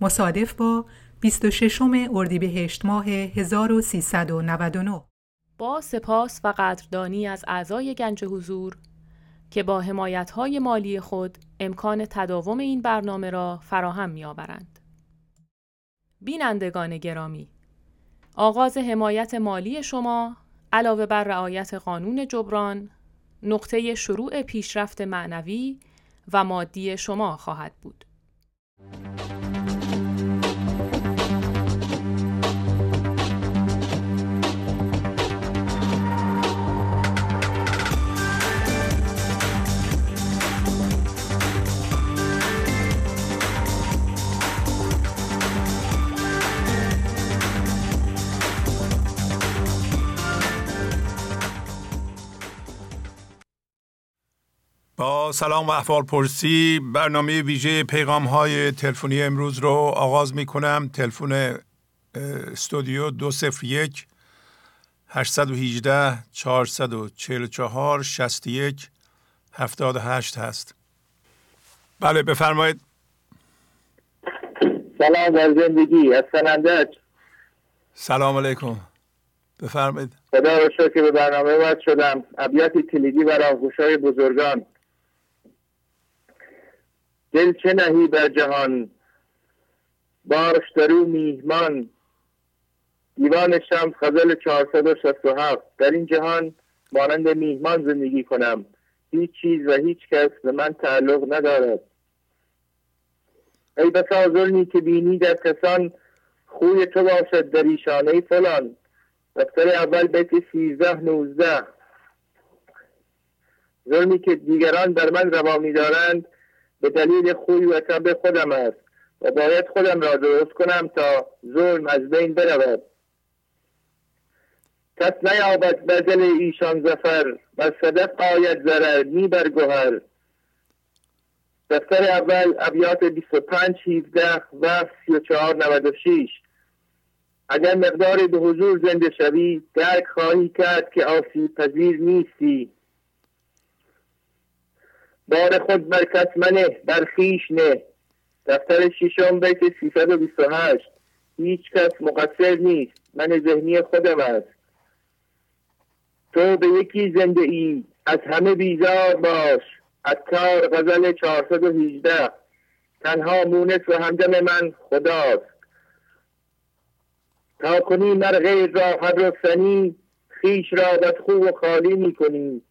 مصادف با 26 اردیبهشت ماه 1399 با سپاس و قدردانی از اعضای گنج حضور که با حمایت‌های مالی خود امکان تداوم این برنامه را فراهم می‌آورند. بینندگان گرامی آغاز حمایت مالی شما علاوه بر رعایت قانون جبران نقطه شروع پیشرفت معنوی و مادی شما خواهد بود. با سلام و احوال پرسی برنامه ویژه پیغام های تلفنی امروز رو آغاز می کنم تلفن استودیو 201 818 444 61 78 هست. بله بفرمایید. سلام در زندگی. از سنندج سلام علیکم. بفرمایید. خدا رو شکر به برنامه وارد شدم. ابیاتی کلیدی برای های بزرگان. دل چه نهی بر جهان؟ باش درو میهمان. دیوان شمس غزل 467 در این جهان مانند میهمان زندگی کنم. هیچ چیز و هیچ کس به من تعلق ندارد. ای بسا ظلمی که بینی در کسان خوی تو باشد در ایشانه فلان. دفتر اول بیت سیزده نوزده. ظلمی که دیگران بر من روا دارند به دلیل خوی و طب خودم است و باید خودم را درست کنم تا ظلم از بین برود. کس نیابد بدل ایشان زفر و صدق آید ضرر نی بر گوهر دفتر اول ابیات 25 17 و 34 96 اگر مقدار به حضور زنده شوی درک خواهی کرد که آسیب پذیر نیستی. بار خود بر کس منه بر خیش نه. دفتر ششم بیت 328 هیچ کس مقصر نیست. من ذهنی خودم است. تو به یکی زنده ای. از همه بیزار باش. عطار غزل 418 تنها مونس و همدم من خداست. تا کنی مر غیر را هر رستنی خیش را بدخو و خالی می‌کنی.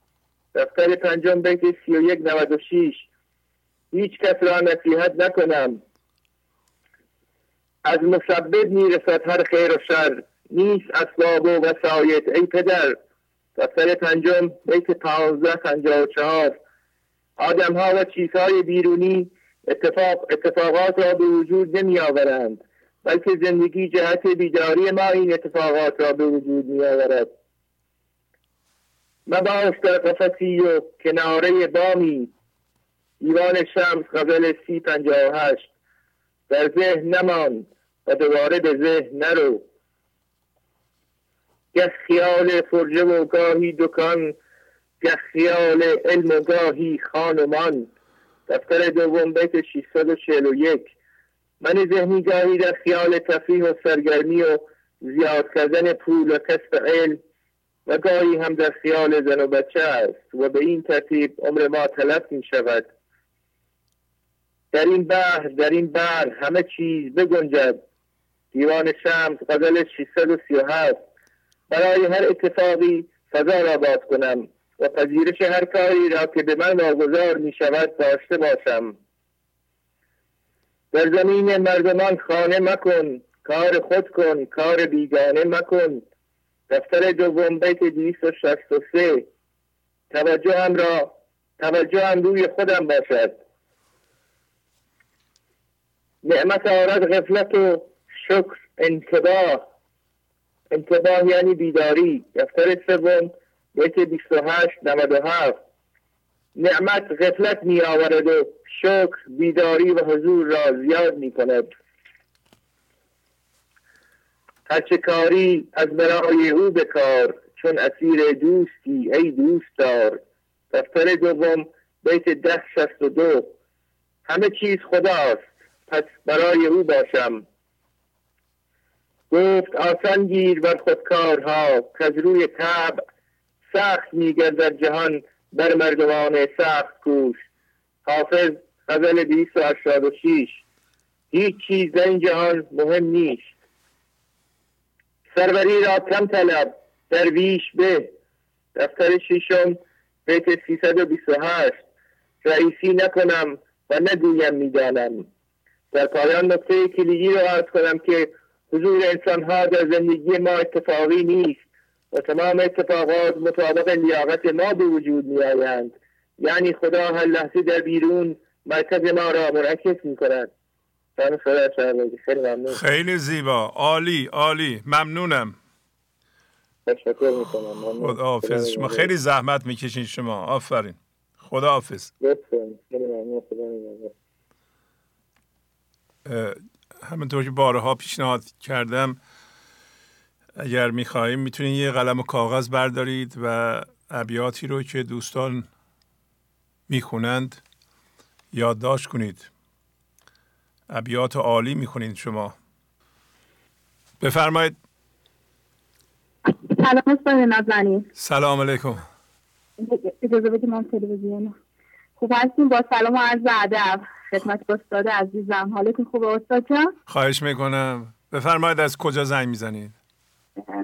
دفتر پنجم بیت سی و یک نود و شیش. هیچ کس را نصیحت نکنم. از مسبب می‌رسد هر خیر و شر. نیست اسباب و وسایت ای پدر. دفتر پنجم بیت پانزده پنجاه و چهار. آدم ها و چیزهای بیرونی اتفاق اتفاقات را به وجود نمی آورند بلکه زندگی جهت بیداری ما این اتفاقات را به وجود می آورد مباش در قفصی و کناره بامی. دیوان شمس غزل سی پنجاه هشت. در ذهن نمان و دوباره به ذهن نرو. گه خیال فرجه و گاهی دکان گه خیال علم و گاهی خانمان دفتر دوم بیت 641 من ذهنی گاهی در خیال تفریح و سرگرمی و زیاد کردن پول و کسب علم و گاهی هم در خیال زن و بچه است و به این ترتیب عمر ما تلف می شود. در این بحر در این بحر همه چیز بگنجد. دیوان شمس غزل 637 برای هر اتفاقی فضا را باز کنم و پذیرش هر کاری را که به من واگذار می شود داشته باشم. در زمین مردمان خانه مکن کار خود کن کار بیگانه مکن. دفتر دوم بیت 263 توجه هم را توجه هم روی خودم باشد. نعمت آرد غفلت و شکر انتباه. انتباه یعنی بیداری. دفتر سوم بیت 28 97 نعمت غفلت می آورد و شکر بیداری و حضور را زیاد می کند هرچه کاری از برای او بکار چون اسیر دوستی ای دوست دار دفتر دوم بیت ده شست و دو. همه چیز خداست پس برای او باشم. گفت آسان گیر بر خودکارها که از روی تب سخت میگردد جهان بر مردمان سخت کوش. حافظ غزل 286 هیچ چیز در این جهان مهم نیست. سروری را کم طلب؟ درویش به. دفتر ششم بیت 328 رئیسی نکنم و نگویم می‌دانم. در پایان نکته کلیدی رو عرض کنم که حضور انسان ها در زندگی ما اتفاقی نیست و تمام اتفاقات مطابق لیاقت ما به وجود می آیند یعنی خدا هر لحظه در بیرون مرکز ما را منعکس می کند خیلی خیلی زیبا. عالی عالی. ممنونم. تشکر می‌کنم. خدا حافظ. شما خیلی زحمت می‌کشین شما. آفرین. خدا حافظ. همینطور که بارها پیشنهاد کردم اگر می‌خواهیم می‌تونید یه قلم و کاغذ بردارید و ابیاتی رو که دوستان می‌خونند یادداشت کنید. ابیات عالی می‌خونید شما. بفرمایید. سلام استاد سلام علیکم. اجازه بدیم من تلویزیون. خوب هستیم با سلام و عرض ادب. خدمت استاد عزیزم. حالتون خوبه استاد جان؟ خواهش می‌کنم. بفرمایید از کجا زنگ می‌زنید؟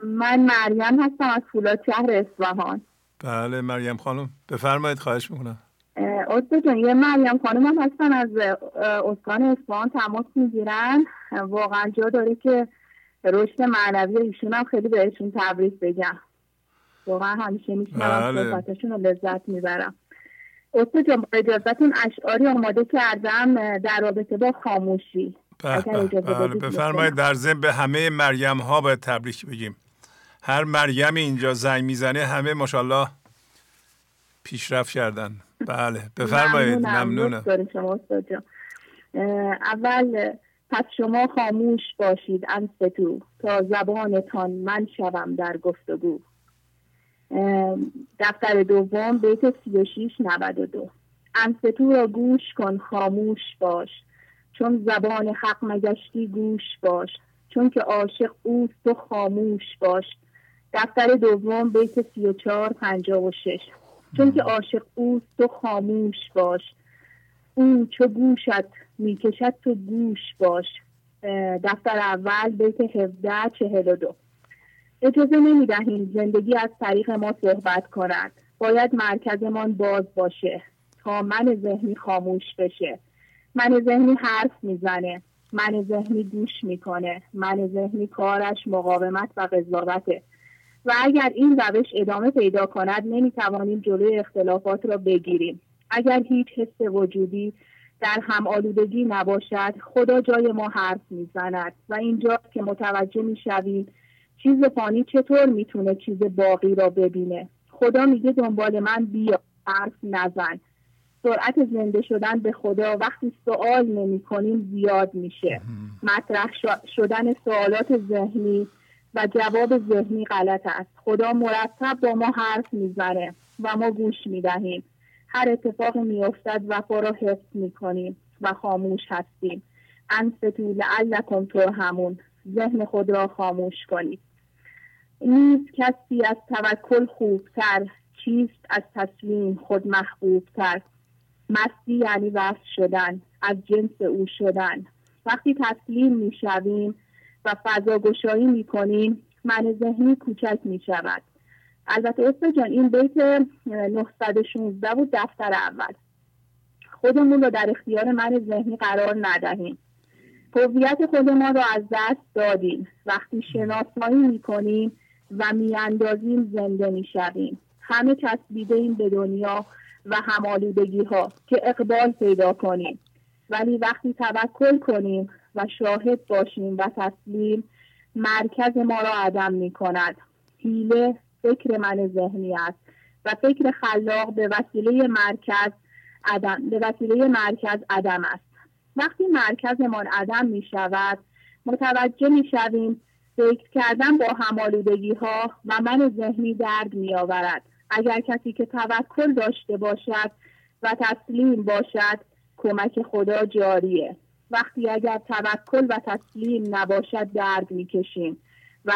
من مریم هستم از فولاد شهر اصفهان. بله مریم خانم. بفرمایید خواهش می‌کنم. استاد جان یه مریم خانم هم هستن از استان اصفهان تماس می‌گیرن. واقعا جا داره که رشد معنوی ایشون هم خیلی بهشون تبریک بگم. واقعا همیشه میشنم بله. صحبتشون رو لذت می‌برم. استاد جان با اجازتون اشعاری آماده کردم در رابطه با خاموشی. بله بفرمایید در ضمن به همه مریم ها باید تبریک بگیم. هر مریم اینجا زنگ می‌زنه همه ماشاءالله پیشرفت کردن. بله بفرمایید. ممنونم اول پس شما خاموش باشید انستو. تا زبانتان من شوم در گفتگو. دفتر دوم بیت 36 92 انستو را گوش کن خاموش باش. چون زبان حق مگشتی گوش باش. چون که عاشق اوست تو خاموش باش. دفتر دوم بیت 34 56 چون که عاشق اوست تو خاموش باش. او چو گوشت می‌کشد تو گوش باش. دفتر اول بیت 17 42 اجازه نمی دهیم زندگی از طریق ما صحبت کند. باید مرکزمان باز باشه تا من ذهنی خاموش بشه. من ذهنی حرف می‌زنه. من ذهنی گوش می‌کنه. من ذهنی کارش مقاومت و قضاوته. و اگر این روش ادامه پیدا کند نمی‌توانیم جلوی اختلافات را بگیریم. اگر هیچ حس وجودی در هم آلودگی نباشد خدا جای ما حرف می‌زند و اینجا که متوجه می‌شویم چیز فانی چطور می‌تونه چیز باقی را ببینه. خدا میگه دنبال من بیا حرف نزن. سرعت زنده شدن به خدا وقتی سوال نمی کنیم زیاد میشه. مطرح شدن سوالات ذهنی و جواب ذهنی غلط است. خدا مرتب با ما حرف می‌زنه و ما گوش می‌دهیم. هر اتفاق میافتد وفا را حفظ می‌کنیم و خاموش هستیم. انستو لعلکم همون ذهن خود را خاموش کنید. نیست کسی از توکل خوبتر چیست از تسلیم خود محبوبتر. مستی یعنی وصل شدن از جنس او شدن. وقتی تسلیم می‌شویم و فضا گشایی می‌کنیم من ذهنی کوچک می شود البته استاد جان این بیت 916 بود دفتر اول. خودمون رو در اختیار من ذهنی قرار ندهیم. هویت خودمان رو از دست دادیم. وقتی شناسایی می‌کنیم و میاندازیم زنده می‌شویم. همه چسبیده این به دنیا و همالودگی ها که اقبال پیدا کنیم. ولی وقتی توکل کنیم و شاهد باشیم و تسلیم مرکز ما را عدم می کند حیله فکر من ذهنی است و فکر خلاق به وسیله مرکز عدم به وسیله مرکز عدم است. وقتی مرکزمان عدم می شود متوجه می شویم فکر کردن با همالودگی ها و من ذهنی درد می آورد اگر کسی که توکل داشته باشد و تسلیم باشد کمک خدا جاریه. وقتی اگر توکل و تسلیم نباشد درد می‌کشیم و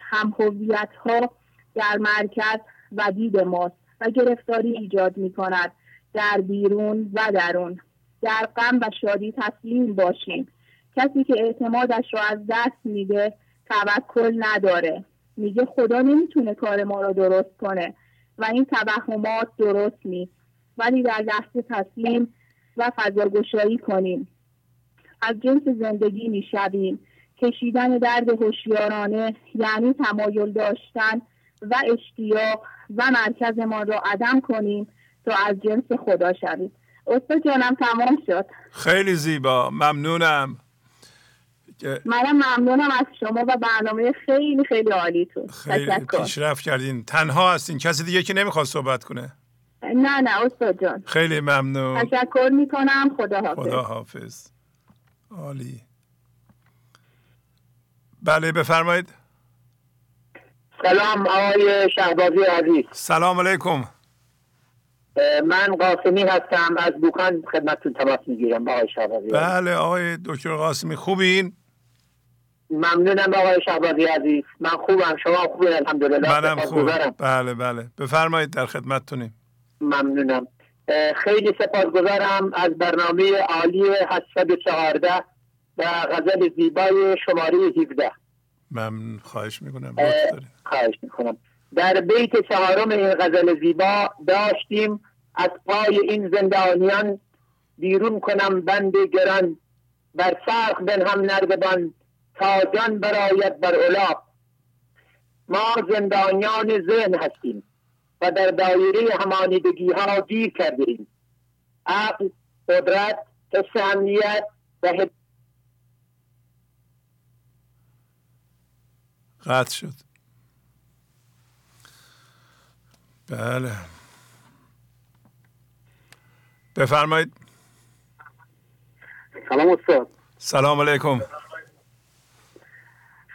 هم هویت ها در مرکز و دید ماست و گرفتاری ایجاد می کند در بیرون و درون. در غم و شادی تسلیم باشیم. کسی که اعتمادش را از دست میده توکل نداره. میگه خدا نمی‌تونه کار ما را درست کنه و این توهمات درست نیست. ولی در لحظه تسلیم و فضاگشایی کنیم. از جنس زندگی می‌شویم. کشیدن درد هوشیارانه یعنی تمایل داشتن و اشتیاق و مرکزمان را عدم کنیم تا از جنس خدا شوید استاد جانم تمام شد. خیلی زیبا. ممنونم. منم ممنونم از شما و برنامه خیلی خیلی عالیتون. خیلی پیشرفت کردین. تنها هستین. کسی دیگه که نمی‌خواد صحبت کنه. نه نه استاد جان. خیلی ممنون. تشکر می‌کنم. خدا حافظ خدا حافظ عالی. بله بفرمایید. سلام آقای شهبازی عزیز. سلام علیکم. من قاسمی هستم از بوکان خدمتتون تماس می‌گیرم آقای شهبازی بله آقای دکتر قاسمی خوبین؟ ممنونم آقای شهبازی عزیز. من خوبم شما خوبه الحمدلله. منم خوب. بله بله. بفرمایید در خدمتتونیم. ممنونم. خیلی سپاسگزارم از برنامه عالی 814 و غزل زیبای شماره 17 من خواهش می‌کنم. خواهش می‌کنم. در بیت چهارم این غزل زیبا داشتیم از پای این زندانیان بیرون کنم بند گران بر سرخ بن هم نردبان تا جان برایت بر اولا ما زندانیان ذهن هستیم. و در دایره همانیدگی ها گیر کردیم. عقل قدرت حس امنیت و قطع شد. بله. بفرمایید. سلام استاد. سلام علیکم.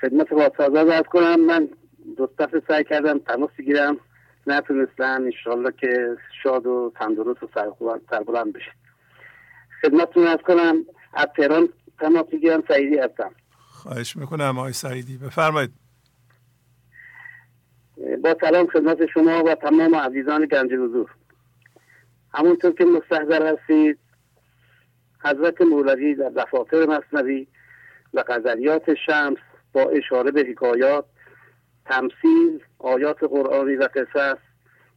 خدمت با از کنم من دو دفعه سعی کردم تماس بگیرم. نتونستم انشالله که شاد و تندرست و سربلند بشه. خدمتتون از کنم از تهران تماس بگیرم سعیدی هستم. خواهش می‌کنم آقای سعیدی. بفرمایید. با سلام خدمت شما و تمام عزیزان گنج حضور. همونطور که مستحضر هستید حضرت مولوی در دفاتر مصنوی و غزلیات شمس با اشاره به حکایات تمثیل آیات قرآنی و قصص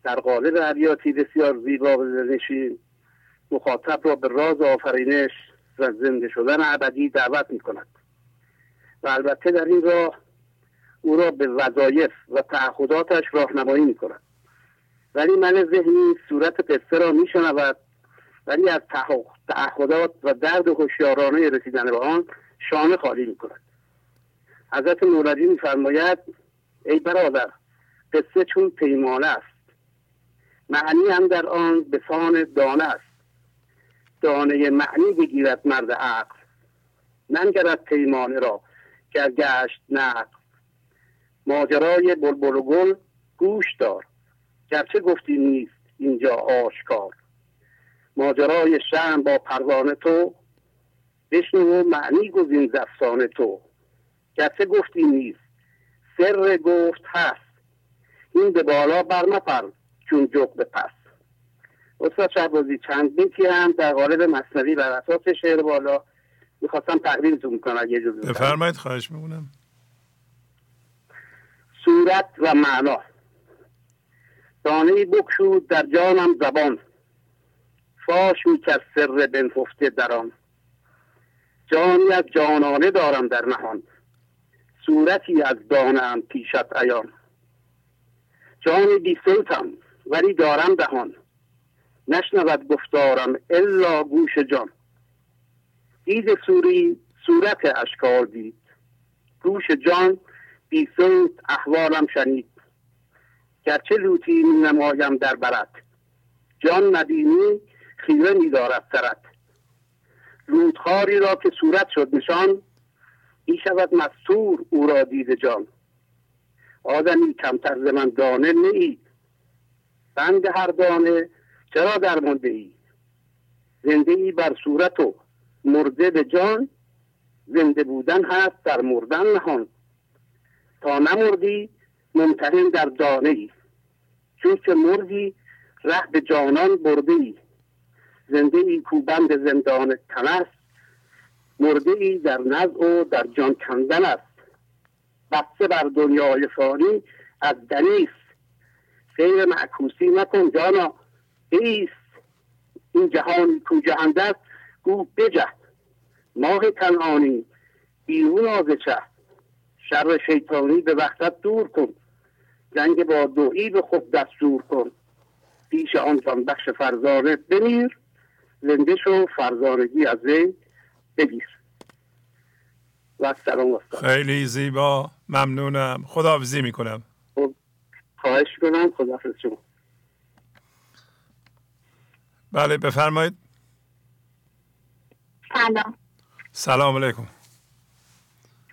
در قالب ابیاتی بسیار زیبا و نشین مخاطب را به راز آفرینش و زنده شدن ابدی دعوت می کند و البته در این راه او را به وظایف و تعهداتش راهنمایی می کند ولی من ذهنی صورت قصه را می شنود ولی از تعهدات و درد هوشیارانه رسیدن به آن شانه خالی می کند حضرت مولوی میفرماید ای برادر قصه چون پیمانه است. معنی هم در آن به سان دانه است. دانه معنی بگیرد مرد عقل. ننگرد پیمانه را که گشت نقل. ماجرای بلبل و گل گوش دار. گرچه گفتی نیست اینجا آشکار. ماجرای شم با پروانه تو. بشنو معنی گزین زفسان تو. گرچه گفتی نیست سر گفت هست. این به بالا برمپر چون جغ به پس. استاد شهبازی چند بیتی هم در قالب مصنوی بر اساس شعر بالا. می‌خواستم تقدیمتون کنم اگه اجازه بفرمایید خواهش می‌کنم. صورت و معنا. دانه بکشود در جانم زبان. فاش می‌کرد سر بنففته در آن جانی از جانانه دارم در نهان. صورتی از دانم پیشت ایان جان بی صوتم ولی دارم دهان. نشنود گفتارم الا گوش جان. دید سوری صورت اشکال دید. گوش جان بی صوت احوالم شنید. گرچه لوتی نمایم در برت جان ندینی خیره می دارد سرت رودخاری را که صورت شد نشان می شود مستور او را دید جان. آدمی کمتر ز من دانه نیی بند هر دانه چرا درمانده ای؟ زنده ای بر صورت و مرده به جان زنده بودن هست در مردن نهان. تا نمردی ممتحن در دانه ای. چون که مردی ره به جانان برده ای. زنده ای کوبند زندان تن مرده ای در نزع و در جان کندن است. بسته بر دنیای فانی از دنیست سیر معکوسی نکن جانا. ایست این جهان کو جهنده گو بجه. ماه تنعانی بیرون آز چه شر شیطانی به وقتت دور کن. جنگ با دوئی به خود دستور کن. پیش آن بخش فرزانه بمیر. زنده شو فرزانگی از وی. بگیر و سلام خیلی زیبا. ممنونم. خداحافظی می‌کنم. خب، خواهش کنم خداحافظ شما. بله بفرمایید. سلام. سلام علیکم.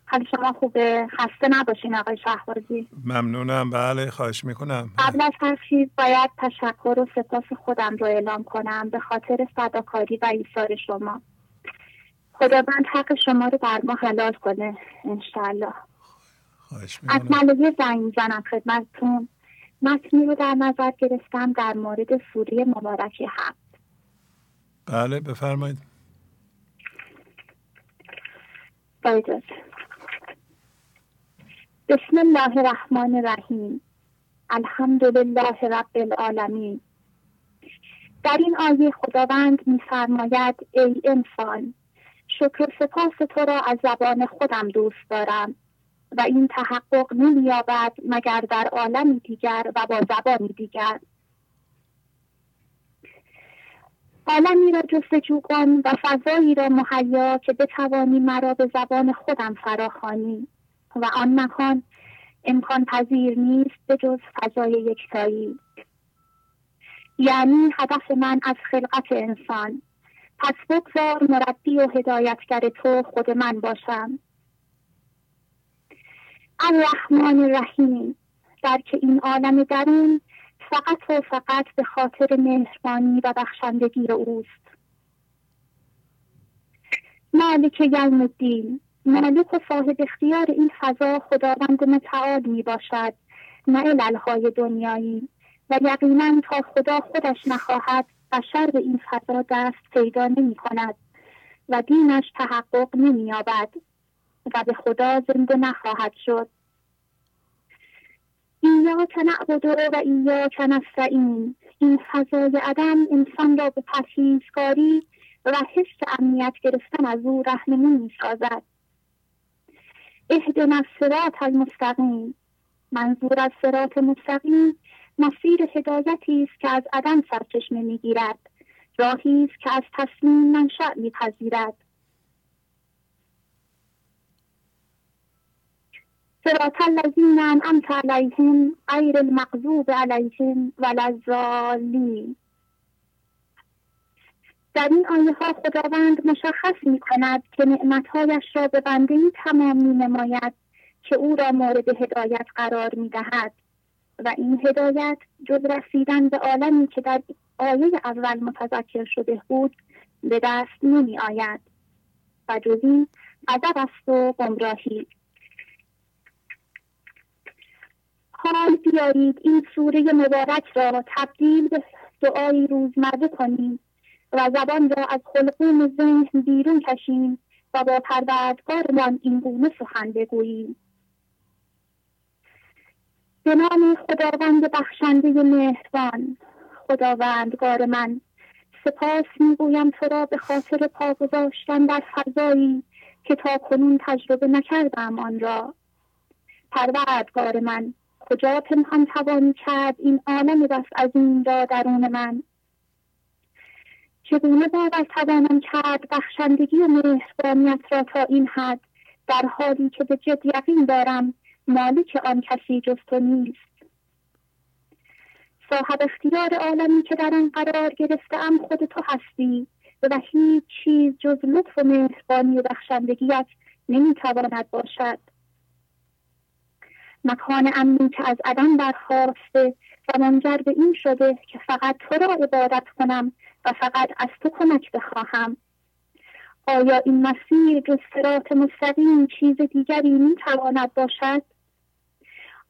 حال شما خوبه؟ خسته نباشین آقای شهبازی. ممنونم. بله خواهش می‌کنم. قبل از هر چیز باید تشکر و سپاس خودم رو اعلام کنم به خاطر صداکاری و ایثار شما. خداوند حق شما رو بر ما حلال کنه انشالله از ملایه زنگ زنم خدمتتون. متنی رو در نظر گرفتم در مورد سوری مبارک هفت بله بفرمایید. بسم الله الرحمن الرحیم. الحمد لله رب العالمین. در این آیه خداوند میفرماید ای انسان شکر سپاس تو را از زبان خودم دوست دارم و این تحقق نمییابد مگر در عالمی دیگر و با زبانی دیگر. عالمی را جستجو کن و فضایی را مهیا که بتوانی مرا به زبان خودم فراخوانی و آن مکان امکان پذیر نیست به جز فضای یکتایی. یعنی هدف من از خلقت انسان. پس بگذار مربی و هدایتگر تو خود من باشم. الرحمن الرحیم. در که این عالم درون فقط و فقط به خاطر مهربانی و بخشندگی اوست. مالک یوم الدین. مالک و صاحب اختیار این فضا خداوند متعال می باشد نه عللهای دنیایی. و یقینا تا خدا خودش نخواهد بشر به این فضا دست پیدا نمی کند و دینش تحقق نمی یابد و به خدا زنده نخواهد شد. ایاک نعبد و ایاک نستعین. این فضای عدم انسان را به پرهیزکاری و حس امنیت گرفتن از او رهنمون می سازد اهدنا الصراط المستقیم. منظور از صراط مستقیم مسیر هدایتی است که از عدم سرچشمه می‌گیرد. راهی است که از تصمیم منشأ میپذیرد. صراط الذین انعمت علیهم غیر المغضوب علیهم ولا الضالین. در این آیه ها خداوند مشخص می کند که نعمتهایش را به بنده تمام می نماید که او را مورد هدایت قرار می دهد و این هدایت جز رسیدن به عالمی که در آیه اول متذکر شده بود به دست نمی آید. و جز این است و گمراهی. حال بیارید این سوره مبارک را تبدیل به دعایی روزمرده کنیم و زبان را از خلقوم ذهن بیرون کشیم و با پروردگارمان این گونه سخن بگوییم. به نام خداوند بخشنده مهربان. خداوندگار من سپاس می‌گویم تو را به خاطر پا گذاشتن در فضایی که تا کنون تجربه نکردم آن را. پروردگار من کجا پنهان توانی کرد این عالم بس از این را درون من؟ چگونه باور توانم کرد بخشندگی و مهربانیت را تا این حد در حالی که به جد یقین دارم مالک آن کسی جز تو نیست. صاحب اختیار عالمی که در آن قرار گرفتم خود تو هستی و هیچ چیز جز لطف و مهربانی و بخشندگیت نمی‌تواند باشد. مکان امنی که از عدم برخواسته و منجر به این شده که فقط تو را عبادت کنم و فقط از تو کمک بخواهم. آیا این مسیر جز سرات مستقیم چیز دیگری می‌تواند باشد؟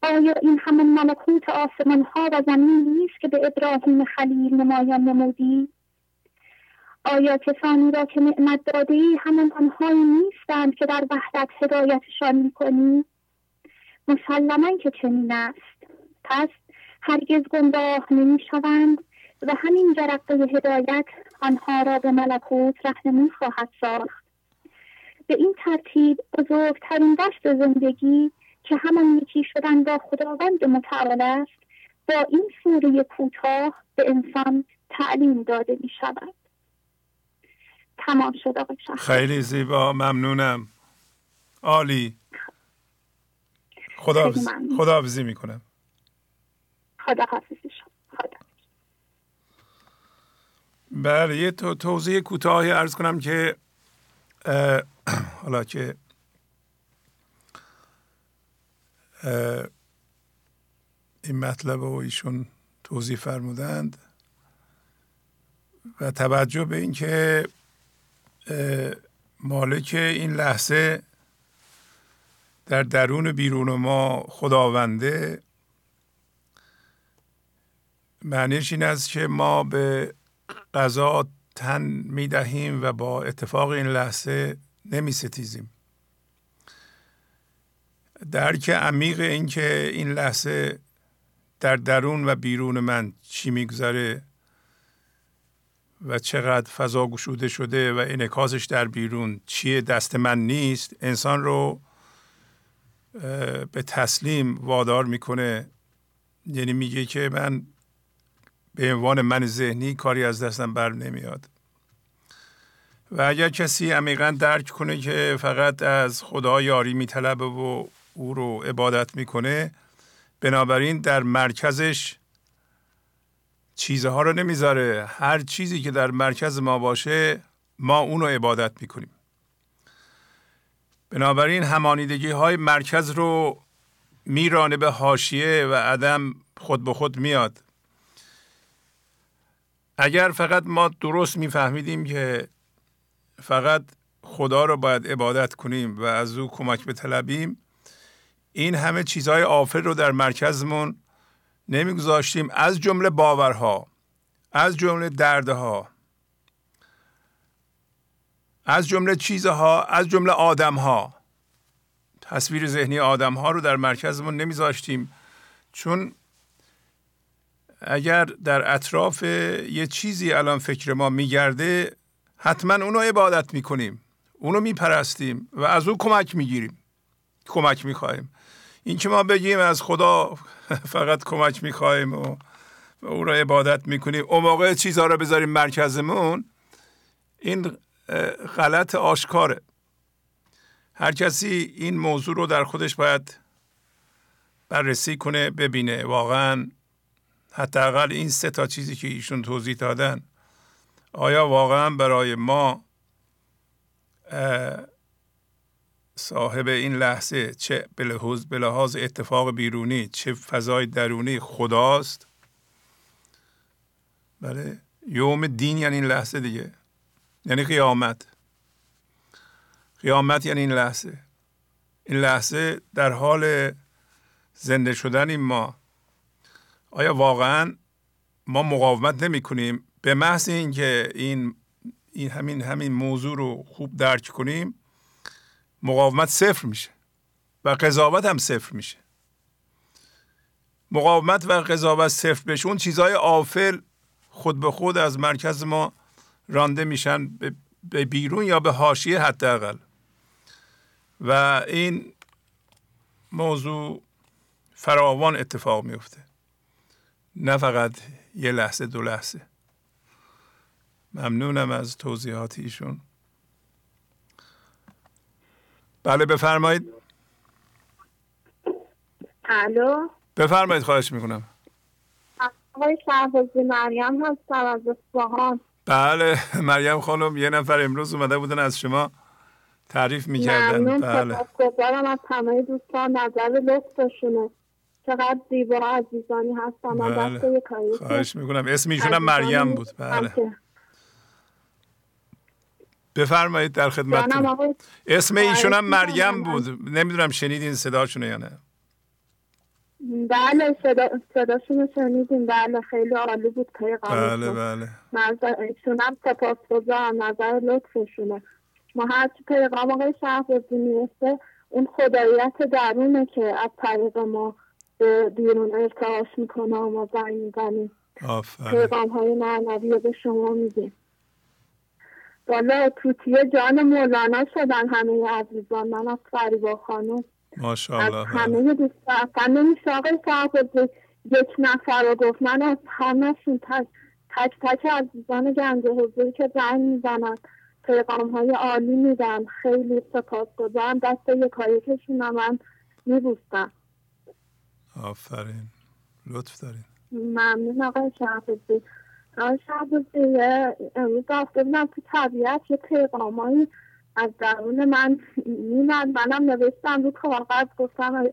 آیا این همان ملکوت آسمان ها و زمین نیست که به ابراهیم خلیل نمایان نمودی؟ آیا کسانی را که نعمت داده ای همان آنهایی نیستند که در وحدت هدایتشان می‌کنی؟ مسلما که چنین است. پس هرگز گمراه نمی‌شوند و همین جرقه هدایت آنها را به ملکوت رهنمون خواهد ساخت. به این ترتیب بزرگترین دشت زندگی که همان یکی شدن با خداوند متعال است با این سوره کوتاه به انسان تعلیم داده می شود. تمام شد آقای خیلی زیبا ممنونم. عالی. خدا خدا حافظی می‌کنم خدا حافظی خدا بله یه توضیح کوتاهی ارز کنم که حالا که این مطلب رو ایشون توضیح فرمودند و توجه به اینکه مالک این لحظه در درون بیرون ما خداونده معنیش این است که ما به قضا تن می دهیم و با اتفاق این لحظه نمی ستیزیم درک عمیق این که این لحظه در درون و بیرون من چی میگذره و چقدر فضا گشوده شده و انعکاسش در بیرون چیه دست من نیست انسان رو به تسلیم وادار می‌کنه. یعنی میگه که من به عنوان من ذهنی کاری از دستم بر نمیاد. و اگر کسی عمیقا درک کنه که فقط از خدا یاری میطلبه و او رو عبادت می‌کنه. بنابراین در مرکزش چیزها رو نمی‌ذاره. هر چیزی که در مرکز ما باشه ما اون رو عبادت می‌کنیم. بنابراین همانیدگی های مرکز رو میرانه به حاشیه و عدم خود به خود میاد. اگر فقط ما درست میفهمیدیم که فقط خدا رو باید عبادت کنیم و از او کمک بطلبیم این همه چیزهای آفر رو در مرکزمون نمیگذاشتیم. از جمله باورها از جمله دردها از جمله چیزها از جمله آدمها. تصویر ذهنی آدمها رو در مرکزمون نمیذاشتیم. چون اگر در اطراف یه چیزی الان فکر ما میگرده حتما اونو عبادت می‌کنیم. اونو میپرستیم و از او کمک می‌گیریم. کمک می‌خواهیم. این که ما بگیم از خدا فقط کمک می‌خواهیم و او را عبادت می‌کنیم. اون موقع چیزها را بذاریم مرکزمون. این غلط آشکاره. هر کسی این موضوع رو در خودش باید بررسی کنه ببینه. واقعا حداقل این سه تا چیزی که ایشون توضیح دادن آیا واقعا برای ما صاحب این لحظه چه به لحاظ اتفاق بیرونی چه فضای درونی خداست؟ بله یوم دین یعنی این لحظه دیگه. یعنی قیامت. قیامت یعنی این لحظه. این لحظه در حال زنده شدن این ما. آیا واقعا ما مقاومت نمی کنیم به محض اینکه این این همین همین موضوع رو خوب درک کنیم مقاومت صفر میشه و قضاوت هم صفر میشه. مقاومت و قضاوت صفر بشه اون چیزهای آفل خود به خود از مرکز ما رانده میشن به بیرون یا به حاشیه حداقل. و این موضوع فراوان اتفاق میفته. نه فقط یه لحظه دو لحظه. ممنونم از توضیحات ایشون. بله بفرمایید. الو؟ بفرمایید خواهش می‌کنم. آقای شهبازی مریم هستم از اصفهان. بله مریم خانم یه نفر امروز اومده بودن از شما تعریف می‌کردن. ممنون بله. سپاسگزارم از همه دوستان نظر لطفشونه. چقدر زیبا عزیزانی هستم. از بله. دست خواهش می‌کنم. اسم ایشون هم عزیزانی مریم بود. بله. بفرمایید در خدمتتون. آقای اسم ایشون هم مریم. بود. نمی‌دونم شنیدین صداشون یا نه. بله صدا صداشون شنیدیم. بله خیلی عالی بود. پیغامشون بله بله. نظر ایشون هم سپاسگزارم. نظر لطفشونه. ما هرچی پیغام آقای شهبازی می‌رسه اون خداییت درونه که از طریق ما به بیرون ارتعاش می‌کنه و ما زنگ می‌زنیم. پیغام های معنوی به شما میدیم. والا توتیه جان مولانا شدن همه عزیزان من از فریبا خانم. ماشاءالله بله. همه دوستان اصلا نمیشه آقای شهبازی یک نفر رو گفت. من از همهشون تک تک تک عزیزان گنج حضوری که زنگ می‌زنن پیغام های عالی میدن. خیلی سپاس گذارم دست یکایکشون من میبوستم آفرین. لطف دارین. ممنون آقای شهبازی. شهبازی یه- امروز رفته بودم تو طبیعت یه پیغامایی از درون من میمد. منم نوشتم رو کاغذ گفتم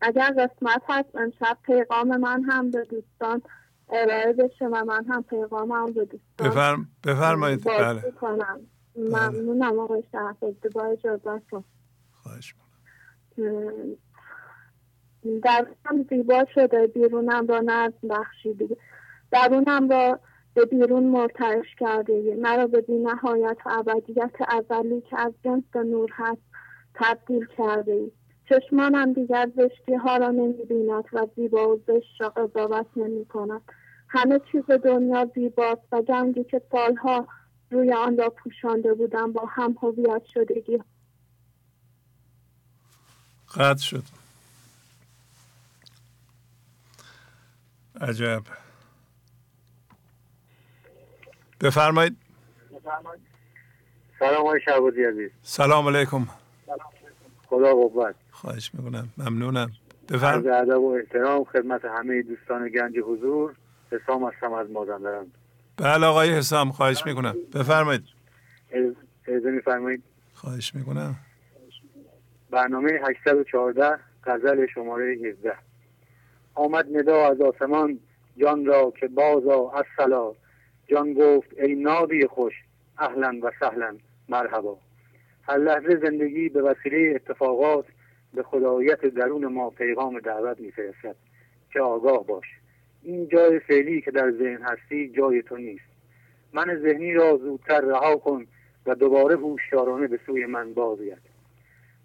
اگر قسمت هست امشب پیغام من هم به دوستان ارائه بشه و من هم پیغامم به دوستان بفرم بفرمایید. بله. کنم ممنونم آقای شهبازی با اجازتون خواهش می‌کنم. درونم زیبا شده. بیرونم را نظم بخشیدی درونم را به بیرون مرتعش کرده. مرا به نهایت و ابدیت ازلی که از جنس نور هست تبدیل کرده. ای چشمانم دیگر زشتی ها را نمی بیند و زیبا و زشت را قضاوت نمی کند. همه چیز دنیا زیباست و گنجی که سالها روی آن را پوشانده بودم با هم هویت شدگی. قطع شد. عجب. بفرمایید. سلام آقای شهبازی عزیز. سلام علیکم. خدا قوت. خواهش می‌کنم. ممنونم. بفرم ادب و احترام خدمت همه دوستان گنج حضور. حسام هستم از مازندران. بله آقای حسام خواهش می‌کنم. بفرمایید. اجازه میفرمایید. خواهش می‌کنم. برنامه 814 غزل شماره 17 آمد ندا از آسمان جان را که بازا از سلا جان گفت ای نادی خوش اهلا و سهلا مرحبا. هر لحظه زندگی به وسیله اتفاقات به خدایت درون ما پیغام دعوت میفرستد که آگاه باش. این جای فعلی که در ذهن هستی جای تو نیست. من ذهنی را زودتر رها کن و دوباره هوشیارانه به سوی من بازگرد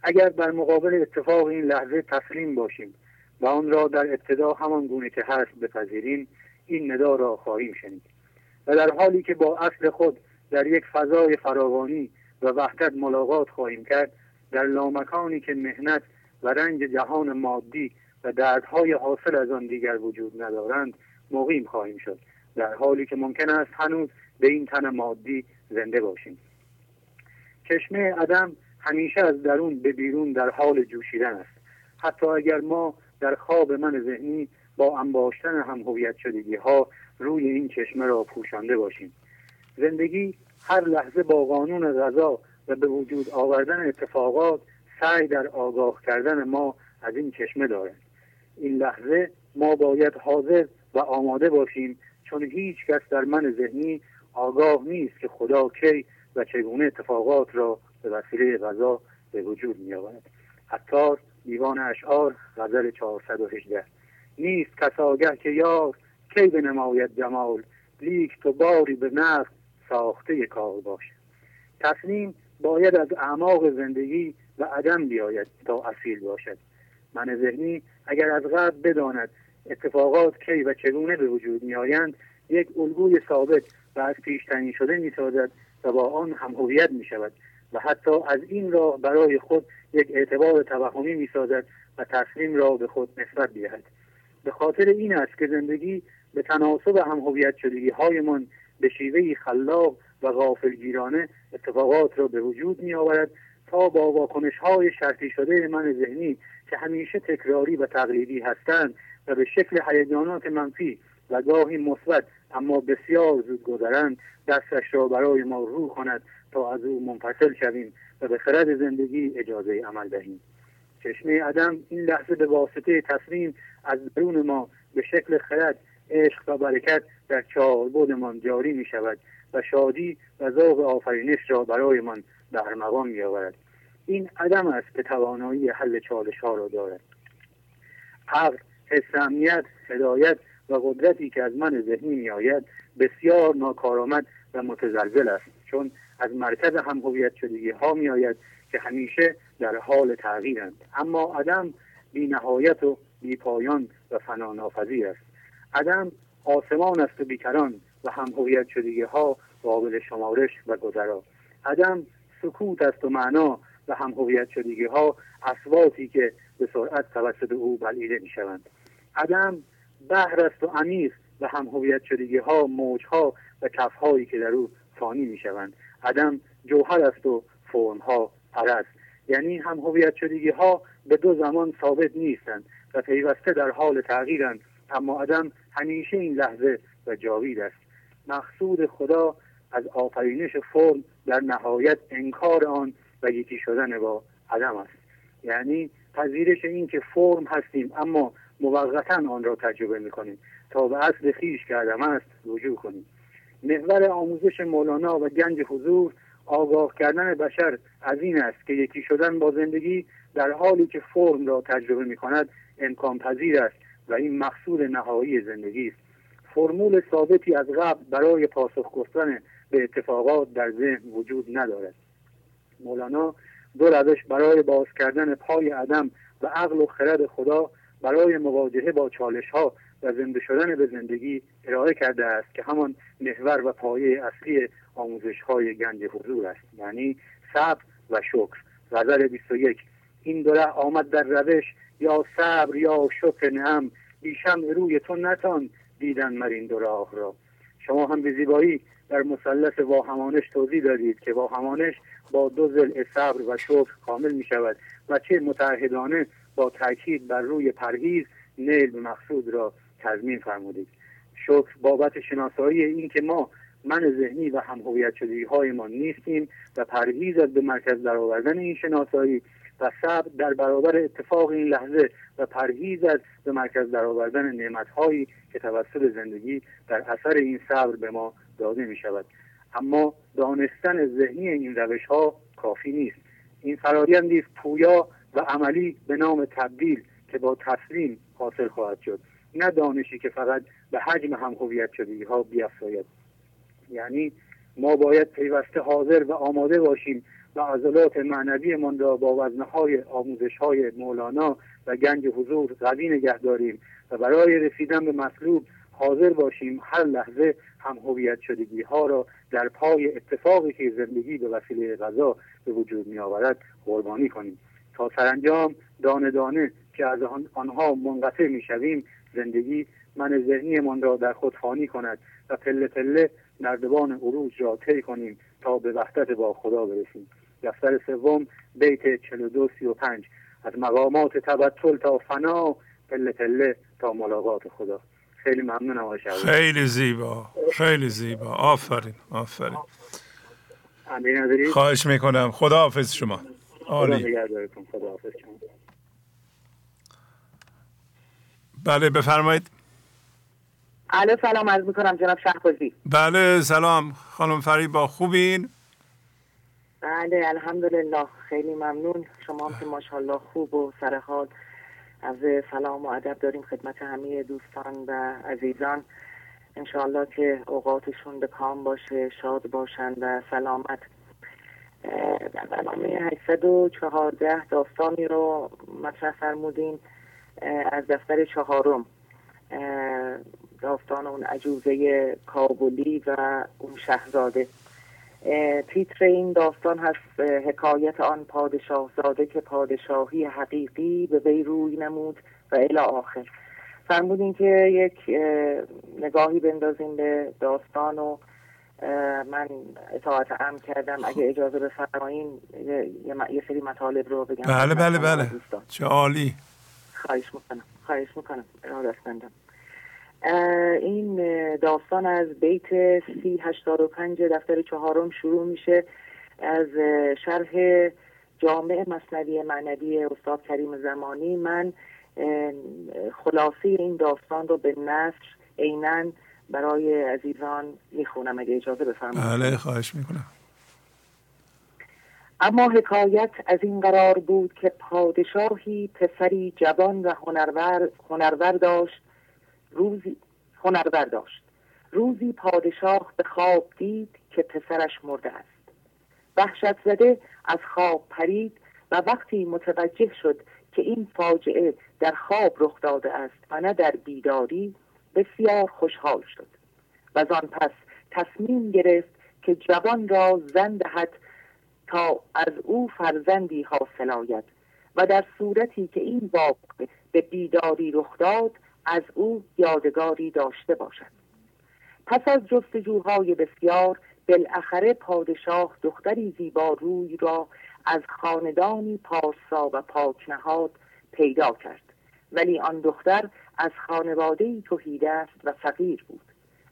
اگر در مقابل اتفاق این لحظه تسلیم باشیم و آن را در ابتدا همان گونه که هست بپذیریم این ندا را خواهیم شنید. و در حالی که با اصل خود در یک فضای فراوانی و وحدت ملاقات خواهیم کرد در لامکانی که مهنت و رنج جهان مادی و دردهای حاصل از آن دیگر وجود ندارند مقیم خواهیم شد. در حالی که ممکن است هنوز به این تن مادی زنده باشیم. چشمه عدم همیشه از درون به بیرون در حال جوشیدن است. حتی اگر ما در خواب من ذهنی با انباشتن هم هویت شدگی ها روی این چشمه را پوشانده باشیم. زندگی هر لحظه با قانون غذا و به وجود آوردن اتفاقات سعی در آگاه کردن ما از این چشمه دارد. این لحظه ما باید حاضر و آماده باشیم چون هیچ کس در من ذهنی آگاه نیست که خدا کی و چگونه اتفاقات را به وسیله غذا به وجود می آورد عطار دیوان اشعار غزل 418 نیست کس آگه که یار کی به نماید جمال؟ لیک تو باری به نفس ساخته کار باش. تصمیم باید از اعماق زندگی و عدم بیاید تا اصیل باشد. من ذهنی اگر از قبل بداند اتفاقات کی و چگونه به وجود میآیند یک الگوی ثابت و از پیش تعیین شده می‌سازد و با آن هم هویت می و حتی از این راه برای خود یک اعتبار توهمی می سازد و تصمیم را به خود نسبت دهد به خاطر این است که زندگی به تناسب هم هویت شدگی هایمان به شیوه خلاق و غافلگیرانه اتفاقات را به وجود می آورد تا با واکنش های شرطی شده من ذهنی که همیشه تکراری و تقلیدی هستند و به شکل هیجانات منفی و گاهی مثبت اما بسیار زود گذرند دستش را برای ما رو کند تا از او منفصل شویم و به خرد زندگی اجازه عمل دهیم. چشمه عدم این لحظه به واسطه تصمیم از درون ما به شکل خرد عشق و برکت در چهاربدمان جاری می شود و شادی و ذوق آفرینش را برایمان به ارمغان می آورد این عدم است که توانایی حل چالش ها را دارد. عقل حس امنیت هدایت و قدرتی که از من ذهنی می آید بسیار ناکارآمد و متزلزل است. چون از مرکز هم هویت شدگی ها می آید که همیشه در حال تغییرند. اما عدم بی نهایت و بی پایان و فنا ناپذیر است. عدم آسمان است و بیکران و هم هویت شدگی ها قابل شمارش و گذرا. عدم سکوت است و معنا و هم هویت شدگی ها اصواتی که به سرعت توسط او بلعیده می شوند. عدم بحر است و عمیق و هم هویت شدگی ها موج ها و کف هایی که در او فانی می شوند. عدم جوهر است و فرم ها عرض یعنی هم هویت شدگی ها به دو زمان ثابت نیستند و پیوسته در حال تغییرند اما عدم همیشه این لحظه و جاوید است. مقصود خدا از آفرینش فرم در نهایت انکار آن و یکی شدن با عدم است. یعنی پذیرش این که فرم هستیم اما موقتا آن را تجربه می‌کنیم. تا به اصل خیش که عدم است رجوع کنیم. محور آموزش مولانا و گنج حضور آگاه کردن بشر از این است که یکی شدن با زندگی در حالی که فرم را تجربه می کند امکان پذیر است. و این مقصود نهایی زندگی است. فرمول ثابتی از قبل برای پاسخ گفتن به اتفاقات در ذهن وجود ندارد. مولانا دو روش برای باز کردن پای عدم و عقل و خرد خدا برای مواجهه با چالش ها و زنده شدن به زندگی ارائه کرده است که همان محور و پایه اصلی آموزش های گنج حضور است یعنی صبر و شکر. غزل 21 این دوره آمد در روش یا صبر یا شکر نعم بیشم روی تو نتان دیدن مرین دو راه را. شما هم به زیبایی در مثلث واهمانش توضیح دادید که واهمانش با دو زل صبر و شکر کامل می شود و چه متحدانه با تاکید بر روی پرهیز نیل به مقصود را تضمین فرمودید. شکر بابت شناسایی این که ما من ذهنی و هم هویت شدگی های ما نیستیم و پرهیز از به مرکز درآوردن این شناسایی و صبر در برابر اتفاق این لحظه و پرهیز از به مرکز درآوردن نعمت هایی که توسط زندگی در اثر این صبر به ما داده می شود اما دانستن ذهنی این روش ها کافی نیست. این فرایندی پویا و عملی به نام تبدیل که با تسلیم حاصل خواهد شد. نه دانشی که فقط به حجم هم هویت شدگی ها بیافزاید. یعنی ما باید پیوسته حاضر و آماده باشیم و عضلات معنویمان را با وزنهای آموزش های مولانا و گنج حضور قوی نگه داریم و برای رسیدن به مطلوب حاضر باشیم هر لحظه هم هویت شدگی ها را در پای اتفاقی که زندگی به وسیله غذا به وجود می آورد قربانی کنیم. تا سرانجام دانه دانه که از آنها منقطع می شویم زندگی من ذهنیمان را در خود فانی کند و پله پله نردبان عروج را طی کنیم تا به وحدت با خدا برسیم. دفتر سوم بیت 42 35 از مقامات تبتل تا فنا پله پله تا ملاقات خدا. خیلی ممنونم خیلی زیبا. خیلی زیبا. آفرین آفرین. خواهش می‌کنم. خدا حافظ شما. عالی بله بفرمایید. الو سلام. عرض می‌کنم جناب شهبازی. بله سلام. خانم فریبا خوبین؟ بله الحمدلله. خیلی ممنون. شما هم که ماشاءالله خوب و سرحال از سلام و ادب داریم خدمت همه دوستان و عزیزان. انشاءالله که اوقاتشون به کام باشه شاد باشن و سلامت. در برنامه 814 داستانی رو مطرح فرمودین از دفتر چهارم. داستان اون عجوزه کابلی و اون شهزاده. تیتر این داستان هست حکایت آن پادشاه زاده که پادشاهی حقیقی به وی روی نمود و الی آخر. فرمودین که یک نگاهی بندازیم به داستان و من اطاعت ام کردم. اگه اجازه بفرمایین یه سری مطالب رو بگم. بله بله بله. چه عالی. خواهش می‌کنم خواهش می‌کنم. ارادت این داستان از بیت سی هشتاد و پنج دفتر چهارم شروع میشه از شرح جامع مصنوی معنوی استاد کریم زمانی. من خلاصی این داستان رو به نصر عینا برای عزیزان می‌خونم اگه اجازه بفرمایید. بله خواهش می‌کنم. اما حکایت از این قرار بود که پادشاهی پسری جوان و هنرور, هنرور داشت روزی هنرور داشت. روزی پادشاه به خواب دید که پسرش مرده است. وحشت زده از خواب پرید و وقتی متوجه شد که این فاجعه در خواب رخ داده است و نه در بیداری بسیار خوشحال شد. و آن پس تصمیم گرفت که جوان را زن دهد تا از او فرزندی حاصل آید و در صورتی که این واقع به بیداری رخ داد از او یادگاری داشته باشد. پس از جستجوهای بسیار بالاخره پادشاه دختری زیبا روی را از خاندانی پاسا و پاکنهاد پیدا کرد. ولی آن دختر از خانواده توحیده است و فقیر بود.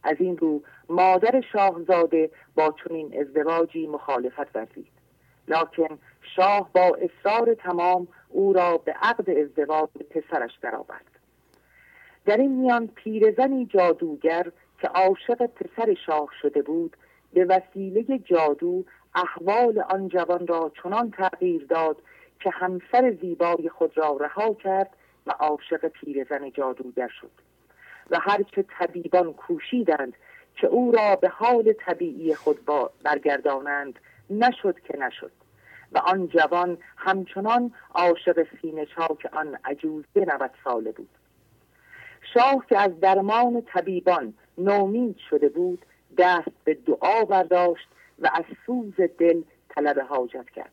از این رو مادر شاهزاده با چنین ازدواجی مخالفت ورزید. لکن شاه با اصرار تمام او را به عقد ازدواج پسرش درآورد. در این میان پیرزنی جادوگر که عاشق پسر شاه شده بود به وسیله جادو احوال آن جوان را چنان تغییر داد که همسر زیبای خود را رها کرد و عاشق پیرزن جادوگر شد. و هرچه طبیبان کوشیدند که او را به حال طبیعی خود با برگردانند نشد که نشد. و آن جوان همچنان عاشق سینه چاک آن عجوزه نوت ساله بود. شاه که از درمان طبیبان نومید شده بود دست به دعا برداشت و از سوز دل طلب حاجت کرد.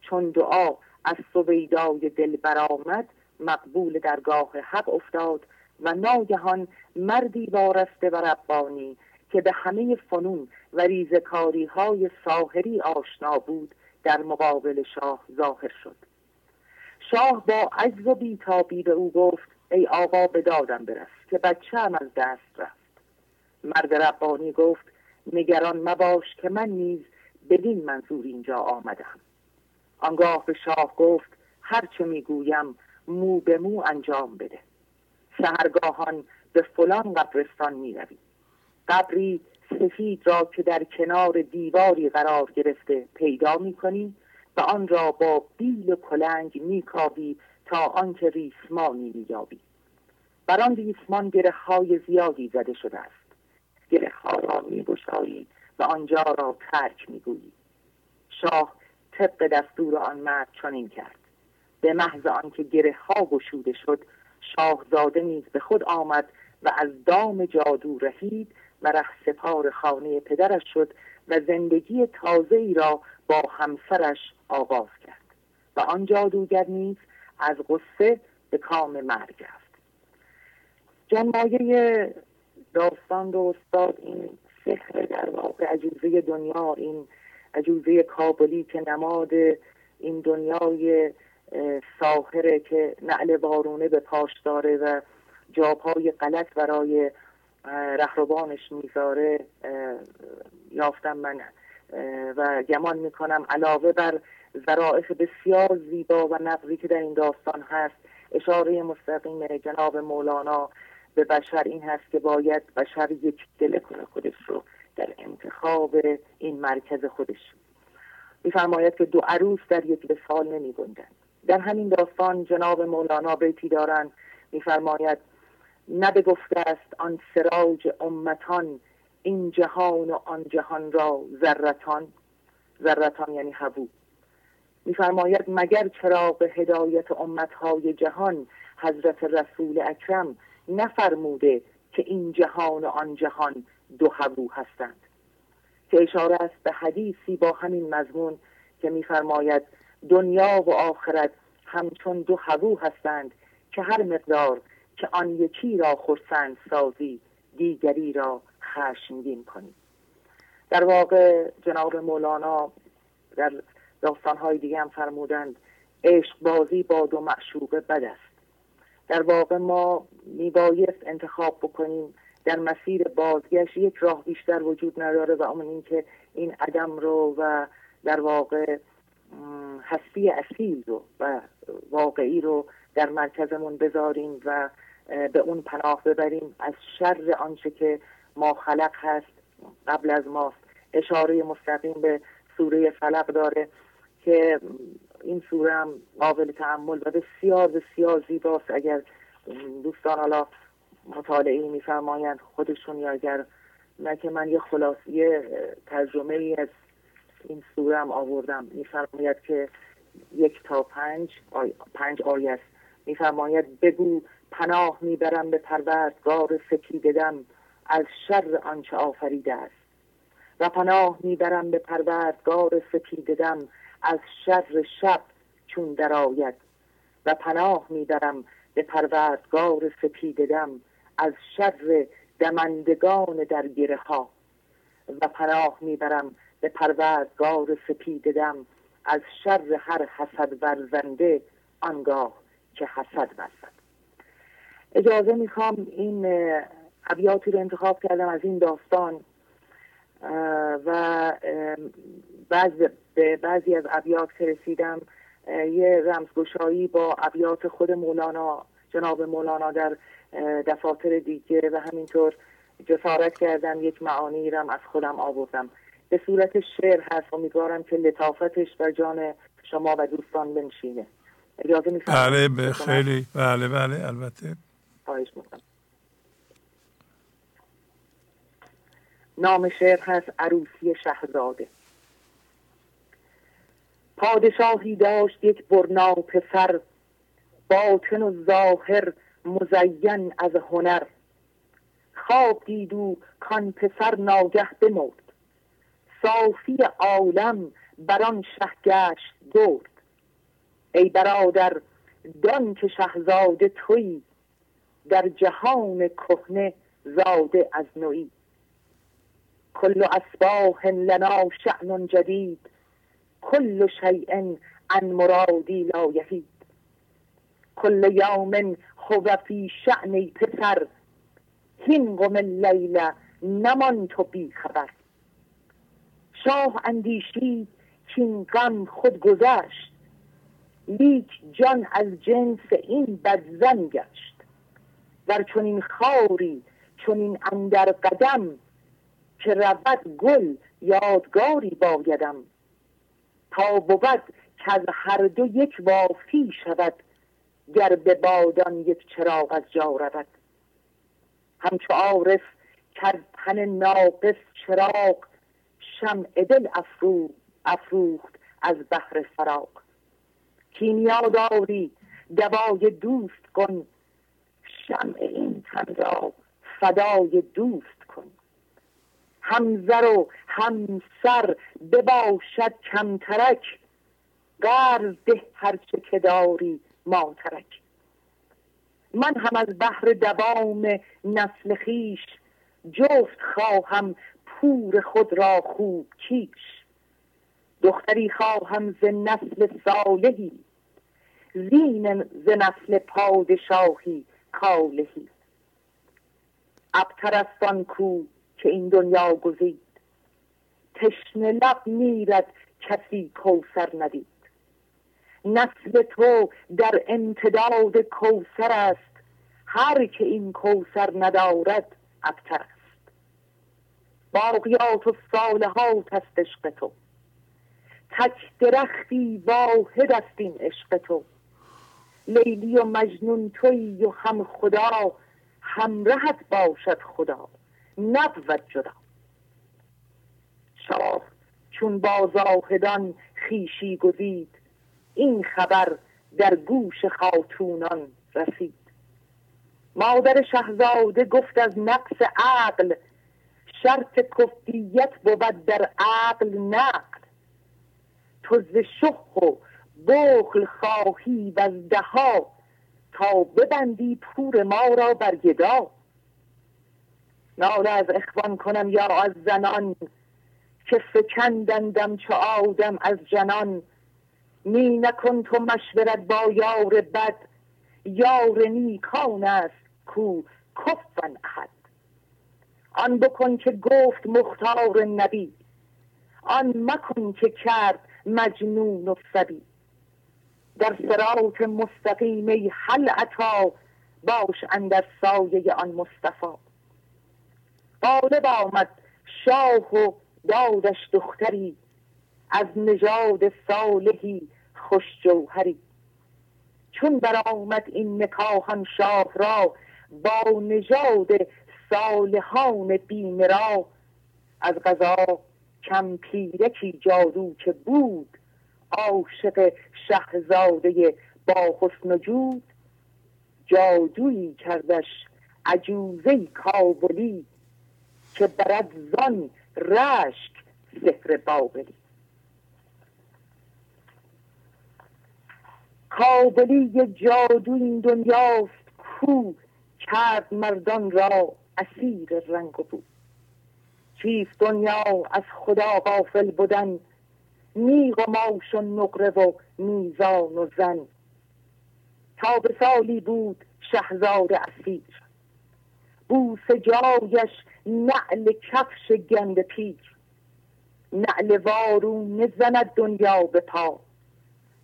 چون دعا از سویدای دل برآمد مقبول درگاه حق افتاد و ناگهان مردی وارسته و ربانی که به همه فنون و ریزکاری های ساحری آشنا بود در مقابل شاه ظاهر شد. شاه با عجز و بیتابی به او گفت ای آقا به دادم برس که بچه هم از دست رفت. مرد ربانی گفت نگران مباش که من نیز بدین منظور اینجا آمدم. آنگاه به شاه گفت هرچه می‌گویم مو به مو انجام بده. سهرگاهان به فلان قبرستان می روی قبری سفید را که در کنار دیواری قرار گرفته پیدا می کنی و آن را با بیل و کلنگ می تا آنکه ریسمانی مییابی. بر آن ریسمان گره های زیادی زده شده است. گره ها را میگشایی و آنجا را ترک می‌گویی. شاه طبق دستور آن مرد چنین کرد. به محض آنکه گره ها گشوده شد شاهزاده نیز به خود آمد و از دام جادو رهید و ره سپار خانه پدرش شد و زندگی تازه ای را با همسرش آغاز کرد. و آن جادوگر نیز از غصه به کام مرگ رفت جنمایه داستان رو استاد این سحر در واقع عجوزه دنیا این عجوزه کابلی که نماد این دنیای ساحره که نعل بارونه به پاش داره و جابهای غلط برای رهروانش می‌ذاره یافتم من و گمان می‌کنم علاوه بر ظرائف بسیار زیبا و نقضی که در این داستان هست. اشاره مستقیم جناب مولانا به بشر این هست که باید بشر یک دل کنه خودش رو در انتخاب این مرکز خودش میفرماید که دو عروس در یک سال نمی در همین داستان جناب مولانا بیتی دارند. میفرماید نه گفته است آن سراج امتان این جهان و آن جهان را ذرتان ذرتان یعنی هبو. میفرماید مگر چراغ هدایت امتهای جهان حضرت رسول اکرم نفرموده که این جهان و آن جهان دو هبو هستند؟ که اشاره است به حدیثی با همین مضمون که میفرماید دنیا و آخرت همچون دو هبو هستند که هر مقدار که آن یکی را خرسند سازی دیگری را خشمگین کنی. در واقع جناب مولانا در داستانهای دیگه هم فرمودند. عشق بازی با دو معشوق بد است. در واقع ما میبایست انتخاب بکنیم در مسیر بازگشت یک راه بیشتر وجود نداره و اون اینکه این عدم رو و در واقع هستی اصیل رو و واقعی رو در مرکزمون بذاریم و به اون پناه ببریم. از شر آنچه که ما خلق هست قبل از ماست اشاره مستقیم به سوره فلق داره. که این سوره هم قابل تعمل و بسیار بسیار زیباست. اگر دوستان حالا مطالعه میفرمایند خودشون یا اگر نه که من یه خلاصی ترجمه ای از این سوره هم آوردم میفرماید که یک تا پنج آی... پنج آیه است میفرماید بگو پناه می‌برم به پروردگار سپیددم از شر آنچه آفریده است. و پناه می‌برم به پروردگار سپیددم از شر شب چون درآید و پناه می‌برم به پروردگار سپیددم از شر دمندگان در گره ها و پناه می‌برم به پروردگار سپیددم از شر هر حسد ورزنده آنگاه که حسد ورزد. اجازه می‌خوام این ابیاتی رو انتخاب کردم از این داستان. و بعض به بعضی از ابیات که رسیدم یه رمزگشایی با ابیات خود مولانا جناب مولانا در دفاتر دیگه و همینطور جسارت کردم. یک معانی رم از خودم آوردم. به صورت شعر هست. امیدوارم که لطافتش بر جان شما و دوستان بنشینه. اجازه بله خیلی. بله بله البته. خواهش می‌کنم. نام شعر هست عروسی شهزاده. پادشاهی داشت یک برنا پسر باطن و ظاهر مزین از هنر. خواب دید و کان پسر ناگه بمرد. صافی عالم بر آن شه گشت گرد. ای برادر دان که شهزاده تویی در جهان کهنه زاده از نوعی کل اسباه لنا شأن جدید کل شیء عن مرادی لا یهید کل یوم هو فی شأن پسر هین قم اللیل نمان تو بی خبر. شاه اندیشید کین غم خود گذشت لیک جان از جنس این بدزن گشت. در چنین خاری چنین اندر قدم که رود گل یادگاری بایدم. تا بود که از هر دو یک وافی شود گر به بادان یک چراغ از جا رود. همچو عارف کرد تن ناقص چراغ شمع دل افروخت از بحر فراق کیمیا داری دوای دوست کن شمع این تن را فدای دوست همزر و همسر بباشد کمترک. قرض ده هرچه که داری ماترک. من هم از بحر دوام نسل خیش جفت خواهم پور خود را خوب کیش. دختری خواهم ز نسل صالحی زین ز نسل پادشاهی کالهی. ابتر کو که این دنیا گزید. تشن لب میرد کسی کوسر ندید. نسل تو در امتداد کوسر است. هر که این کوسر ندارد ابتر است. باقیات و صالحات است عشق تو. تک درختی واحد است این عشق تو. لیلی و مجنون توی و هم خدا همرهت باشد خدا. نبود جدا. شاه چون با زاهدان خیشی گزید این خبر در گوش خاتونان رسید. مادر شهزاده گفت از نقص عقل شرط کفیت بود در عقل نقل. تو ز شخ و بخل خواهی و از دها تا ببندی پور ما را بر گدا. ناله از اخوان کنم یا از زنان. که فکندندم چو آدم از جنان. می نکن تو مشورت با یار بد. یار نیکان است کو کفن احد. آن بکن که گفت مختار نبی. آن مکن که کرد مجنون و سبی. در سرات مستقیم حل عطا باش اندر سایه آن مصطفی. غالب آمد. شاه و دادش دختری. از نژاد صالحی خوش جوهری. چون برآمد این نکاهان شاه را با نژاد صالحان بیمرا از غذا کم پیرکی جادو که بود. عاشق شهزاده با حسن جود. جادویی کردش عجوزه کابلی. که برد زان رشک سحر بابلی کابلی جادو این دنیاست کو کرد مردان را اسیر رنگ بود چیست دنیا از خدا غافل بودن؟ میغ و ماش و نقره و میزان و زن. تا به سالی بود شهزاد اسیر. بوس جایش نعل کفش گند پیر نعل وارونه زند دنیا به پا.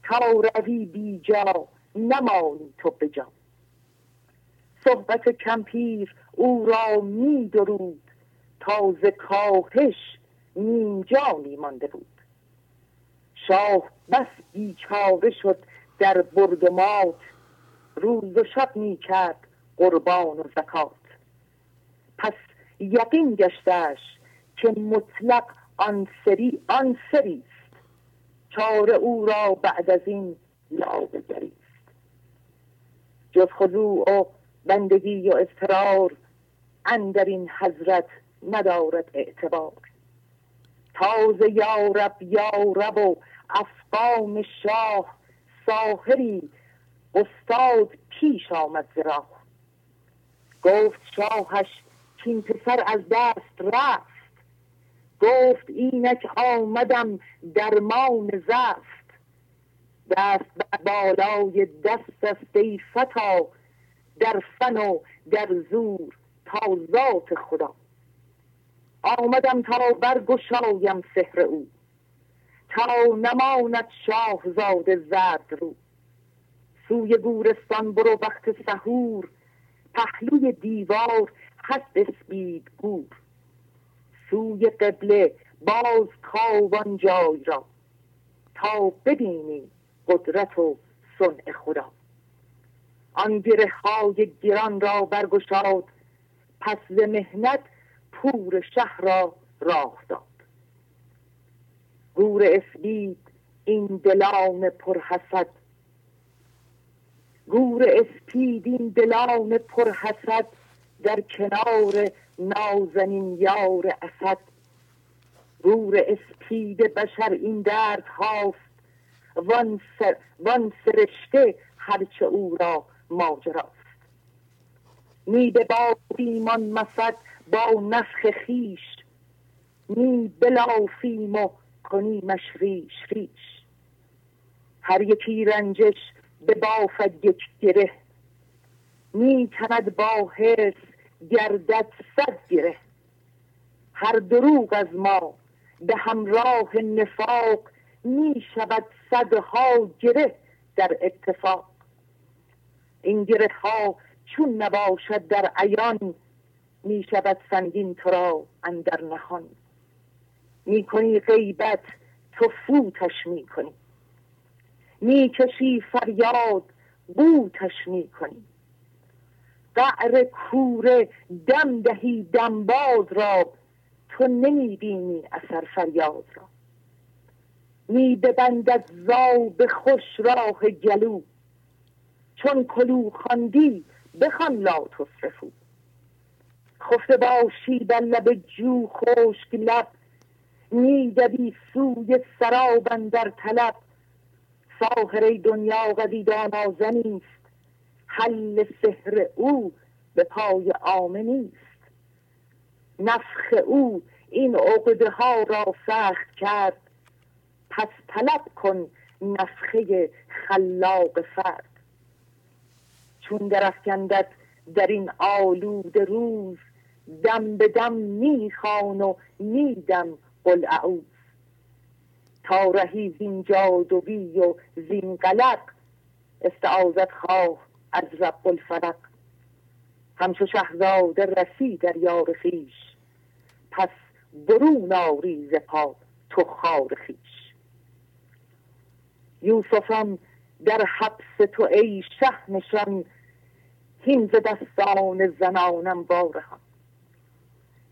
تا روی بیجا نمانی تو بجا صحبت کمپیر او را می درود. تازه کاهش نیم جانی مانده بود. شاه بس بیچاره شد در برد مات. روز و شب می کرد قربان و زکات. یقین گشتش که مطلق آن سری آن سری است. چاره او را بعد از این یاوهگری است. جز خضوع و بندگی و اضطرار اندر این حضرت ندارد اعتبار. تازه یارب یارب و افغان شاه ساهری استاد پیش آمد زرا گفت شاهش این پسر از دست رفت. گفت اینک آمدم درمان زفت. دست بر بالای دست است ای فتا در فن و در زور تا ذات خدا. آمدم تا برگشایم سحر او تا نماند شاهزاده زرد رو. سوی گورستان برو وقت سهور پهلوی دیوار هست اسبید گور سوی قبله باز کاوان جای را. تا ببینی قدرت و صنع خدا. آن گره های گران را برگشاد. پس ز مهنت پور شهر را راه داد. گور اسبید این دلان پرحسد. گور اسپید این دلان پرحسد. در کنار نازنین یار اسد. گور اسپید بشر این درد هاست. وان, سر وان سرشته هرچه او را ماجراست. می به با ایمان مسد با نفخ خیش می بلافیم و کنیمش ریش ریش. هر یکی رنجش به بافد یک گره. می کند با حرس گردد صد گره. هر دروغ از ما به همراه نفاق می شود صدها گره در اتفاق. این گره ها چون نباشد در عیان می شود سنگین تو را اندر نهان. می کنی غیبت تو فوتش می کنی. می کشی فریاد بوتش می کنی. قعر کوره دم دهی دنباز را تو نمی بینی اثر فریاد را. می ببندد زاب خوش راه گلو چون کلو خواندی بخوان لا تصرفو خفته باشی در لب جو خشک لب میدوی سوی سراب در طلب. ساهر دنیا قدید است حل سحر او به پای آمه نیست. نفخ او این عقده ها را سخت کرد. پس طلب کن نفخه خلاق فرد. چون درفکندت در این آلود روز دم به دم می‌خوان و میدم قل اعوذ تا رهی زین جادوی و زین قلق استعاذت خواه از رب الفلق همچو شهزاده رسی در یار خیش پس برون آری ز تو خار خیش یوسفم در حبس تو ای شه نشان هین ز دستان زنانم وارهان.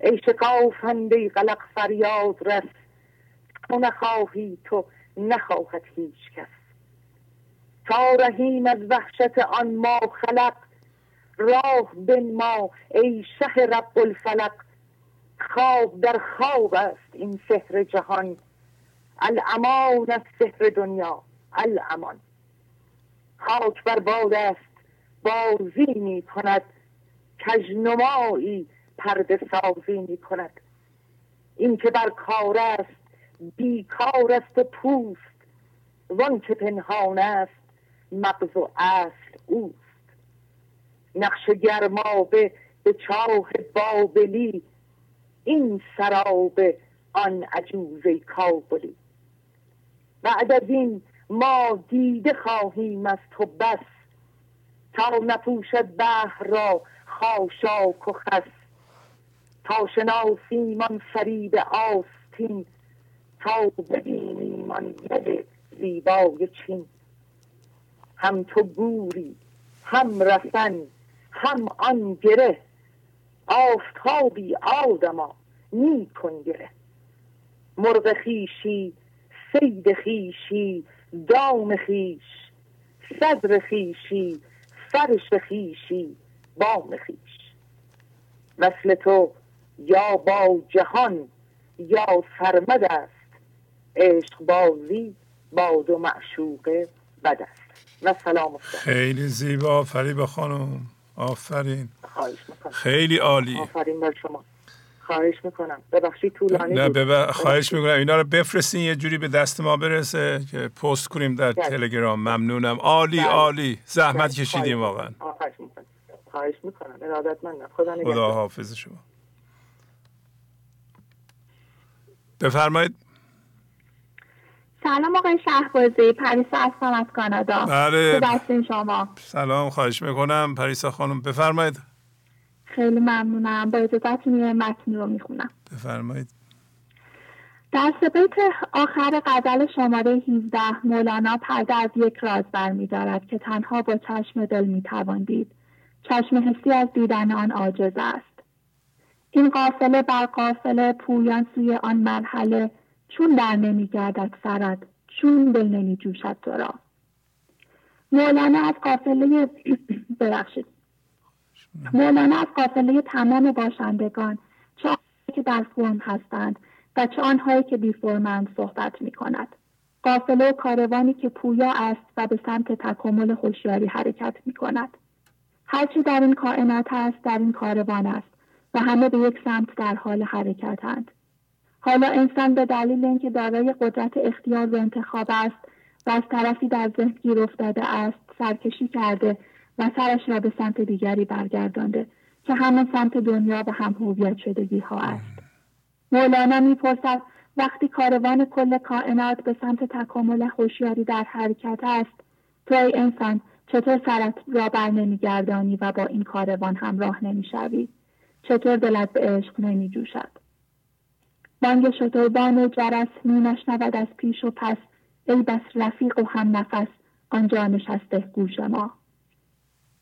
ای شکافنده قلق فریاد رس تو نخواهی تو نخواهد هیچ کس. تا رهیم از وحشت آن ما خلق. راه بن ما ای شه رب الفلق. خواب در خواب است این سحر جهان. الامان از سحر دنیا الامان. خاک بر باد است بازی می کند. کجنمایی پرده سازی می کند. این که بر کار است بیکار است و پوست. وان که پنهان است مغز و اصل اوست. نقش گرمابه به چاه بابلی این سراب آن عجوزه کابلی. بعد از این ما دیده خواهیم از تو بس تا نپوشد بحر را خاشاک و خس. تا شناسیم آن فرید آستین تا ببینیم آن ید زیبای چین. هم تو گوری هم رسن هم آن گره. آفتابی آدما می کن گره. مرغ خیشی سید خیشی دام خیش صدر خیشی فرش خیشی بام خیش مثل تو یا با جهان یا سرمد است عشق بازی با دو معشوق بد و سلام خیلی زیبا. فریبا خانم. آفرین. خواهش می‌کنم. خیلی عالی. آفرین بر شما. خواهش می‌کنم. ببخشید طولانی نه ببخ... خواهش می‌کنم. اینا رو بفرستین یه جوری به دست ما برسه که پست کنیم در ده. تلگرام. ممنونم. عالی ده. عالی. زحمت ده. کشیدیم واقعا. خواهش می‌کنم. خواهش می‌کنم. ارادتمندم. خدا نگهدار. خدا حافظ شما. بفرمایید. سلام آقای شهبازی پریسا هستم از کانادا. بله. خوب شما؟ سلام خواهش می‌کنم. پریسا خانم بفرمایید. خیلی ممنونم. با اجازتون یه متنی رو می‌خونم. بفرمایید. در سبیت آخر غزل شماره 17 مولانا پرده از یک راز برمیدارد که تنها با چشم دل می‌توان دید. چشم حسی از دیدن آن عاجز است. این قافله بر قافله پویان سوی آن مرحله چون در نمیگردد سرد چون دل نمی جوشد تو را. مولانا از قافله ببخشید. مولانا از قافله تمام باشندگان چه که در فرم هستند و چه آنهایی که بی فرمند صحبت می کند قافله و کاروانی که پویا است و به سمت تکامل هوشیاری حرکت می کند هرچی در این کائنات است در این کاروان است و همه به یک سمت در حال حرکتند. حالا انسان به دلیل اینکه دارای قدرت اختیار و انتخاب است و از طرفی در ذهن گیر افتاده است سرکشی کرده و سرش را به سمت دیگری برگردانده که همان سمت دنیا و هم هویت شدگی ها است. مولانا می‌پرسد وقتی کاروان کل کائنات به سمت تکامل هوشیاری در حرکت است تو ای انسان چطور سرت را بر نمیگردانی و با این کاروان همراه نمی‌شوی؟ چطور دلت به عشق نمیجوشد؟ بانگ شتربان و جرس می نشنود از پیش و پس. ای بس رفیق و هم نفس آنجا نشسته گوش ما.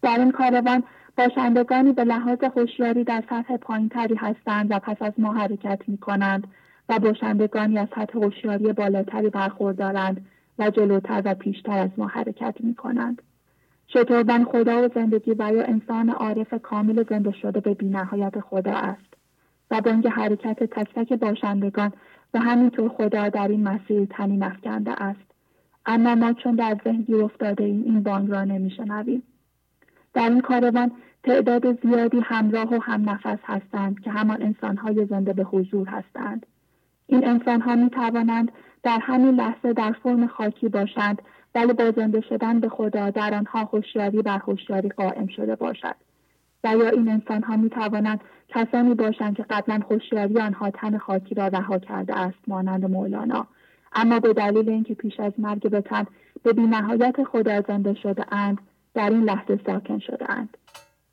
در این کاروان باشندگانی به لحاظ هوشیاری در سطح پایینتری هستند و پس از ما حرکت می کنند و باشندگانی از سطح هوشیاری بالاتری برخوردارند و جلوتر و پیشتر از ما حرکت می کنند. شتربان خدا و زندگی و یا انسان عارف کامل زنده شده به بینهایت خدا است. و بانگ حرکت تک تک باشندگان و همینطور خدا در این مسیر تنی افکنده است. اما ما چون در ذهن گیر افتاده این این بانگ را نمیشنویم. در این کاروان تعداد زیادی همراه و هم نفس هستند که همان انسانهای زنده به حضور هستند. این انسانها می توانند در همین لحظه در فرم خاکی باشند ولی با زنده شدن به خدا در آنها هوشیاری بر هوشیاری قائم شده باشد. و یا این انسان ها می توانند کسانی باشند که قبلا هوشیاری آنها تن خاکی را رها کرده است مانند مولانا. اما به دلیل اینکه پیش از مرگ به تن به بینهایت خدا زنده شده اند در این لحظه ساکن شده اند.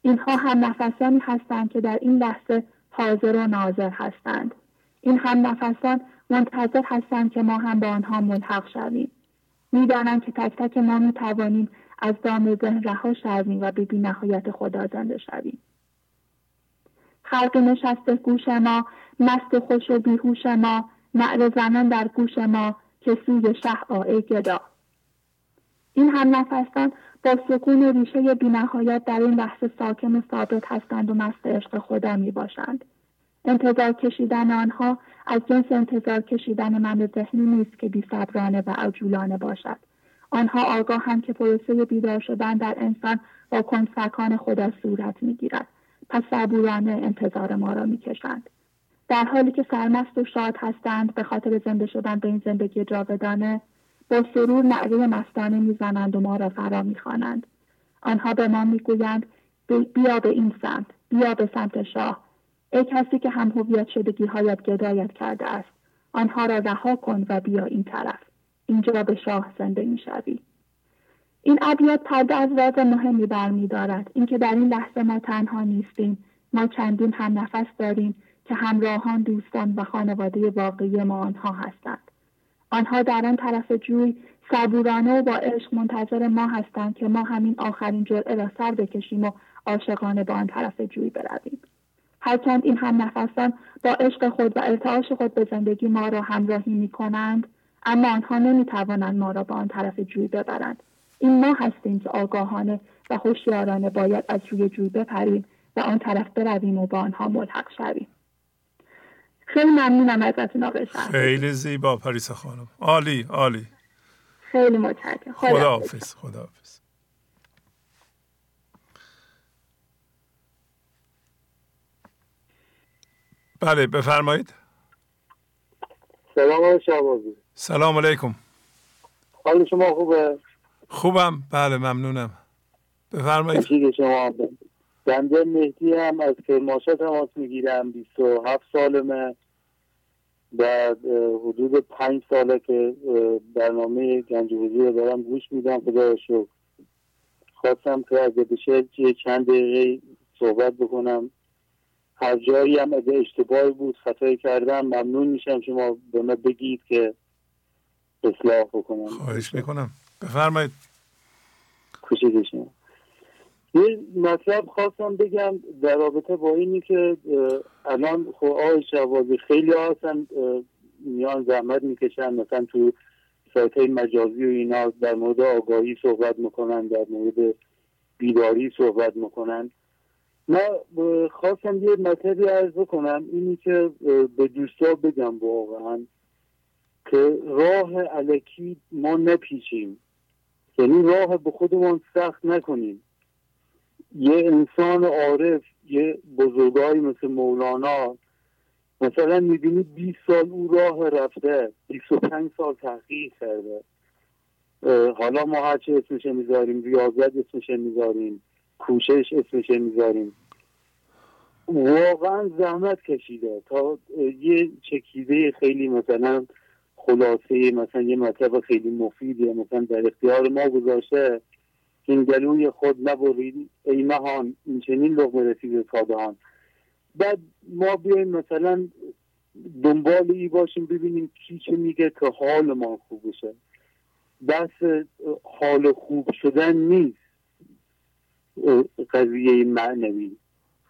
اینها هم نفسانی هستند که در این لحظه حاضر و ناظر هستند. این هم نفسان منتظر هستند که ما هم به آنها ملحق شویم. می‌دانند که تک تک ما می توانیم از دام ذهن رها شویم و به نهایت خدا زنده شویم خلق نشسته گوش ما مست خوش و بیهوش ما نعر زنان در گوش ما که سوی شه آی گدا این هم نفستان با سکون و ریشه بینهایت در این لحظه ساکن و ثابت هستند و مست عشق خدا می باشند. انتظار کشیدن آنها از جنس انتظار کشیدن من ذهنی نیست که بی صبرانه و عجولانه باشد. آنها آگاهند که پروسه بیدار شدن در انسان با کنسکان خدا صورت می گیرد. پس صبورانه انتظار ما را می کشند. در حالی که سرمست و شاد هستند به خاطر زنده شدن به این زندگی جاودانه با سرور نعره مستانه می‌زنند و ما را فرا می‌خوانند آنها به ما می‌گویند بیا به این سمت بیا به سمت شاه ای کسی که هم هویت شدگی هایت گدایت کرده است آنها را رها کن و بیا این طرف اینجا به شاه زنده می‌شوی. این ابیات پرده از راز مهمی برمیدارد. اینکه در این لحظه ما تنها نیستیم. ما چندین هم نفس داریم که همراهان دوستان و خانواده واقعی ما آنها هستند. آنها در آن طرف جوی صبورانه و با عشق منتظر ما هستند که ما همین آخرین جرعه را سر بکشیم و عاشقانه به آن طرف جوی برویم. هرچند این هم نفسان با عشق خود و ارتعاش خود به زندگی ما را همراهی می کنند اما آنها نمی توانند ما را به آن طرف جوی ببرند. این ما هستیم که آگاهانه و خوشیارانه باید از روی جوی بپریم و آن طرف برویم و با آنها ملحق شویم. خیلی ممنونم ازتون آقای خیلی زیبا پریسا خانم. عالی عالی. خیلی متشکرم. خدا حافظ. خدا حافظ. بله بفرمایید. سلام علیکم سلام علیکم. حال شما خوبه؟ خوبم. بله ممنونم. بفرمایید. شما. بنده مهدی هم از کرماشا تماس می‌گیرم 27 سالمه. بعد حدود پنج ساله که برنامه گنج رو دارم گوش میدم. خدا شکر. خواستم که اگه بشه چند دقیقه صحبت بکنم. هر جایی هم اگه اشتباهی بود خطایی کردم ممنون میشم. شما به من بگید که اصلاح بکنم. خواهش می‌کنم. بفرمایید. یه مطلب خواستم بگم در رابطه با اینی که الان خب آقای شوازی خیلی هستن میان زحمت می‌کشن مثلا تو سایت های مجازی و اینا در مورد آگاهی صحبت می‌کنن در مورد بیداری صحبت می‌کنن. من خواستم یه مطلبی عرض بکنم اینی که به دوستا بگم واقعا. که راه علکی ما نپیچیم. یعنی راه به خودمون سخت نکنیم. یه انسان عارف یه بزرگایی مثل مولانا مثلا می‌بینی 20 سال او راه رفته 25 سال تحقیق کرده. حالا ما هرچه اسمشه می‌ذاریم ریاضت اسمشه می‌ذاریم کوشش اسمشه می‌ذاریم. واقعا زحمت کشیده. تا یه چکیده خیلی مثلا خلاصه مثلا یه مطلب خیلی مفیده مثلا در اختیار ما گذاشته. این گلوی خود نبرید. ای مهان این چنین لغمه رسید تا بعد ما بیایم مثلا دنبال ای باشیم ببینیم کی چه میگه که حال ما خوب بشه. بس حال خوب شدن نیست. قضیه معنوی.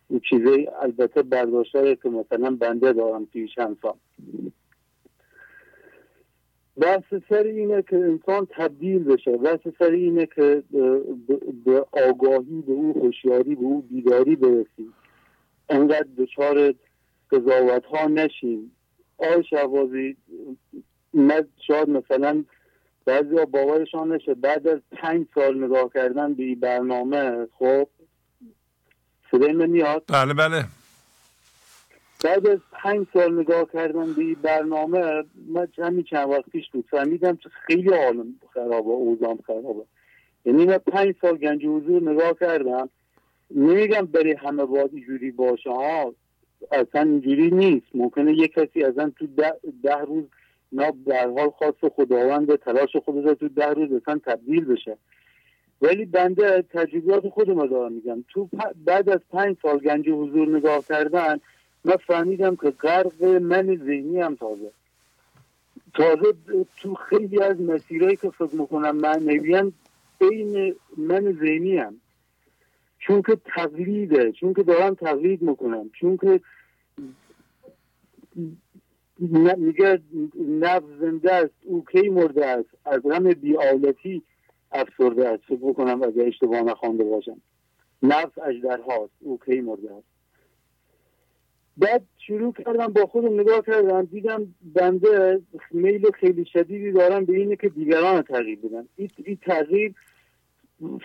این چیزه البته برداشته که مثلا بنده دارم توی چند سال. بحث سر اینه که انسان تبدیل بشه. بحث سر اینه که به آگاهی به او هوشیاری به او بیداری برسیم. انقدر دچار قضاوت ها نشیم آی شوازی شاید مثلا بعضی باورشان نشه بعد از پنج سال نگاه کردن به برنامه خب صدای من میاد؟ بله بله. بعد از پنج سال نگاه کردن به برنامه من همین چند وقت پیش بود فهمیدم خیلی حالم خرابه اوزام خرابه. یعنی من پنج سال گنج حضور نگاه کردم. نمیگم برای همه باید اینجوری باشه ها اصلا اینجوری نیست. ممکنه یک کسی ازن تو ده, ده روز نه در حال خاص خداوند تلاش خودش تو ده روز اصلا تبدیل بشه. ولی بنده تجربیات خودم دارم میگم. تو بعد از پنج سال گنج حضور نگاه کردن من فهمیدم که غرق من ذهنی هم تازه. تازه تو خیلی از مسیرهایی که فکر می‌کنم معنوی بین من ذهنی هم. چون که تقلیده چون که دارم تقلید می‌کنم چون که میگه نفس زنده است او کی مرده است؟ از غم بیالتی افسرده است. فکر بکنم اگر اشتباه نخوانده باشم. نفس اجدر هاست او کی مرده است؟ بعد شروع کردم با خودم نگاه کردم دیدم بنده میل خیلی شدیدی دارم به اینه که دیگران تغییر بدن. این تغییر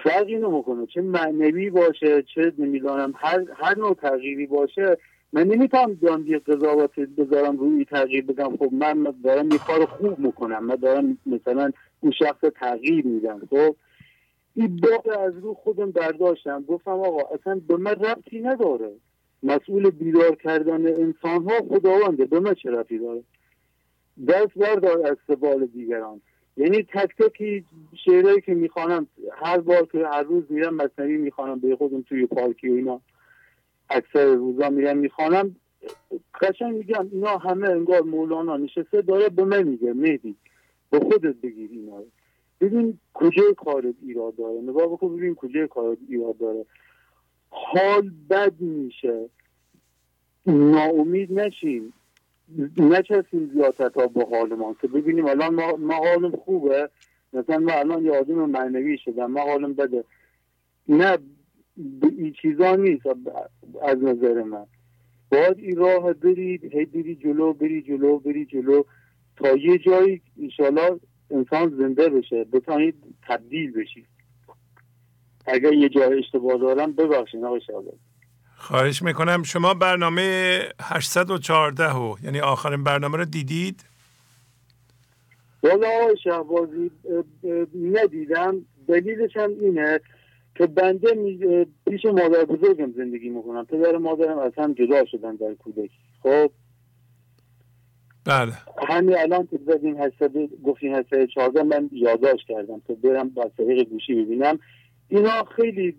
فرقی نمی‌کنه. چه معنوی باشه چه نمی‌دانم هر هر نوع تغییری باشه من نمی‌تونم بیام یه قضاوت بذارم روی تغییر بگم خب من دارم یه کار خوب می‌کنم. من دارم مثلا اون شخص تغییر میدم. خب این باقی از رو خودم برداشتم. گفتم آقا اصلا به من ربطی نداره. مسئول بیدار کردن انسان ها خداونده. به من چه داره؟ دست بردار از سبال دیگران. یعنی تک تکی شعرهایی که می‌خوانم هر بار که هر روز میرم مصنوی می‌خوانم به خودم توی پارکی و اینا. اکثر روزا میرم می‌خوانم. قشنگ میگم اینا همه انگار مولانا نشسته داره به من میگه مهدی به خودت بگیر اینا ببین کجای کارت ایراد داره؟ نگاه بکن ببین کجای کارت ایراد داره. حال بد میشه. ناامید نشیم. نچسیم زیادتا با حالمان که ببینیم الان ما, ما حالم خوبه. مثلا ما الان یه آدم معنوی شدم. ما حالم بده. نه این چیزا نیست از نظر من. باید این راه برید هی بری جلو بری جلو بری جلو. تا یه جایی انشالله انسان زنده بشه. بتانید تبدیل بشید. اگر یه جای اشتباه دارم ببخشید آقای شاید خواهش می‌کنم. شما برنامه 814 و یعنی آخرین برنامه رو دیدید؟ والا آقای شهبازی ندیدم. دلیلش هم اینه که بنده پیش مادر بزرگم زندگی می‌کنم. پدر مادرم از هم جدا شدن در کودکی. خب؟ بله. همین الان که زدین هشتصد گفتین هشتصد چهارده من یادداشت کردم که برم با طریق گوشی ببینم. اینا خیلی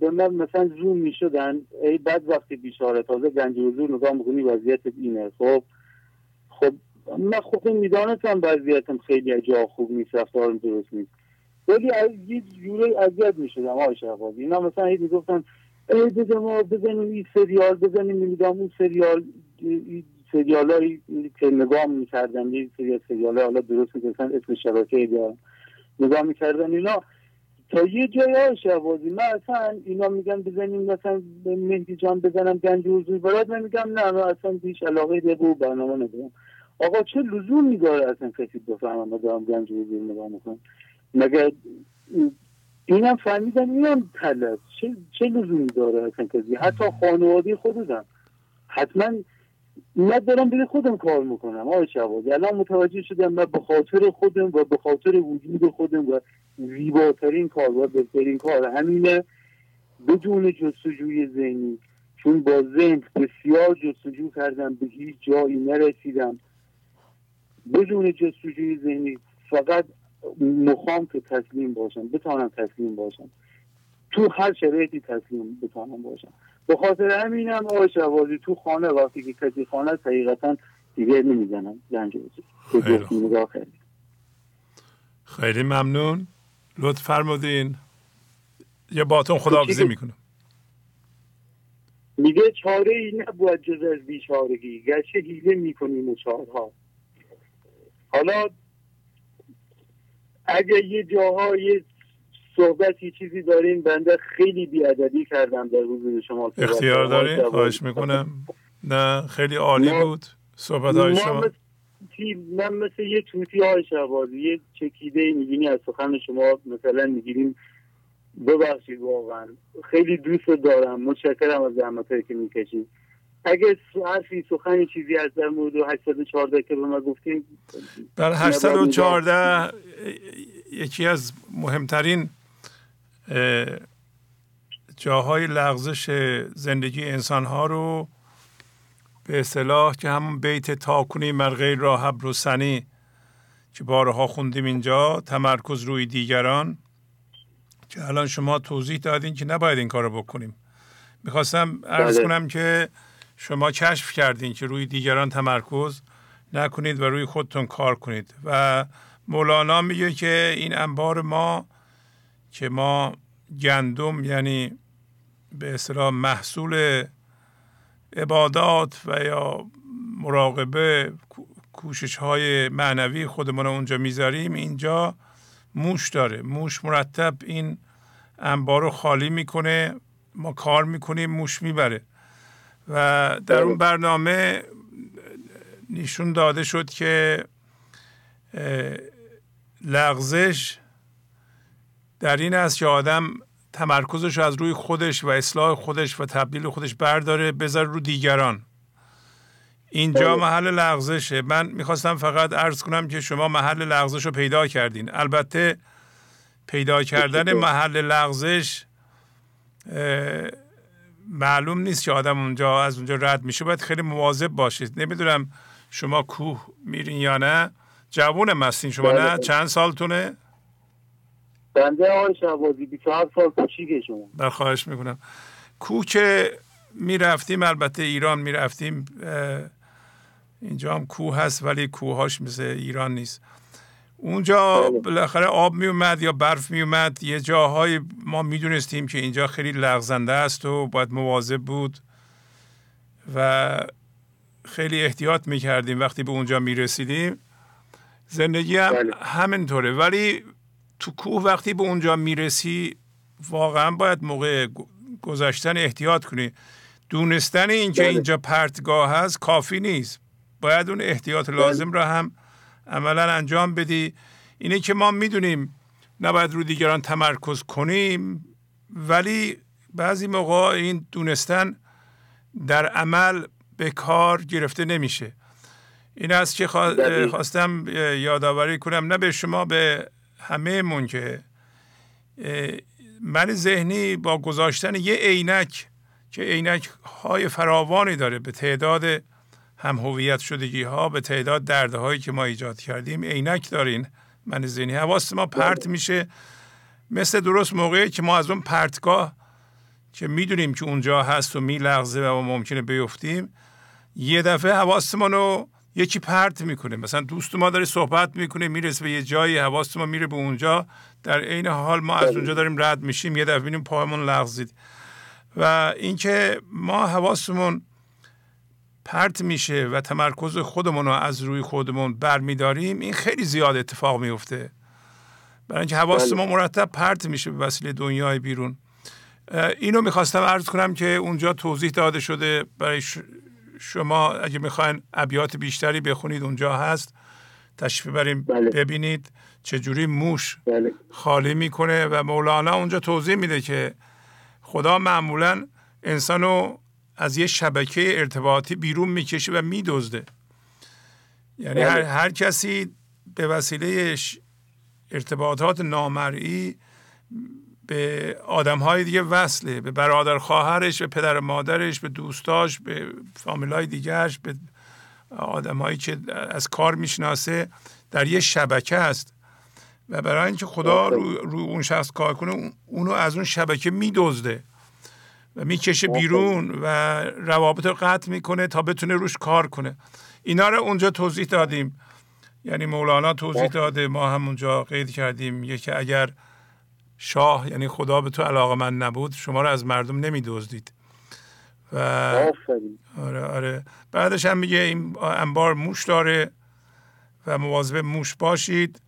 به من مثلا زوم می شدن ای بعد وقتی بیشاره تازه گنج حضور نگاه می‌کنی وضعیت اینه. خب خب من خودم می‌دانستم وضعیتم خیلی جا خوب نیست رفتارم درست نیست. ولی از یه جوره اذیت می‌شدم آقای شهبازی اینا مثلا هی می‌گفتن ای بزن ما بزنیم این سریال بزنیم نمی‌دونم اون سریال سریال هایی که نگاه می‌کردن یه سریال سریال حالا درست می‌کنن اسم شبکه بیارم نگاه می‌کردن اینا تا یه جای شهبازی من اصلا اینا میگن بزنیم مثلا مهدی جان بزنم گنج حضور برات من میگم نه من اصلا هیچ علاقه به و برنامه ندارم. آقا چه لزومی داره اصلا کسی بفهمم دارم گنج حضور نگاه می‌کنم؟ مگر اینم فهمیدم اینم تلت چه, چه لزومی داره اصلا کسی؟ حتی خانواده خودم حتما نه دارم به خودم کار می‌کنم. آقای شوازی الان متوجه شدم من به خاطر خودم و به خاطر وجود خودم و زیباترین کار و بهترین کار همینه. بدون جستجوی ذهنی چون با ذهن بسیار جستجو کردم به هیچ جایی نرسیدم. بدون جستجوی ذهنی فقط مخام که تسلیم باشم بتانم تسلیم باشم. تو هر شرایطی تسلیم بتانم باشم. به خاطر همینم آقای شوازی تو خانه وقتی که کسی خانه حقیقتا دیگه نمی‌زنم زنج خیلی خیلی ممنون. لطف فرمودین. یه باتون خداحافظی می‌کنم. میگه چاره ای نبود جز از بیچارگی. گرچه هیله می‌کنیم و چارها. حالا اگر یه صحبتی چیزی دارین بنده خیلی بیادبی کردم در حضور شما اختیار دارین؟ خواهش می‌کنم. نه خیلی عالی بود صحبت های شما. من مثل یه توتی های شبازی یه چکیده میگینی از سخن شما مثلا می‌گیریم. ببخشید واقعا. خیلی دوست دارم. متشکرم از زحمت که می‌کشید. اگه حرفی سخنی چیزی از در مورد 814 که به ما گفتیم در 814 یکی از مهمترین جاهای لغزش زندگی انسان ها رو به اصطلاح که همون بیت تاکنی مرغی را حبر و سنی که بارها خوندیم اینجا تمرکز روی دیگران که الان شما توضیح دادین که نباید این کار رو بکنیم می‌خواستم ارز بله. کنم که شما کشف کردین که روی دیگران تمرکز نکنید و روی خودتون کار کنید و مولانا میگه که این انبار ما که ما گندم یعنی به اصطلاح محصول عبادات و یا مراقبه کوشش های معنوی خودمون اونجا می‌ذاریم. اینجا موش داره. موش مرتب این انبار رو خالی می‌کنه. ما کار می‌کنیم موش می‌بره. و در اون برنامه نشون داده شد که لغزش در این است که آدم تمرکزش از روی خودش و اصلاح خودش و تبدیل خودش برداره بذار رو دیگران. اینجا بله. محل لغزشه. من می‌خواستم فقط عرض کنم که شما محل لغزش رو پیدا کردین. البته پیدا کردن محل لغزش معلوم نیست که آدم اونجا از اونجا رد میشه. باید خیلی مواظب باشید. نمی‌دونم شما کوه میرین یا نه. جوون هستین شما نه؟ بله. چند سالتونه؟ بنده آقای شهبازی 27 سال در خواهش می‌کنم. کوه که می‌رفتیم البته ایران می‌رفتیم اینجا هم کوه هست ولی کوههاش مثل ایران نیست. اونجا بله. بالاخره آب می اومد یا برف می اومد یه جاهای ما می‌دونستیم که اینجا خیلی لغزنده است و باید مواظب بود و خیلی احتیاط می‌کردیم وقتی به اونجا می‌رسیدیم. زندگی هم بله. همینطوره. ولی تو کوه وقتی به اونجا می‌رسی واقعا باید موقع گذاشتن احتیاط کنی. دونستن اینکه بله. اینجا پرتگاه هست کافی نیست. باید اون احتیاط بله. لازم را هم عملا انجام بدی. اینه که ما می‌دونیم نباید رو دیگران تمرکز کنیم ولی بعضی موقع این دونستن در عمل به کار گرفته نمیشه. این است که خواستم یادآوری کنم نه به شما به همه مون که من ذهنی با گذاشتن یه عینک که عینک های فراوانی داره به تعداد هم هویت شدگی ها به تعداد دردهایی که ما ایجاد کردیم عینک دارین. من ذهنی حواست ما پرت میشه. مثل درست موقعی که ما از اون پرتگاه که می‌دونیم که اونجا هست و میلغزه و ممکنه بیفتیم یه دفعه حواستمون رو یکی پرت می‌کنه. مثلا دوست ما داره صحبت می‌کنه می‌رسه به یه جایی حواست ما میره به اونجا. در عین حال ما از بله. اونجا داریم رد میشیم یه دفعه ببینیم پایمون لغزید. و اینکه ما حواسمون پرت میشه و تمرکز خودمون رو از روی خودمون برمیداریم این خیلی زیاد اتفاق میفته برای اینکه حواس ما بله. مرتب پرت میشه به وسیله دنیای بیرون. اینو می‌خواستم عرض کنم که اونجا توضیح داده شده برای شما اگه می‌خواین ابیات بیشتری بخونید اونجا هست تشریف بریم بله. ببینید چجوری موش بله. خالی می‌کنه و مولانا اونجا توضیح میده که خدا معمولا انسانو از یه شبکه ارتباطی بیرون می‌کشه و میدزده یعنی هر, بله. هر کسی به وسیله ارتباطات نامرئی به آدم های دیگه وصله به برادر خواهرش به پدر مادرش به دوستاش به فامیل های دیگرش به آدم هایی که از کار می‌شناسه در یه شبکه است و برای اینکه خدا رو, رو اون شخص کار کنه اونو از اون شبکه میدزده و می‌کشه بیرون و روابط رو قطع می‌کنه تا بتونه روش کار کنه. اینا رو اونجا توضیح دادیم. یعنی مولانا توضیح داده ما هم اونجا قید کردیم. یکی اگر شاه یعنی خدا به تو علاقه من نبود شما رو از مردم نمی دزدید و آره آره. بعدش هم میگه این انبار موش داره و مواظب موش باشید.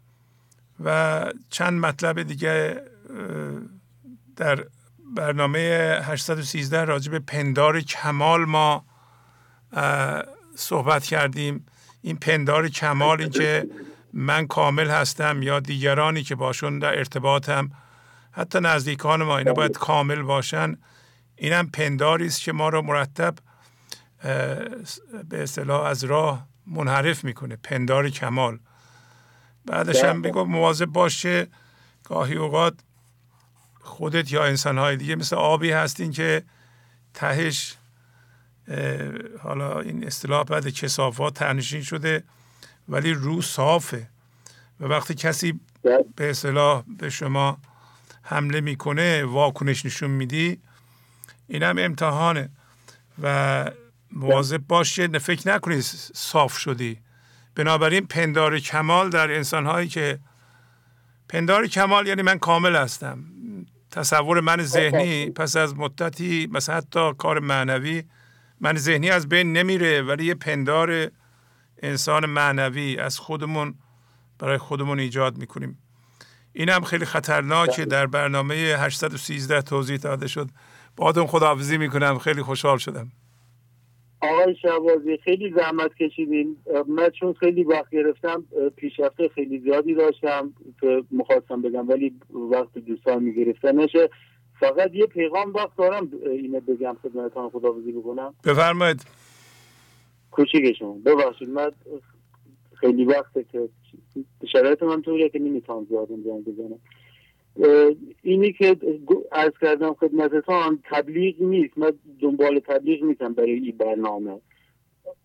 و چند مطلب دیگه در برنامه 813 راجع به پندار کمال ما صحبت کردیم. این پندار کمال این که من کامل هستم یا دیگرانی که باشون در ارتباطم. حتی نزدیکان ما اینا باید کامل باشن. اینم پنداری است که ما رو مرتب به اصطلاح از راه منحرف می‌کنه. پندار کمال. بعدش هم بگو مواظب باشه گاهی اوقات خودت یا انسانهای دیگه مثل آبی هستین که تهش حالا این اصطلاح بعد کسافات تنشین شده ولی رو صافه. و وقتی کسی به اصطلاح به شما حمله می‌کنه واکنش نشون میدی. این هم امتحانه. و مواظب باشه فکر نکنی صاف شدی. بنابراین پندار کمال در انسان هایی که پندار کمال یعنی من کامل هستم. تصور من ذهنی پس از مدتی مثلا حتی کار معنوی من ذهنی از بین نمیره ولی یه پندار انسان معنوی از خودمون برای خودمون ایجاد می‌کنیم. این هم خیلی خطرناکه. در برنامه 813 توضیح داده شد. با خداحافظی می‌کنم. خیلی خوشحال شدم. آقای شعبازی خیلی زحمت کشیدین. من چون خیلی وقت گرفتم پیشرفته خیلی زیادی داشتم. که مخواستم بگم ولی وقت دوستان می‌گرفتن. نشه. فقط یه پیغام وقت دارم اینه بگم خدمتتان خداحافظی بکنم بفرمایید. کوچیکشون. ببخشید من خیلی وقته که شرایط من طوریه که نمی‌تونم زیاد جنگ بزنم. اینی که از کردم خدمتتان تبلیغ نیست. من دنبال تبلیغ نیستم برای این برنامه.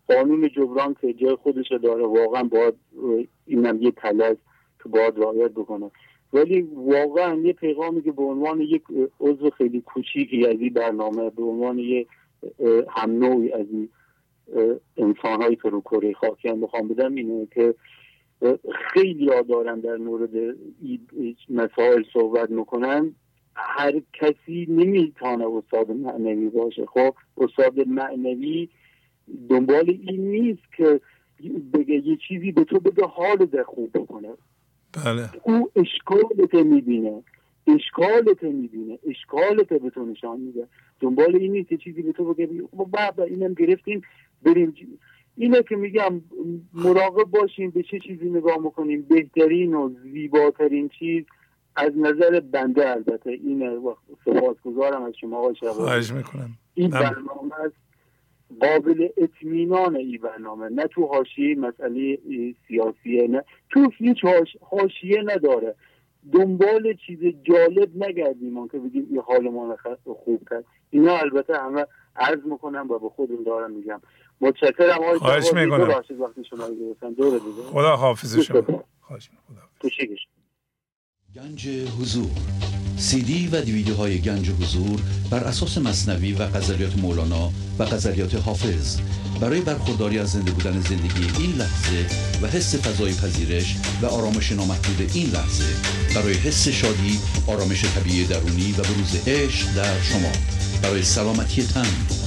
قانون جبران که جای خودش داره واقعا باید اینم یه تلز که باید رعایت بکنه. ولی واقعا یه پیغامی که به عنوان یک عضو خیلی کوچیکی از این برنامه به عنوان یه هم نوعی از این انسان هایی که رو کره خاکی هم بخوام بدم اینه که خیلی ها دارن در مورد مسائل صحبت می‌کنن. هر کسی نمی‌تونه استاد معنوی باشه. خب استاد معنوی دنبال این نیست که بگه یه چیزی به تو بگه حال در خوب بکنه. بله. او اشکالت می‌بینه. اشکالت می‌بینه. اشکالت به تو نشان میده. دنبال این نیست چیزی به تو بگه. بابا اینم گرفتیم بریم اینه که میگم مراقب باشیم به چه چیزی نگاه می‌کنیم؟ بهترین و زیباترین چیز از نظر بنده البته اینه. سپاسگزارم از شما آقای خواهش می‌کنم. این برنامه است قابل اطمینان این برنامه. نه تو حاشیه مسئله سیاسیه نه تو هیچ حاشیه نداره. دنبال چیز جالب نگردیم که بگیم این حال ما خوب کرد اینا البته همه عرض می‌کنم و به خودم دارم میگم. متشکرم آقای خواهش می‌کنم. وقتی شما دور خدا حافظ شما. خواهش گنج حضور. سی دی و دیویدیو های گنج حضور بر اساس مصنوی و غزلیات مولانا و غزلیات حافظ. برای برخورداری از زنده بودن زندگی این لحظه و حس فضای پذیرش و آرامش نامحدود این لحظه برای حس شادی آرامش طبیعی درونی و بروز عشق در شما. برای سلامتی تن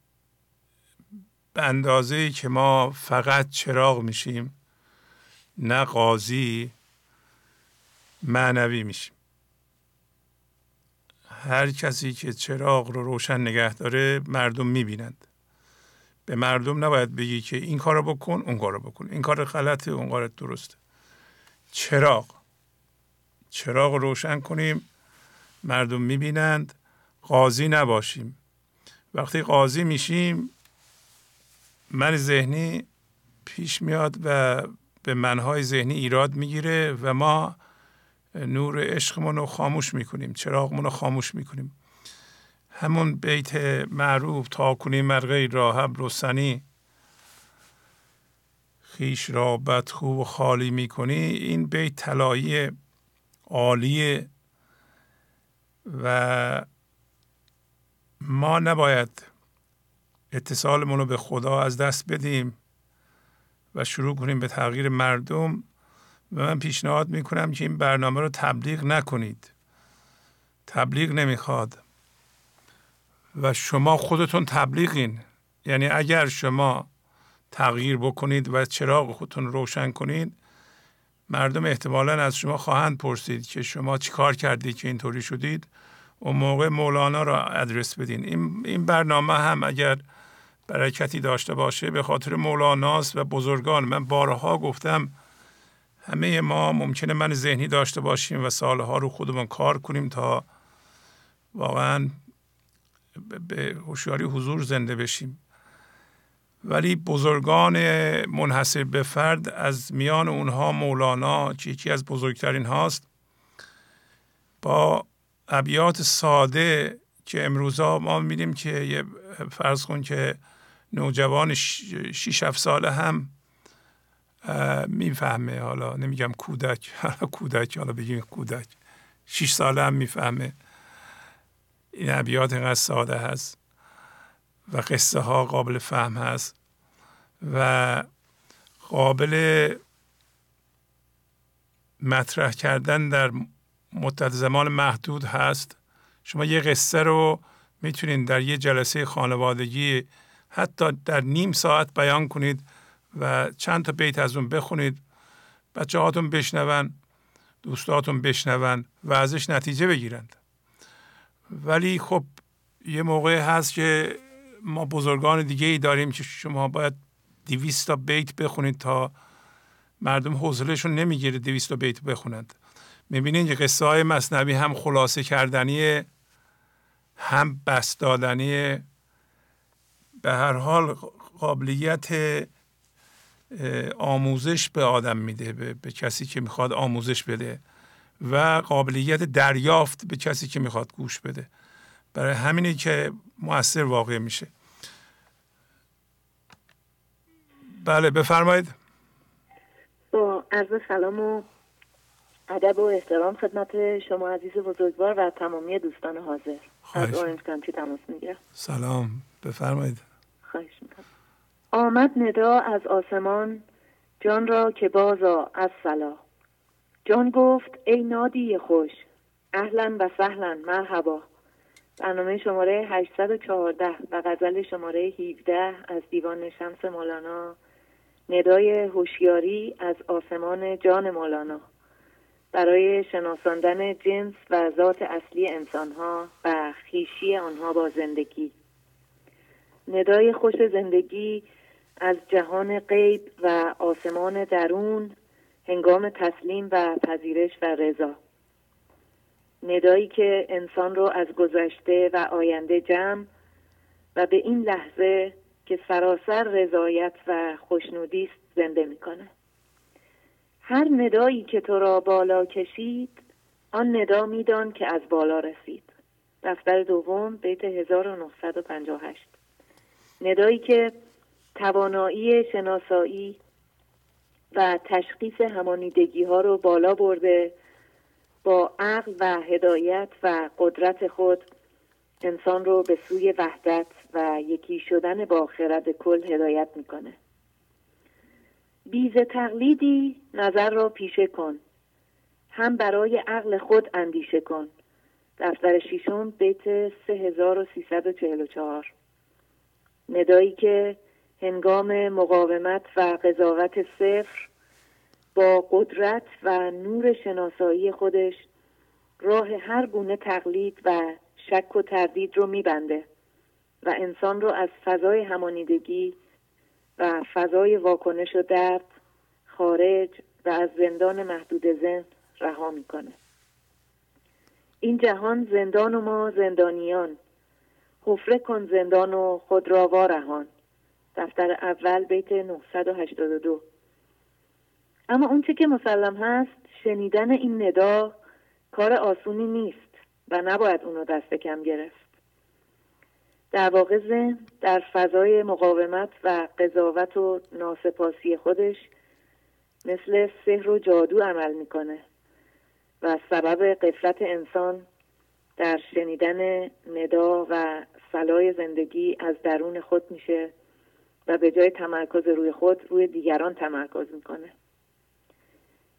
به اندازه که ما فقط چراغ میشیم نه قاضی معنوی میشیم. هر کسی که چراغ رو روشن نگه داره مردم می‌بینند. به مردم نباید بگی که این کار رو بکن اون کار بکن. این کار غلطه اون کار درسته. چراغ. چراغ روشن کنیم مردم می‌بینند. قاضی نباشیم. وقتی قاضی میشیم من ذهنی پیش میاد و به منهای ذهنی ایراد می‌گیره و ما نور عشقمون رو خاموش می‌کنیم چراغمون رو خاموش می‌کنیم. همون بیت معروف تا کنی مرغی راهب رسنی خیش را بدخو و خالی می‌کنی. این بیت طلایی عالیه و ما نباید اتصالمون رو به خدا از دست بدیم و شروع کنیم به تغییر مردم. و من پیشنهاد می‌کنم که این برنامه رو تبلیغ نکنید. تبلیغ نمی‌خواد. و شما خودتون تبلیغین. یعنی اگر شما تغییر بکنید و چراغ خودتون روشن کنید مردم احتمالا از شما خواهند پرسید که شما چیکار کردید که اینطوری شدید. اون موقع مولانا را ادرس بدین. این, این برنامه هم اگر برکتی داشته باشه به خاطر مولاناست و بزرگان. من بارها گفتم همه ما ممکنه من ذهنی داشته باشیم و سالها رو خودمون کار کنیم تا واقعا به هوشیاری حضور زنده بشیم. ولی بزرگان منحصر به فرد از میان اونها مولانا که یکی از بزرگترین هاست با ابیات ساده که امروزا ما میدیم که یه فرض کن که نوجوان شیش هفت ساله هم می‌فهمه. حالا نمیگم کودک حالا کودک حالا بگیم کودک. شیش ساله هم می‌فهمه. این ابیات اینقدر ساده هست و قصه ها قابل فهم هست و قابل مطرح کردن در مدت زمان محدود هست. شما یه قصه رو می‌تونید در یه جلسه خانوادگی حتی در نیم ساعت بیان کنید و چند تا بیت از اون بخونید. بچه هاتون بشنون دوستاتون بشنون و ازش نتیجه بگیرند. ولی خب یه موقع هست که ما بزرگان دیگه ای داریم که شما باید دیویست تا بیت بخونید تا مردم حوصلهشون نمی‌گیره دیویست تا بیت بخونند. می‌بینید که قصه های مصنوی هم خلاصه کردنی هم بس دادنی به هر حال قابلیت آموزش به آدم میده به, به کسی که می‌خواد آموزش بده و قابلیت دریافت به کسی که می‌خواد گوش بده. برای همینی که موثر واقع میشه. بله بفرمایید. با عرض سلام و ادب و احترام خدمت شما عزیز بزرگوار و تمامی دوستان حاضر. از اورنج تماس می‌گیرم. سلام. بفرمایید. خواهش می‌کنم. آمد ندا از آسمان جان را که بازا از سلا جان گفت ای نادی خوش اهلا و سهلا مرحبا. برنامه شماره 814 و غزل شماره 17 از دیوان شمس مولانا. ندای هوشیاری از آسمان جان مولانا. برای شناساندن جنس و ذات اصلی انسانها و خیشی آنها با زندگی. ندای خوش زندگی از جهان غیب و آسمان درون هنگام تسلیم و پذیرش و رضا. ندایی که انسان رو از گذشته و آینده جمع و به این لحظه که سراسر رضایت و خوشنودی است زنده می‌کنه. هر ندایی که تو را بالا کشید آن ندا میدان که از بالا رسید. دفتر دوم بیت 1958 ندایی که توانایی شناسایی و تشخیص همانیدگی ها رو بالا برده با عقل و هدایت و قدرت خود انسان رو به سوی وحدت و یکی شدن با خرد کل هدایت می‌کنه. بیز تقلیدی نظر را پیشه کن. هم برای عقل خود اندیشه کن. دفتر شیشم بیت 3344 ندایی که هنگام مقاومت و قضاوت صفر با قدرت و نور شناسایی خودش راه هر گونه تقلید و شک و تردید رو میبنده و انسان رو از فضای همانیدگی و فضای واکنش و درد خارج و از زندان محدود زن رها می‌کنه. این جهان زندان و ما زندانیان. حفره کن زندان و خود را وارهان. دفتر اول بیت 982 اما اونچه که مسلم هست شنیدن این ندا کار آسونی نیست و نباید اونو دست کم گرفت. در واقع ذهن در فضای مقاومت و قضاوت و ناسپاسی خودش مثل سحر و جادو عمل می‌کنه و سبب قفلت انسان در شنیدن ندا و سلای زندگی از درون خود میشه و به جای تمرکز روی خود روی دیگران تمرکز می‌کنه.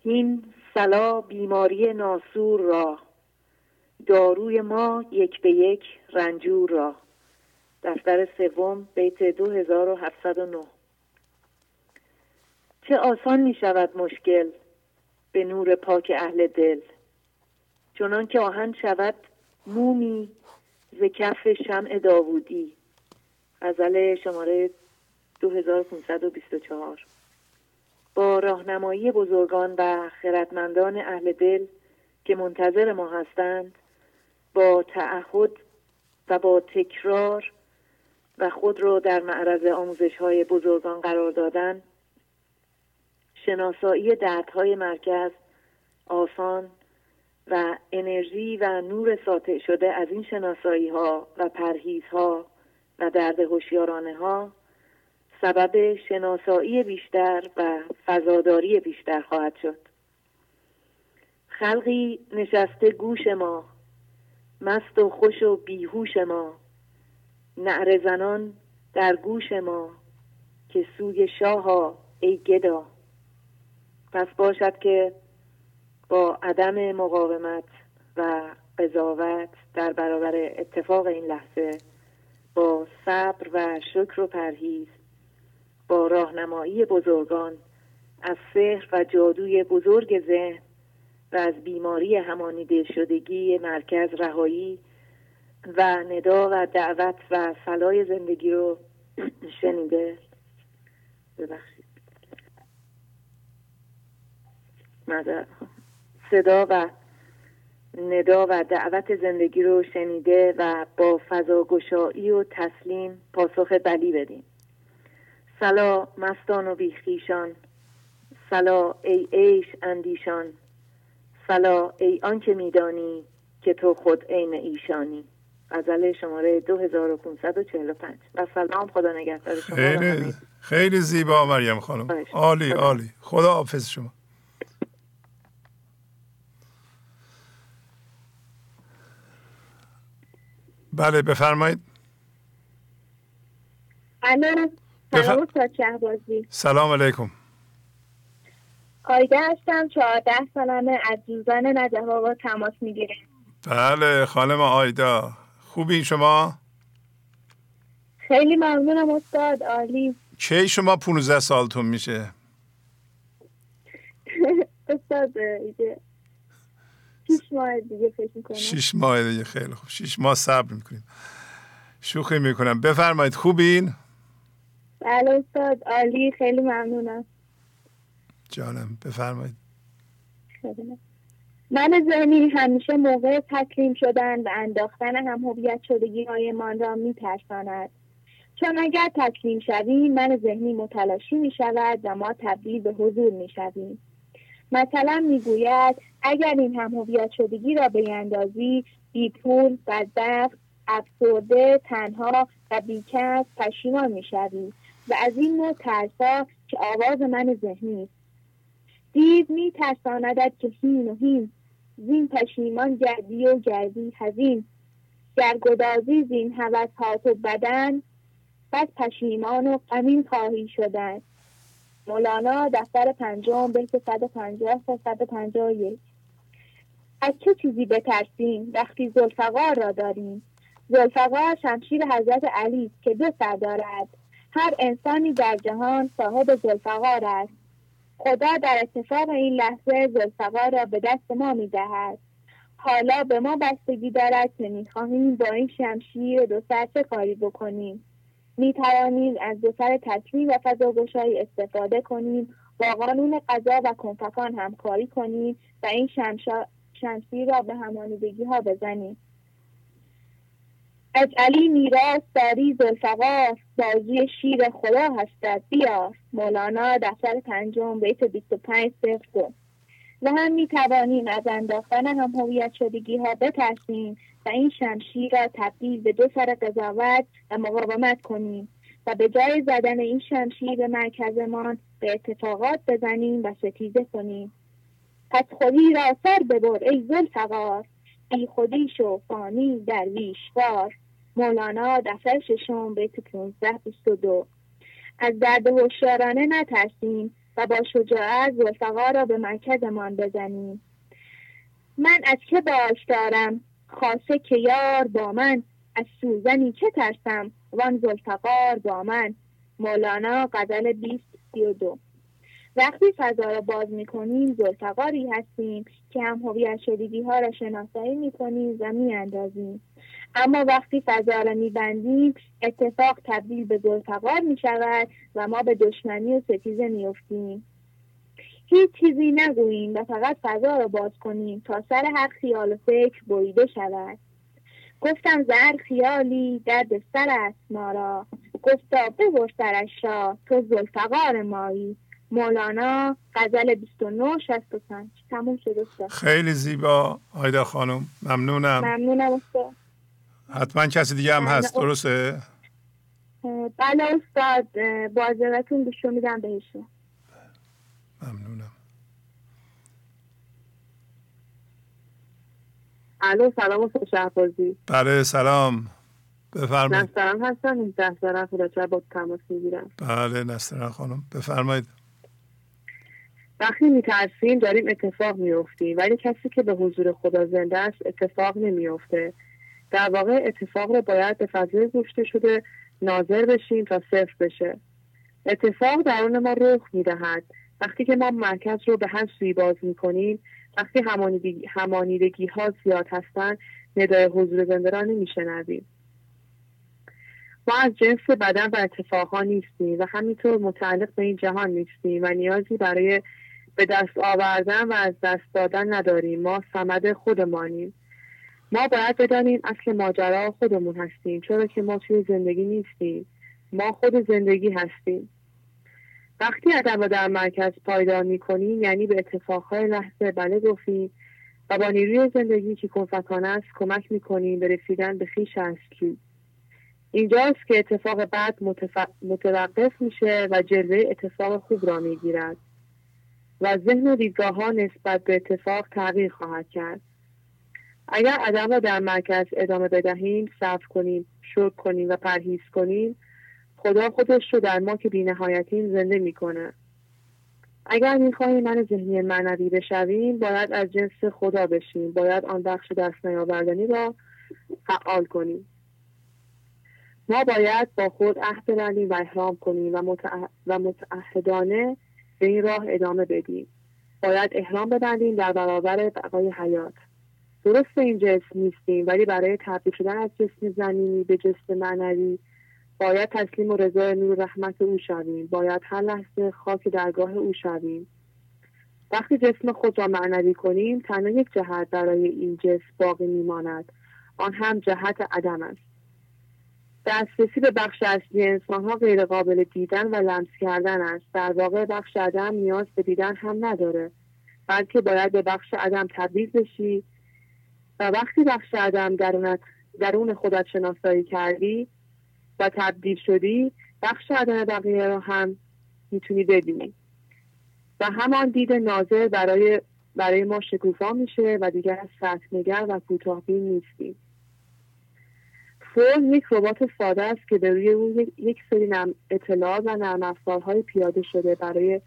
این سلا بیماری ناسور را داروی ما یک به یک رنجور را. دفتر سوم بیت 2709 چه آسان می شود مشکل به نور پاک اهل دل. چنان که آهن شود مومی ز کف شمع داوودی غزل شماره 2524 با راهنمایی بزرگان و خردمندان اهل دل که منتظر ما هستند با تعهد و با تکرار و خود را در معرض آموزش های بزرگان قرار دادن شناسایی دردهای مرکز آسان و انرژی و نور ساطع شده از این شناسایی ها و پرهیز ها و درد هوشیارانه ها سبب شناسایی بیشتر و فضاداری بیشتر خواهد شد. خلقی نشسته گوش ما مست و خوش و بیهوش ما نعر زنان در گوش ما که سوی شاه ای گدا. پس باشد که با عدم مقاومت و قضاوت در برابر اتفاق این لحظه با صبر و شکر و پرهیز با راهنمایی بزرگان از سحر و جادوی بزرگ ذهن و از بیماری همانی دل شدگی مرکز رهایی و ندا و دعوت و فلای زندگی رو شنیده. ببخشید. صدا و ندا و دعوت زندگی رو شنیده و با فضاگشایی و تسلیم پاسخ بلی بدیم. سلا مستان و بیخیشان. سلا ای ایش اندیشان. سلا ای آنکه میدانی که تو خود عین ایشانی. غزل شماره 2545 و سلام خدا نگهدار شما. خیلی خیلی زیبا مریم خانم. عالی عالی. خدا حافظ شما. بله بفرمایید. سلام سلام علیکم. آیده هستم چهارده سالمه از جوزان نجف آقا تماس می‌گیرم. بله خانم آیدا. خوبی شما؟ خیلی ممنونم استاد عالی. کی شما 15 سالتون میشه؟ استاد شیش ماه دیگه فکر می‌کنم. شیش ماه دیگه خیلی خوب. شیش ماه صبر می‌کنیم. شوخی می‌کنم. بفرمایید خوبین؟ بله استاد عالی خیلی ممنونم. جانم بفرمایید. من ذهنی همیشه موقع تسلیم شدن و انداختن هم هویت شدگی هایمان را میترساند. چون اگر تسلیم شویم من ذهنی متلاشی می شود و ما تبدیل به حضور می شویم. مثلا می‌گوید اگر این هم هویت شدگی را بیندازی بی پول بدبخت افسرده تنها و بیکس پشیمان می‌شوی. و از این نوع ترسا که آواز من ذهنی است. دیو می ترساندد که هین و هین زین پشیمان گردی و گردی هزین گر گدازی زین هوس و بدن پس پشیمان و غمین خواهی شدن. مولانا دفتر پنجم بیت 150 تا 151 از چه چیزی بترسیم وقتی زلفقار را داریم زلفقار شمشیر حضرت علی که دو سر دارد هر انسانی در جهان صاحب زلفقار است خدا در اتفاق این لحظه زلفقار را به دست ما دهد. حالا به ما بستگی دارد که می خواهیم با این شمشیر دو سر چه کاری بکنیم. می توانیم از دو سر تصمیم و فضاگشایی استفاده کنیم با قانون قضا و کنفکان همکاری کنیم و این شمشیر را به همانیدگی ها بزنیم. از علی میراث داری زلفقار بازی شیر خدا هستد. بیا مولانا دفتر پنجم بیت 25 صفر و هم می توانیم از انداختن هم هویت شدگی ها بترسیم و این شمشیر را تبدیل به دو سر قضاوت و مقاومت کنیم و به جای زدن این شمشیر به مرکزمان به اتفاقات بزنیم و ستیزه کنیم. پس خودی را سر ببر ای زلفقار بی خودی شو فانی درویشوار مولانا دفتر ششم بیت 15 22 از درد هوشیارانه نترسیم و با شجاعت رفقا را به مرکزمان بزنیم. من از که باش دارم؟ خاصه که یار با من از سوزنی چه ترسم؟ وان زلفقار با من. مولانا غزل 2032 وقتی فضا را باز می‌کنیم زلفقاری هستیم که هم هویت شدگی ها را شناسایی می‌کنیم و میاندازیم اما وقتی فضا را میبندیم اتفاق تبدیل به زلفقار می‌شود و ما به دشمنی و ستیزه میافتیم. هیچ چیزی نگوییم و فقط فضا را باز کنیم تا سر هر خیال و فکر بریده شود. گفتم زهر خیالی درد سر است ما را. گفتا ببر سرش را تو زلفقار مایی. مولانا غزل 29 65 تموم شد خیلی زیبا. آیدا خانم ممنونم. ممنونم استاد. حتما کسی دیگه هم هست درسته؟ بله استاد بازارتون گوشو میدم بهشون. ممنونم. الو سلام استاد شهبازی بله سلام. بفرمایید. نسترم هستم این ده طرف با تماس می‌گیرم. بله نسترن خانم. بفرمایید. وقتی میترسیم داریم اتفاق میفتیم ولی کسی که به حضور خدا زنده است اتفاق نمیفته در واقع اتفاق رو باید به فضای گفته شده ناظر بشیم تا صفر بشه. اتفاق درون ما رخ می‌دهد. وقتی که ما مرکز رو به هر سوی باز می‌کنیم وقتی همانیدگی ها زیاد هستند ندای حضور زنده را نمیشنویم. ما از جنس بدن و اتفاقها نیستیم و همینطور متعلق به این جهان نیستیم و نیازی برای به دست آوردن و از دست دادن نداریم. ما سمد خودمانیم. ما باید بدانیم اصل ماجرا خودمون هستیم چرا که ما توی زندگی نیستیم. ما خود زندگی هستیم. وقتی عدم را در مرکز پایدار می‌کنیم یعنی به اتفاقهای لحظه بله گفتیم و با نیروی زندگی که کنفکانه است کمک می‌کنیم به رسیدن به خیش اصلی. اینجاست که اتفاق بعد متوقف میشه و جلوه اتفاق خوب را می‌گیرد. و ذهن و دیدگاه ها نسبت به اتفاق تغییر خواهد کرد. اگر عدم را در مرکز ادامه بدهیم صرف کنیم شکر کنیم و پرهیز کنیم خدا خودش رو در ما که بینهایتیم زنده می‌کنه. اگر می‌خواهیم من ذهنی معنوی بشویم باید از جنس خدا بشیم. باید آن بخش دست نیاوردنی را فعال کنیم. ما باید با خود عهد ببندیم و احرام کنیم و, و متعهدانه به این راه ادامه بدیم. باید احرام ببندیم در برابر بقای حیات. درست این جسم نیستیم ولی برای تبدیل شدن از جسم زمینی به جسم معنوی باید تسلیم و رضای نور رحمت او شویم. باید هر لحظه خاک درگاه او شویم. وقتی جسم خود را معنوی کنیم تنها یک جهت برای این جسم باقی میماند. آن هم جهت عدم است. دسترسی به بخش اصلی غیر قابل دیدن و لمس کردن است. در واقع بخش عدم نیاز به دیدن هم نداره بلکه باید به بخش عدم تبدیل بشی و وقتی بخش عدم درونت درون خودت شناسایی کردی و تبدیل شدی بخش عدم بقیه رو هم می‌تونی ببینی. و همان دید ناظر برای برای ما شکوفا میشه و دیگر از سطح نگر و کوتاهبین نیستیم فرم یک ربات ساده است که به روی اون یک سری نم اطلاعات و نرم افزارهای پیاده شده برای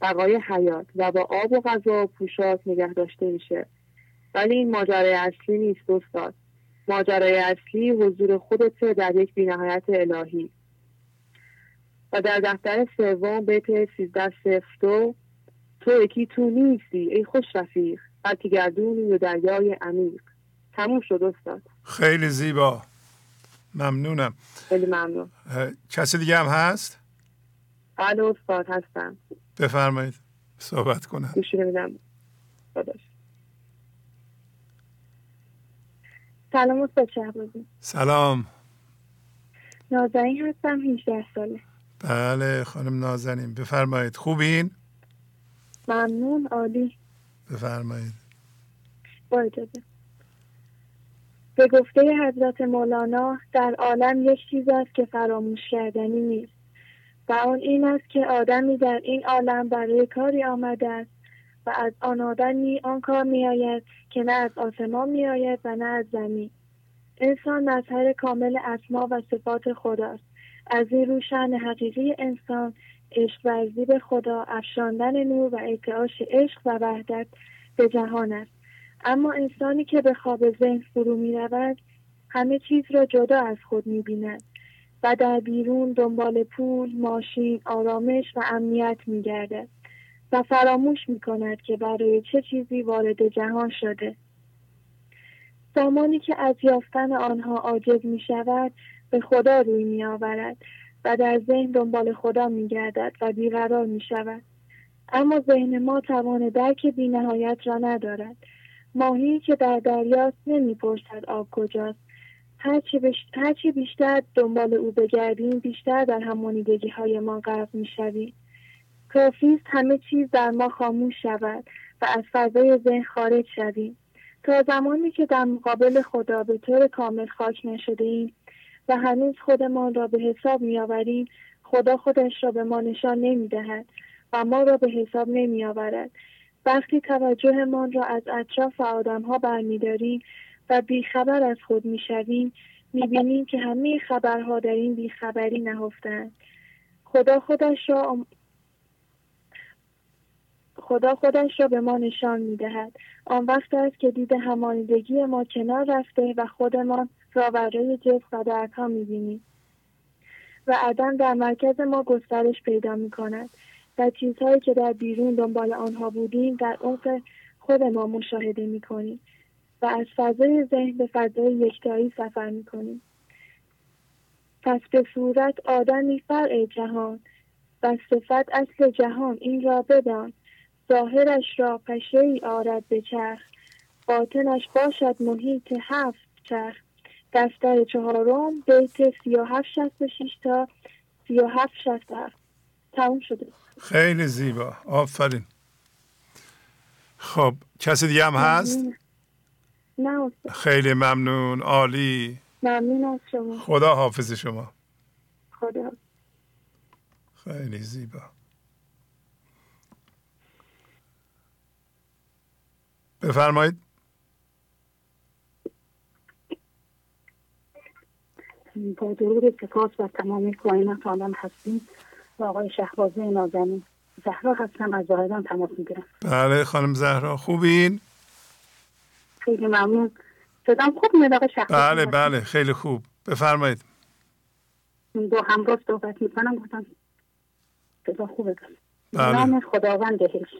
بقای حیات و با آب و غذا و پوشاک نگه داشته میشه. ولی این ماجرای اصلی نیست استاد ماجرای اصلی حضور خودت در یک بینهایت الهی. و در دفتر سوم بیت سیزده سفتو تو یکی تو نیستی ای خوش رفیق بلکه گردونی و دریای عمیق. تموم شد استاد خیلی زیبا. ممنونم. خیلی ممنون. کسی دیگه هم هست؟ بله استاد هستم. بفرمایید صحبت کنم. گوشی نمیدم سلام استاد شهبازی سلام. نازنین هستم 18 ساله. بله خانم نازنین بفرمایید. خوبین؟ ممنون عالی. بفرمایید. با اجازه. به گفته حضرت مولانا در عالم یک چیز است که فراموش کردنی نیست و آن این است که آدمی در این عالم برای کاری آمده است و از آن آدمی آن کار می آید که نه از آسمان می آید و نه از زمین. انسان مظهر کامل اسما و صفات خداست از این رو حقیقی انسان عشق ورزی به خدا افشاندن نور و ارتعاش عشق و وحدت به جهان است. اما انسانی که به خواب ذهن فرو می رود همه چیز را جدا از خود می بیند و در بیرون دنبال پول، ماشین، آرامش و امنیت می گردد و فراموش می کند که برای چه چیزی وارد جهان شده. زمانی که از یافتن آنها عاجز می شود به خدا روی می آورد و در ذهن دنبال خدا می گردد و بیقرار می شود. اما ذهن ما توان درک بینهایت را ندارد. ماهی که در دریاست نمی‌پرسد آب کجاست هرچی, بیشتر دنبال او بگردیم بیشتر در همانیدگی های ما غرق می‌شویم کافی همه چیز در ما خاموش شود و از فضای ذهن خارج شویم تا زمانی که در مقابل خدا به طور کامل خاک نشده ایم و هنوز خودمان را به حساب میآوریم خدا خودش را به ما نشان نمی‌دهد و ما را به حساب نمی آورد. وقتی توجهمان را از اطراف و ها برمیداریم و بیخبر از خود می‌شویم می‌بینیم که همه خبرها در این بیخبری نهفتند خدا خودش را خدا خودش را به ما نشان می‌دهد. آن وقت است که دید همانیدگی ما کنار رفته و خودمان را برای جسم و دردها می‌بینیم. و عدم در مرکز ما گسترش پیدا می کند و چیزهایی که در بیرون دنبال آنها بودیم در عمق خود ما مشاهده می کنیم و از فضای ذهن به فضای یکتایی سفر می کنیم. پس به صورت آدمی فرع جهان و صفت اصل جهان این را بدان ظاهرش را پشه ای آرد به چرخ. باطنش باشد محیط هفت چرخ. دفتر چهارم بیت سی و هفت شست شیش تا سی و هفت. شست هفت تموم شده. خیلی زیبا. آفرین. خب کسی دیگه هم هست؟ نه خیلی ممنون. عالی. ممنون از شما. خدا حافظ شما. خدا خیلی زیبا. بفرمایید. با درود سپاس و تمامی کائنات عالم هستیم و آقای شهبازه نازنین. زهرا هستم از زاهدان تماس می‌گیرم. بله خانم زهرا خوبین؟ خیلی ممنون. صدام خوب میاد آقای شهبازه بله بله خیلی خوب. بفرمایید. دو همراز صحبت می‌کنم گفتم صدا خوبه. بله. نام خداوند بهش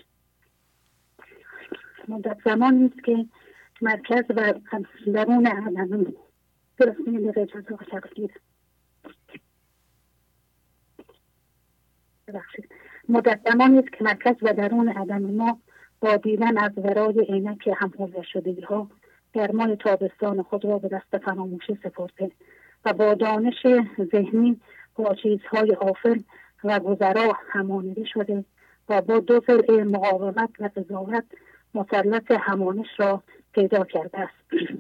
مدت زمان نیست که مرکز و درون درسته یه دقیقه اجازه ببخشید. مدت زمانی است که مرکز و درون عدم ما با دیدن از ورای عینک هم شدگی ها گرمای تابستان خود را به دست فراموشی سپرده و با دانش ذهنی با چیزهای آفل و گذرا همانیده شده و با دو زرع مقاومت و قضاوت مسلط همانش را پیدا کرده است.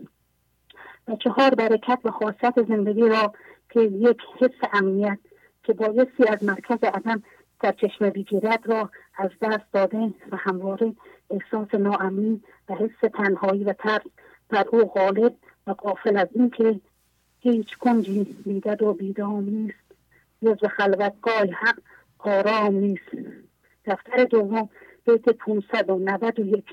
و چهار برکت و خاصیت زندگی را که یک حس امنیت که بایستی از مرکز عدم در چشم بگیرد را از دست داده و همواره احساس ناامنی و حس تنهایی و ترس بر او غالب و قافل از اینکه هیچ کنجی بیدد و بیدام نیست. جز به خلوتگاه حق آرام نیست. دفتر دوم بیت 591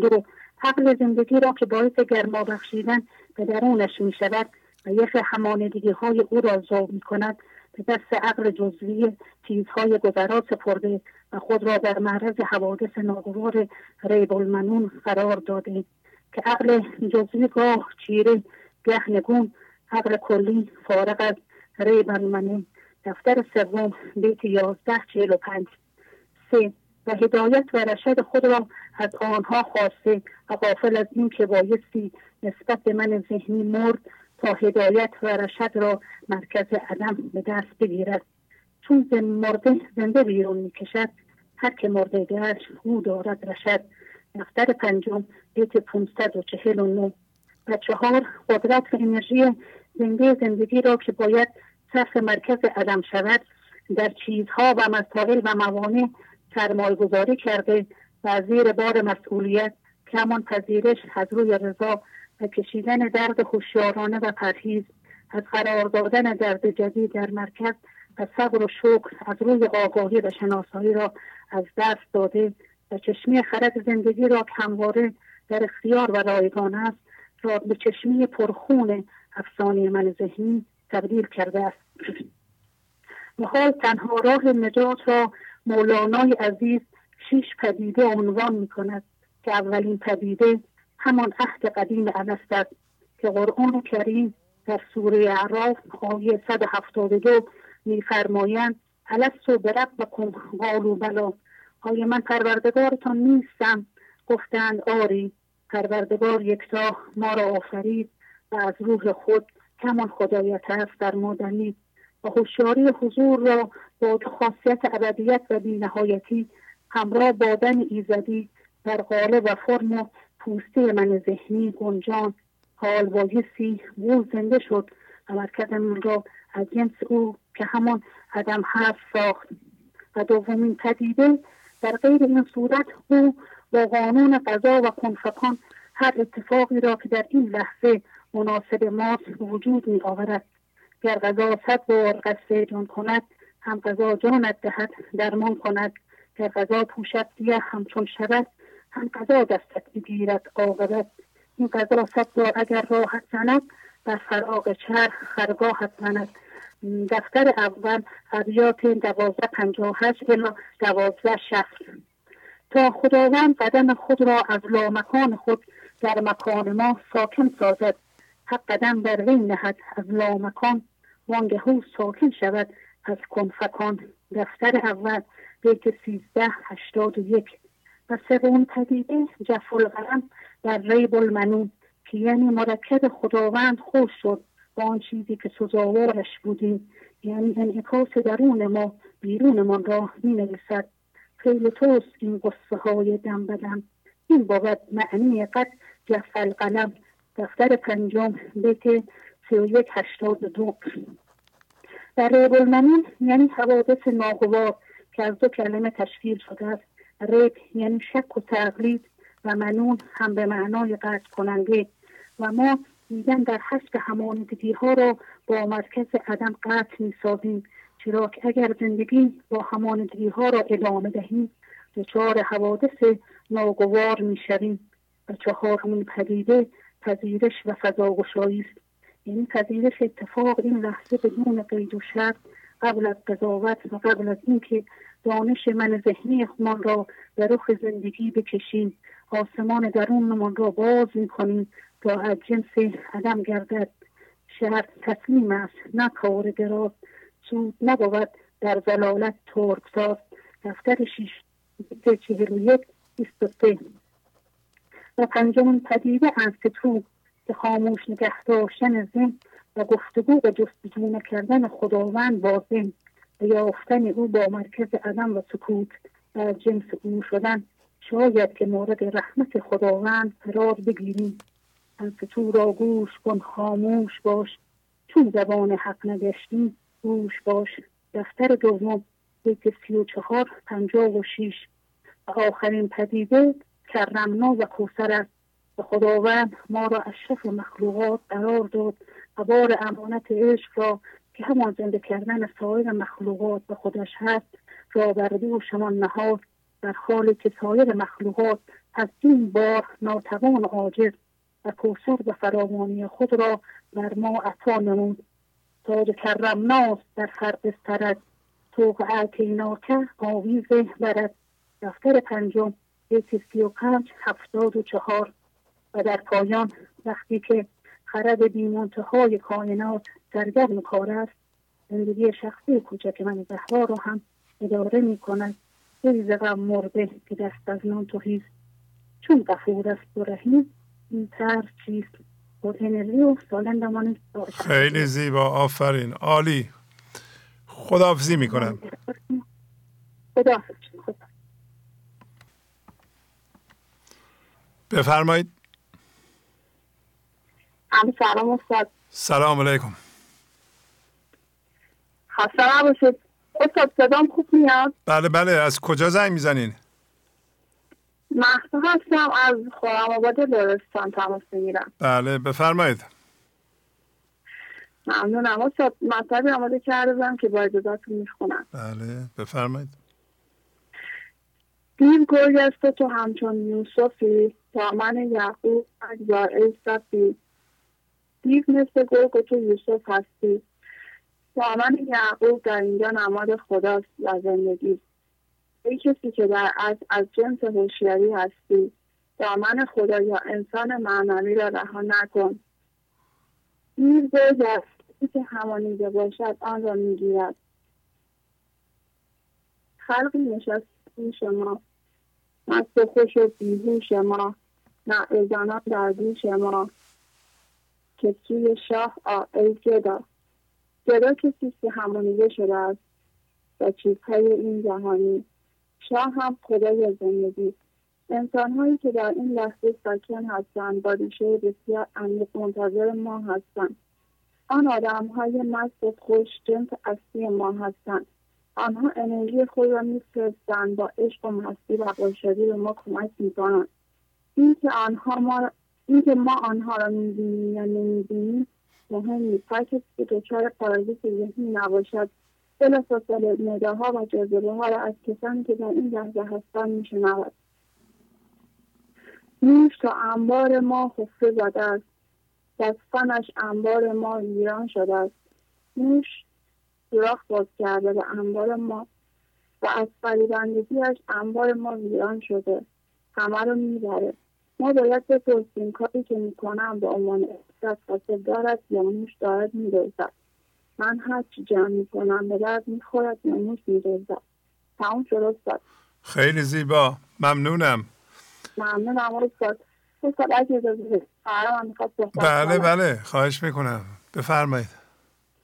دو عقل زندگی را که باعث گرما بخشیدن به درونش می شود و یخ همانیدگی های او را ذوب می کند به دست عقل جزوی چیزهای گذرا سپرده و خود را در معرض حوادث ناگوار ریب المنون قرار داده که عقل جزوی گاه چیره گه نگون عقل کلی فارغ از ریب المنون. دفتر سوم بیت یازده چهل و پنج. سه و هدایت و رشد خود را از آنها خواسته و غافل از این که بایستی نسبت به من ذهنی مرد تا هدایت و رشد را مرکز عدم به دست بگیرد. چون مرده زنده بیرون می‌کشد هر که مرده گشت او دارد رشد. دفتر پنجم بیت پونصد و چهل و نو و چهار قدرت و انرژی زنده زندگی را که باید صرف مرکز عدم شود در چیزها و مسائل و موانع سرمایه گذاری کرده و زیر بار مسئولیت که همان پذیرش از روی رضا و کشیدن درد هوشیارانه و پرهیز از قرار دادن درد جدید در مرکز و صبر و شکر از روی آگاهی و شناسایی را از دست داده و چشمی خرد زندگی را همواره در اختیار و رایگان است را به چشمی پرخون افسانه من ذهنی تبدیل کرده است. و حال تنها راه نجات را مولانای عزیز شیش پدیده عنوان می کند که اولین پدیده همان عهد قدیم الست است که قرآن کریم در سوره اعراف آیه 172 میفرمایند الست و برب و کن بلا. آیا من پروردگارتان نیستم؟ گفتند آری پروردگار یکتا ما را آفرید و از روح خود همان خدایت است در مادنی هوشیاری حضور را با خاصیت ابدیت و بینهایتی همراه با ایزدی در قالب و فرم پوسته من ذهنی گنجان حال بایستی او زنده شد. و مرکز من را از جنس او که همان عدم هست ساخت. و دومین پدیده در غیر این صورت او با قانون قضا و کنفکان هر اتفاقی را که در این لحظه مناسب ماست وجود می آورد گر غذا صد بار قصد جان کند هم غذا جانت دهد درمان کند. گر غذا پوشد دیه همچون شود هم غذا دستت بگیرد عاقبت. این غذا صد بار اگر راحت زند بر فراغ چرخ خرگاهت زند. دفتر اول ابیات دوازده پنجاه هشت الا دوازده شخص تا خداوند قدم خود را از لامکان خود در مکان ما ساکن سازد. حق قدم بر وی نهد از لامکان وانگهو ساکن شود از کنفکان دفتر اول بیت سیزده هشتاد و یک. و سوم پدیده جف القلم در ریب المنون که یعنی مرکب خداوند خوش شد. با آن چیزی که سزاوارش بودیم یعنی انعکاس درون ما بیرونمان را می نویسد خیلی توست این قصه های دم. بدم این بود معنی قد جف القلم. دفتر پنجم بیت سی و یک هشتاد دو. در ریب المنون یعنی حوادث ناگوار که از دو کلمه تشکیل شده است. ریب یعنی شک و تقلید و منون هم به معنای قطع کننده. و ما دیدن در حسب همانندگی ها را با مرکز عدم قطع می سازیم چرا که اگر زندگی با همانندگی ها را ادامه دهیم دچار حوادث ناگوار می شویم و چهارمین پدیده پذیرش و فضاگشایی است. یعنی پذیرش اتفاق این لحظه بدون قید و شرط قبل از قضاوت و قبل از اینکه دانش من ذهنی خمان را به رخ زندگی بکشیم آسمان درونمان را باز می‌کنیم تا از جنس عدم گردد. شرط تسلیم است نه کار دراز. سود نبود در ترک دفتر شیش چهل و یک و پنجمین پدیده انستو که خاموش نگه داشتن ذهن و گفتگو و جستجو نکردن خداوند با و یافتن او با مرکز عدم و سکوت و جنس او شدن. شاید که مورد رحمت خداوند قرار بگیریم. انستو را گوش کن خاموش باش. چون زبان حق نگشتی گوش باش. دفتر دوم بیت سی و چهار پنجاه و شیش و آخرین پدیده کرمنا و کوسر است. و خداوند ما را اشرف مخلوقات قرار داد. و بار امانت عشق را که همان زنده کردن سایر مخلوقات به خودش هست را بر دوشمان نهاد. در حالی که سایر مخلوقات از این بار ناتوان و عاجز و کوسر و فراوانی خود را بر ما عطا نمود. تاج کرمناست در خرق استرد توق اعتیناکه آویز برد دفتر پنجم. یک سی و پنج هفتاد و چهار و در پایان وقتی که خرد بیمانتهای کائنات سرگرم کار است زندگی شخصی کوچک من زهرا را هم اداره می کند. ریز غم مرده که دست از نان توهیست چون غفور است و رحیم این تر چیست؟ انرژی و سالندمان خیلی زیبا آفرین. عالی. خداحافظی می‌کنم خدا بفرمایید. سلام استاد. سلام علیکم. خسته نباشید استاد صدام خوب میاد؟ بله بله. از کجا زنگ می‌زنین؟ محصول هستم از خورم آباد لرستان تماس می‌گیرم بله بفرمایید. ممنونم. استاد مطلبی آماده کرده بودم که با اجازتون می‌خونم. بله بفرمایید. دیر گرگ است تو همچون یوسفی. من یعقوب یا ای صفی. دیو مثل گرگ تو یوسف هستی. من یعقوب در اینجا نماد خداست و زندگی. ای کسی که در از, از جنس هوشیاری هستی. دامن خدا یا انسان معنوی را رها نکن. دیر گرگ است که همانیده باشد آن را می‌گیرد. خلقی نشست شما. مست خوش و بیهوش ما. نعره در گوش ما. که سوی شاه ای گدا گدا کسی که همانیده شده است و چیزهای این جهانی. شاه هم خدای زندگی. انسان هایی که در این لحظه ساکن هستند با ریشه بسیار عمیق منتظر ما هستند. آن آدم های مست و خوش جنس اصلی ما هستند. آنها انرژی خود را میفرستند با عشق و مستی و قرشدی به ما کمک می‌کنند. اینکه آنها ما اینکه ما آنها را می‌بینیم یا نمی‌بینیم مهم نیست. هر کسی که دچار پارازیت ذهنی نباشد بلافاصله نداها و جاذبه ها را از کسانی که در این لحظه هستند میشنود. نوش تا انبار ما حفره زده است. دستانش انبار ما ویران شده است. نوش سوراخ باز کرده به انبار ما و از فریبندگیش انبار ما ویران شده. همه رو می‌بره. ما باید بپرسیم کاری که می‌کنم به عنوان احساس حاصل دارد یا موش دارد میدوزد. من هرچی جمع می‌کنم به درد می‌خورد یا موش میدوزد. تمام شد خیلی زیبا. ممنونم. ممنونم استاد. استاد اگه اجازه بله بله. خواهش می‌کنم. بفرمایید.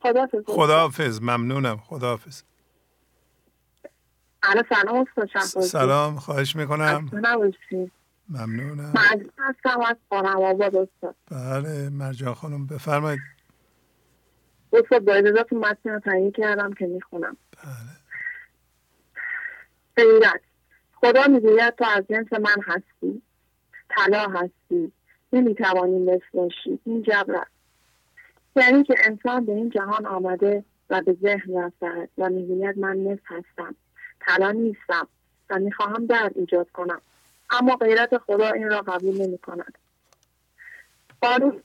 خداحافظ. خداحافظ. ممنونم. خداحافظ. سلام سلام. خواهش می‌کنم. ممنونم. بله مرجان خانم بفرمایید. استاد با اجازتون متن تهیه کردم که می‌خونم. بله. غیرت خدا می‌گوید تو از جنس من هستی طلا هستی نمی‌توانی مثل باشی. این جبر است. یعنی که انسان به این جهان آمده و به ذهن رسد و می‌گوید من نصف هستم طلا نیستم و می‌خواهم درد ایجاد کنم. اما غیرت خدا این را قبول نمی کند. باید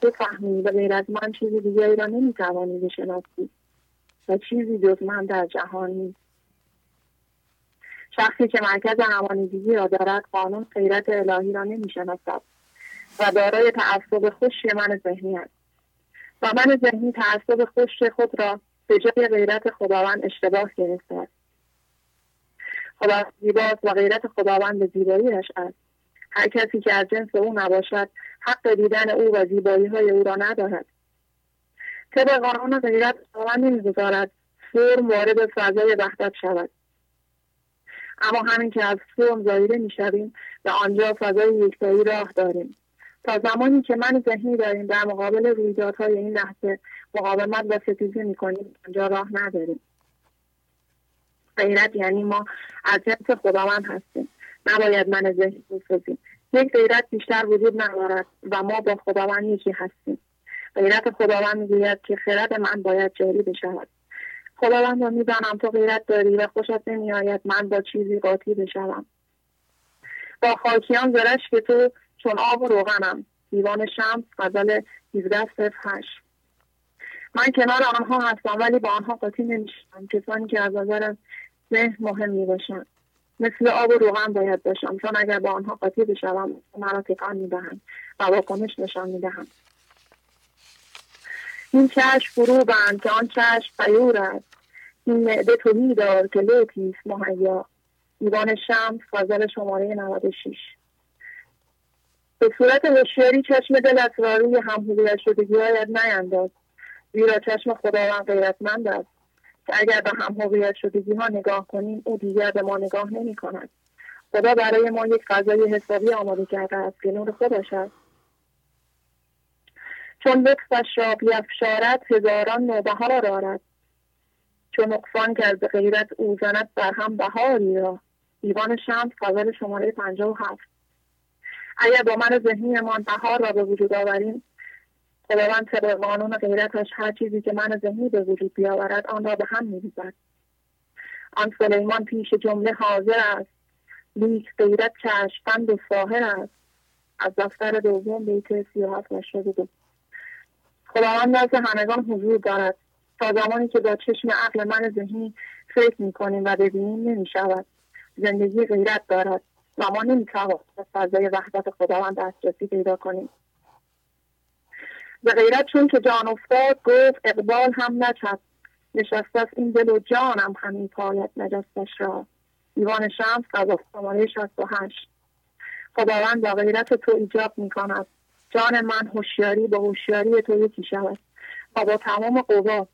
بفهمی و غیر از من چیزی دیگری را نمی‌توانی بشناسی و چیزی جز من در جهان نیست. شخصی که مرکز همانیدگی را دارد قانون غیرت الهی را نمی‌شناسد و دارای تعصب خوشی من ذهنی است. و من ذهنی تعصب خوش خود را به جای غیرت خداوند اشتباه گرفته است. خدا زیباست و غیرت خداوند زیباییش است. هر کسی که از جنس او نباشد حق دیدن او و زیبایی های او را ندارد. طبق قانون غیرت خداوند نمی‌گذارد فرم وارد فضای وحدت شود. اما همین که از فرم ظاهره می‌شویم به آنجا فضای یکتایی راه داریم. تا زمانی که من ذهنی داریم در مقابل رویدادهای این لحظه مقاومت و ستیزی می‌کنیم آنجا راه نداریم. غیرت یعنی ما از جنس خداوند هستیم. نباید من ذهنی بسازیم یک غیرت بیشتر وجود ندارد و ما با خداوند یکی هستیم. غیرت خداوند می‌گوید که خرد من باید جاری بشود. خداوند را می‌دانم تو غیرت داری و خوشت نمیآید من با چیزی قاطی بشوم. با خاکیان زرش که تو چون آب و روغنم. دیوان شمس غزل 17 هشت. من کنار آنها هستم ولی با آنها قاطی نمیشم کسانی که از نظر ذهن مهم می باشن. مثل آب و روغن باید باشم چون اگر با آنها قاطی بشوم مرا تکان می‌دهند و واکنش نشان می‌دهند. این چشم فرو بند که آن چشم پیور است. این معده توهی دار که لوتیست مهیا. دیوان شمس فضل شماره 96 به صورت هوشیاری چشم دل از روی هم شدگی هایت نینداز. زیرا چشم خداوند غیرتمند است. که اگر به هم هویت شدگی ها نگاه کنیم او دیگر به ما نگاه نمی کند خدا برای ما یک غذای حسابی آماده کرده است که نور خودش است چون لطفش را بیفشارد هزاران نوبهار آرد. چون نقصان کرد غیرت او زند بر هم بهاری را. دیوان شمس فضل شماره پنجاه و هفت. اگر با من ذهنیمان بهار را به وجود آوریم خداوند طبق قانون غیرتش هر چیزی که من ذهنی به وجود بیاورد آن را به هم میریزد. آن سلیمان پیش جمله حاضر است. لیک غیرت چشمبند و ساهر است. از دفتر دوم بیت سی و هفت دو خداوند نزد همگان حضور دارد. تا زمانی که با چشم عقل من ذهنی فکر می‌کنیم و ببینیم نمی‌شود. زندگی غیرت دارد. و ما نمی‌توانیم به فضای وحدت خداوند دسترسی پیدا کنیم. به غیرت چون که جان افتاد گفت اقبال هم نچد نشسته است این دل و جانم همین پایت نجستش را. دیوان شمس از شماره 68 خداوند با غیرت تو ایجاب می کند جان من هوشیاری با هوشیاری تو یکی شود. و با تمام قوا.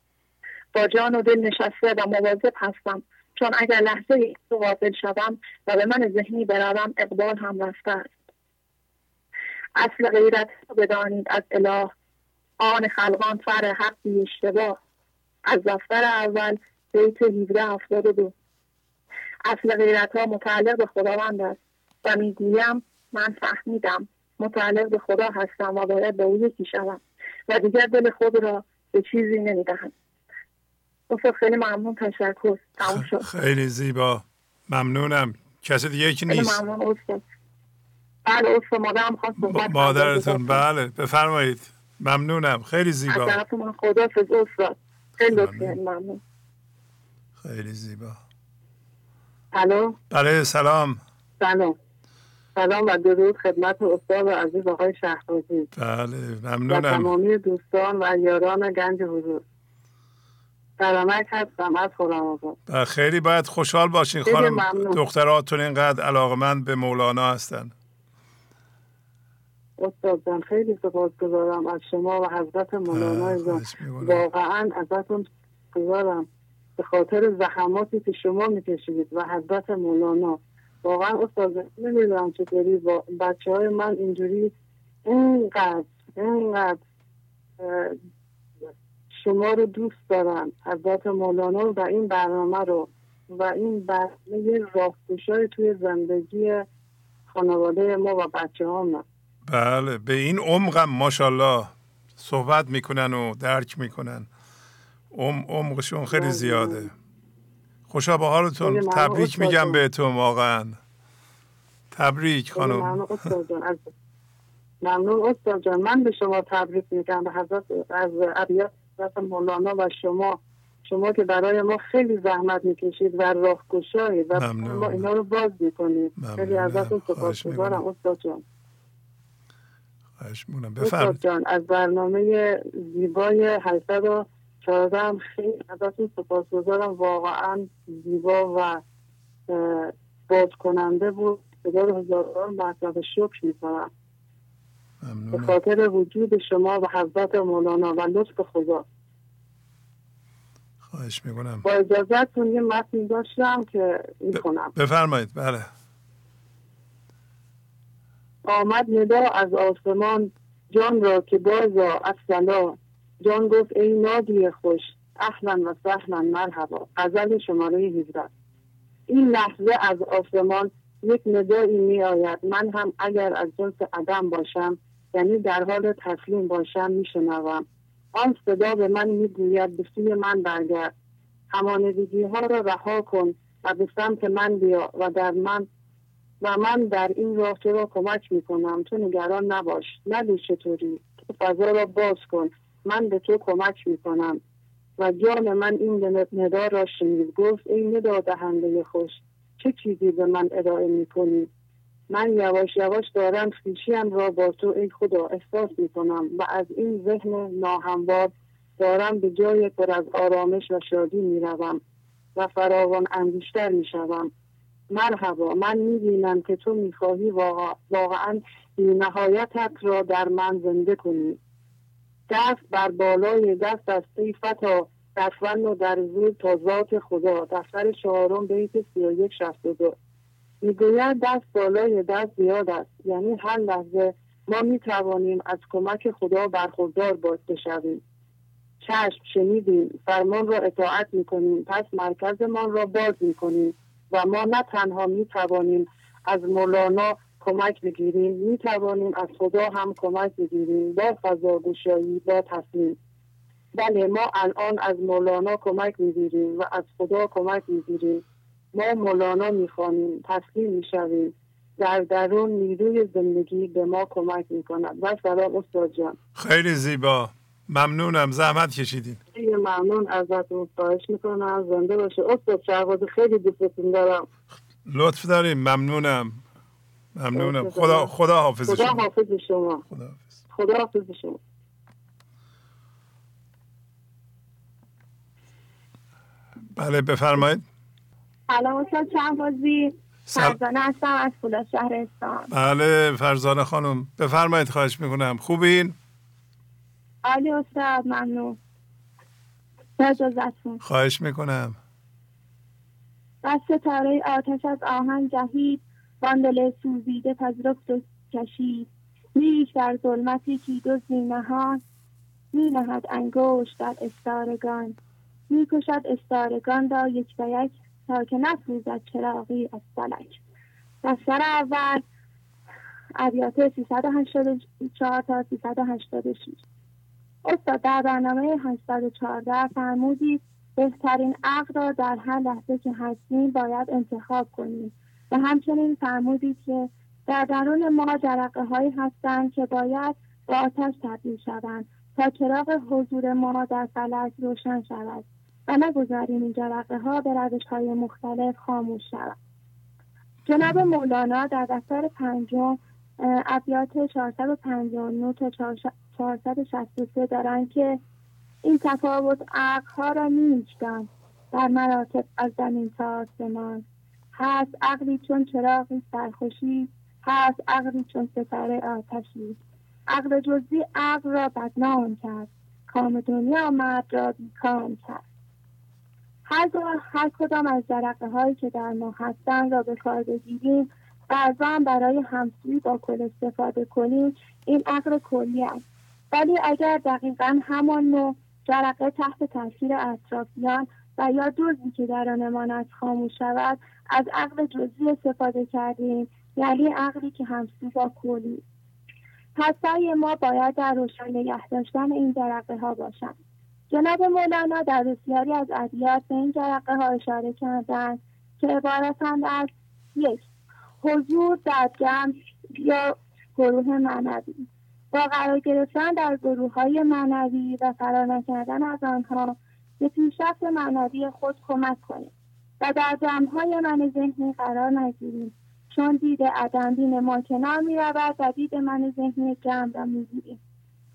با جان و دل نشسته و مواظب هستم. چون اگر لحظه تو غافل شوم و به من ذهنی بروم اقبال هم رفته است. اصل غیرت بدانید از اله. آن خلقان فر حقی اشتباه. از دفتر اول بیت 17 دو اصل غیرت ها متعلق به خداوند است و می‌گویم من فهمیدم متعلق به خدا هستم و باید به او یکی شوم و دیگر دل خود را به چیزی نمی‌دهم. استاد خیلی ممنون. تشکر. تموم شد. خیلی زیبا. ممنونم. کسی دیگه یکی نیست؟ ممنون. استاد بله استاد مادرم خواست مادرتون. بله بفرمایید. ممنونم. خیلی زیبا. از من خدا استاد. خیلی ممنون. خیلی زیبا. الو؟ بله سلام. سلام. سلام و درود خدمت استاد و عزیز آقای شهبازی. بله ممنونم. و تمامی دوستان و یاران گنج حضور. سلامت هستم از خودم بله، خیلی باید خوشحال باشین خانم دختراتون اینقدر علاقمند به مولانا هستن. استاد جان خیلی سپاس گذارم از شما و حضرت مولانا واقعا ازتون گذارم. به خاطر زحماتی که شما می‌کشید و حضرت مولانا. واقعا استاد نمی‌دونم چطوری با بچه های من اینجوری اینقدر اینقدر شما رو دوست دارن حضرت مولانا و این برنامه رو و این برنامه راهگشای توی زندگی خانواده ما و بچه ها بله به این عمقم ماشاءالله صحبت می‌کنن و درک می‌کنن. ام عمقشون خیلی زیاده. خوشا به حالتون. تبریک میگم بهتون واقعا. تبریک خانم. ممنون استاد جان. من به شما تبریک میگم. به حضرت از ابیات مولانا و شما. شما که برای ما خیلی زحمت می‌کشید و راه گشایید و ما اینا رو باز می‌کنید خیلی ازتون سپاسگزارم استاد جان. استاد جان از برنامه زیبای 814 هم خیلی ازتون سپاسگزارم. واقعا زیبا و باز کننده بود. خدا هزاران مرتبه شکر می‌کنم. به خاطر وجود شما و حضرت مولانا و لطف خدا. خواهش می‌کنم. با اجازتون یه متن داشتم که می‌کنم بفرمایید. بله. آمد ندا از آسمان جان را که بازا افسلا جان گفت ای نادی خوش اهلا و سهلا مرحبا. غزل شماره 17 این لحظه از آسمان یک ندایی می آید. من هم اگر از جنس عدم باشم یعنی در حال تسلیم باشم میشنوم آن صدا به من می‌گوید به سوی من برگرد. همانگی ها را رها کن و به سمت من بیا و در من و من در این راه تو را کمک می‌کنم. تو نگران نباش. ندی چطوری. تو فضا را باز کن. من به تو کمک می‌کنم. و جان من این ندا را شنید. گفت ای ندا دهنده خوش چه چیزی به من ارائه می‌کنی؟ من یواش یواش دارم خیشیم را با تو ای خدا احساس می کنم و از این ذهن ناهموار دارم به جای پر از آرامش و شادی می روم و فراوان انگیشتر می شوم مرحبا من می بینم که تو می خواهی واقع... واقعا نهایتت را در من زنده کنی. دست بر بالای دست از فتا در فن و در زود تا ذات خدا. دفتر چهارم بیت سی و یک شست دو. می‌گوید دست بالای دست زیاد است. یعنی هر لحظه ما می توانیم از کمک خدا برخوردار باز بشویم. چشم شنیدیم فرمان را اطاعت می کنیم پس مرکزمان را باز می کنیم و ما نه تنها می توانیم از مولانا کمک بگیریم می توانیم از خدا هم کمک بگیریم با فضاگوشایی با تصمیم بله ما الان از مولانا کمک می‌گیریم و از خدا کمک می‌گیریم. ما مولانا می‌خوانیم تسلیم می‌شویم. در درون نیروی زندگی به ما کمک می‌کند. و سلام استاد جان. خیلی زیبا. ممنونم زحمت کشیدین. خیلی ممنون ازتون خواهش می‌کنم. زنده باشه استاد شهباز خیلی دوستتون دارم. لطف داریم ممنونم. ممنونم. خدا خدا حافظ خدا حافظ شما. خدا حافظ. خدا حافظ شما. بله بفرمایید. سلام استاد شهبازی. فرزانه هستم از فولاد شهرستان بله فرزانه خانم. بفرمایید خواهش می‌کنم. خوبین؟ عالی استاد ممنون. خواهش می‌کنم. بس ستاره آتش از آهن جهید باندل سوزیده پذرفت و کشید. میش در ظلمتی کید و ها می نهد انگوش در استارگان. می کشد استارگان را یک به یک تا که نفروزد چراغی از فلک. دفتر اول ابیات 384 تا 386 استاد در برنامه 814 فرمودید بهترین عقل را در هر لحظه که هستیم باید انتخاب کنیم. و همچنین فرمودید که در درون ما جرقه هایی هستند که باید به آتش تبدیل شوند تا چراغ حضور ما در فلک روشن شود و نگذاریم این جرقه ها به روش های مختلف خاموش شود جناب مولانا در دفتر پنجم ابیات 459 تا 463 دارند که این تفاوت ها را نیستند در مراتب از زمین تا آسمان. هست عقلی چون چراغی سرخوشی هست عقلی چون ستاره آتشی. عقل جزی عقل را بدنام کرد. کام دنیا مرد را بیکام کرد. هر, هر کدام از جرقه هایی که در ما هستند را به کار بگیریم بعضا برای همسوی با کل استفاده کنیم. این عقل کلی است. ولی اگر دقیقا همان نوع جرقه تحت تاثیر اطرافیان و یا دوزی که در آنمان از خاموش شود از عقل جزئی استفاده کردیم یعنی عقلی که همسو با کلی پس ما باید در روشن نگه داشتن این جرقه ها باشند. جناب مولانا در بسیاری از ادیات به این جرقه ها اشاره کردند که عبارتند از یک حضور در جمع یا گروه معنوی. با قرار گرفتن در گروه های معنوی و فرار نکردن از آنها به پیشرفت معنوی خود کمک کنیم و در جمع های من ذهنی قرار نگیریم. چون دید عدم بین ما کنار می و دید من ذهنی جمع را می گیریم.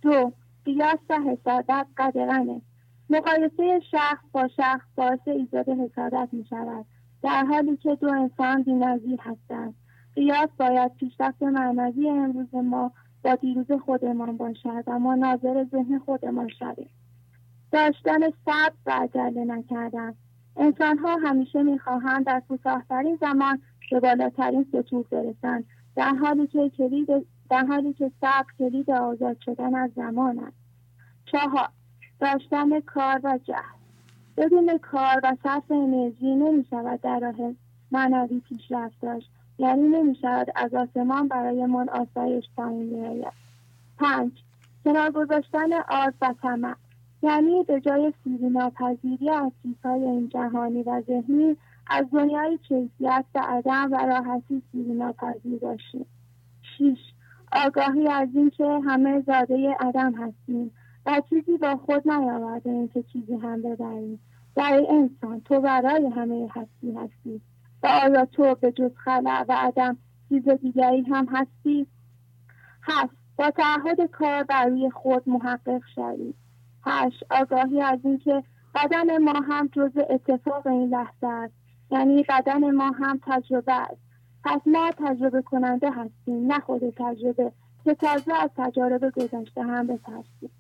دو قیاس و حسادت قدرنه مقایسه شخص با شخص باعث ایجاد حسادت می شود در حالی که دو انسان بینظیر هستند. قیاس باید پیشرفت معنوی امروز ما با دیروز خودمان باشد و ما ناظر ذهن خودمان شویم. داشتن صبر و عجله نکردن. انسان ها همیشه می‌خواهند در کوتاهترین زمان به بالاترین سطوح برسند. در حالی که کلید در حالی که صبر کلید آزاد شدن از زمان است. چهار داشتن کار و جهل. بدون کار و صرف انرژی نمی شود در راه معنوی پیشرفت داشت. یعنی نمی شود از آسمان برای من آسایش پایین میآید. پنج کنار گذاشتن آز و طمع. یعنی به جای سیری ناپذیری از چیزهای این جهانی و ذهنی از دنیای کیفیت و عدم و راحتی سیری ناپذیر باشیم. شیش آگاهی از اینکه همه زاده عدم هستیم و چیزی با خود نیاورده که چیزی هم ببریم. در انسان تو برای همه هستی هستی. و آیا تو به جز خلع و عدم چیز دیگری هم هستی؟ هست با تعهد کار بر روی خود محقق شوید هشت آگاهی از اینکه بدن ما هم جز اتفاق این لحظه است. یعنی بدن ما هم تجربه است. پس ما تجربه کننده هستیم نه خود تجربه که تازه از تجارب گذشته هم بترسیم.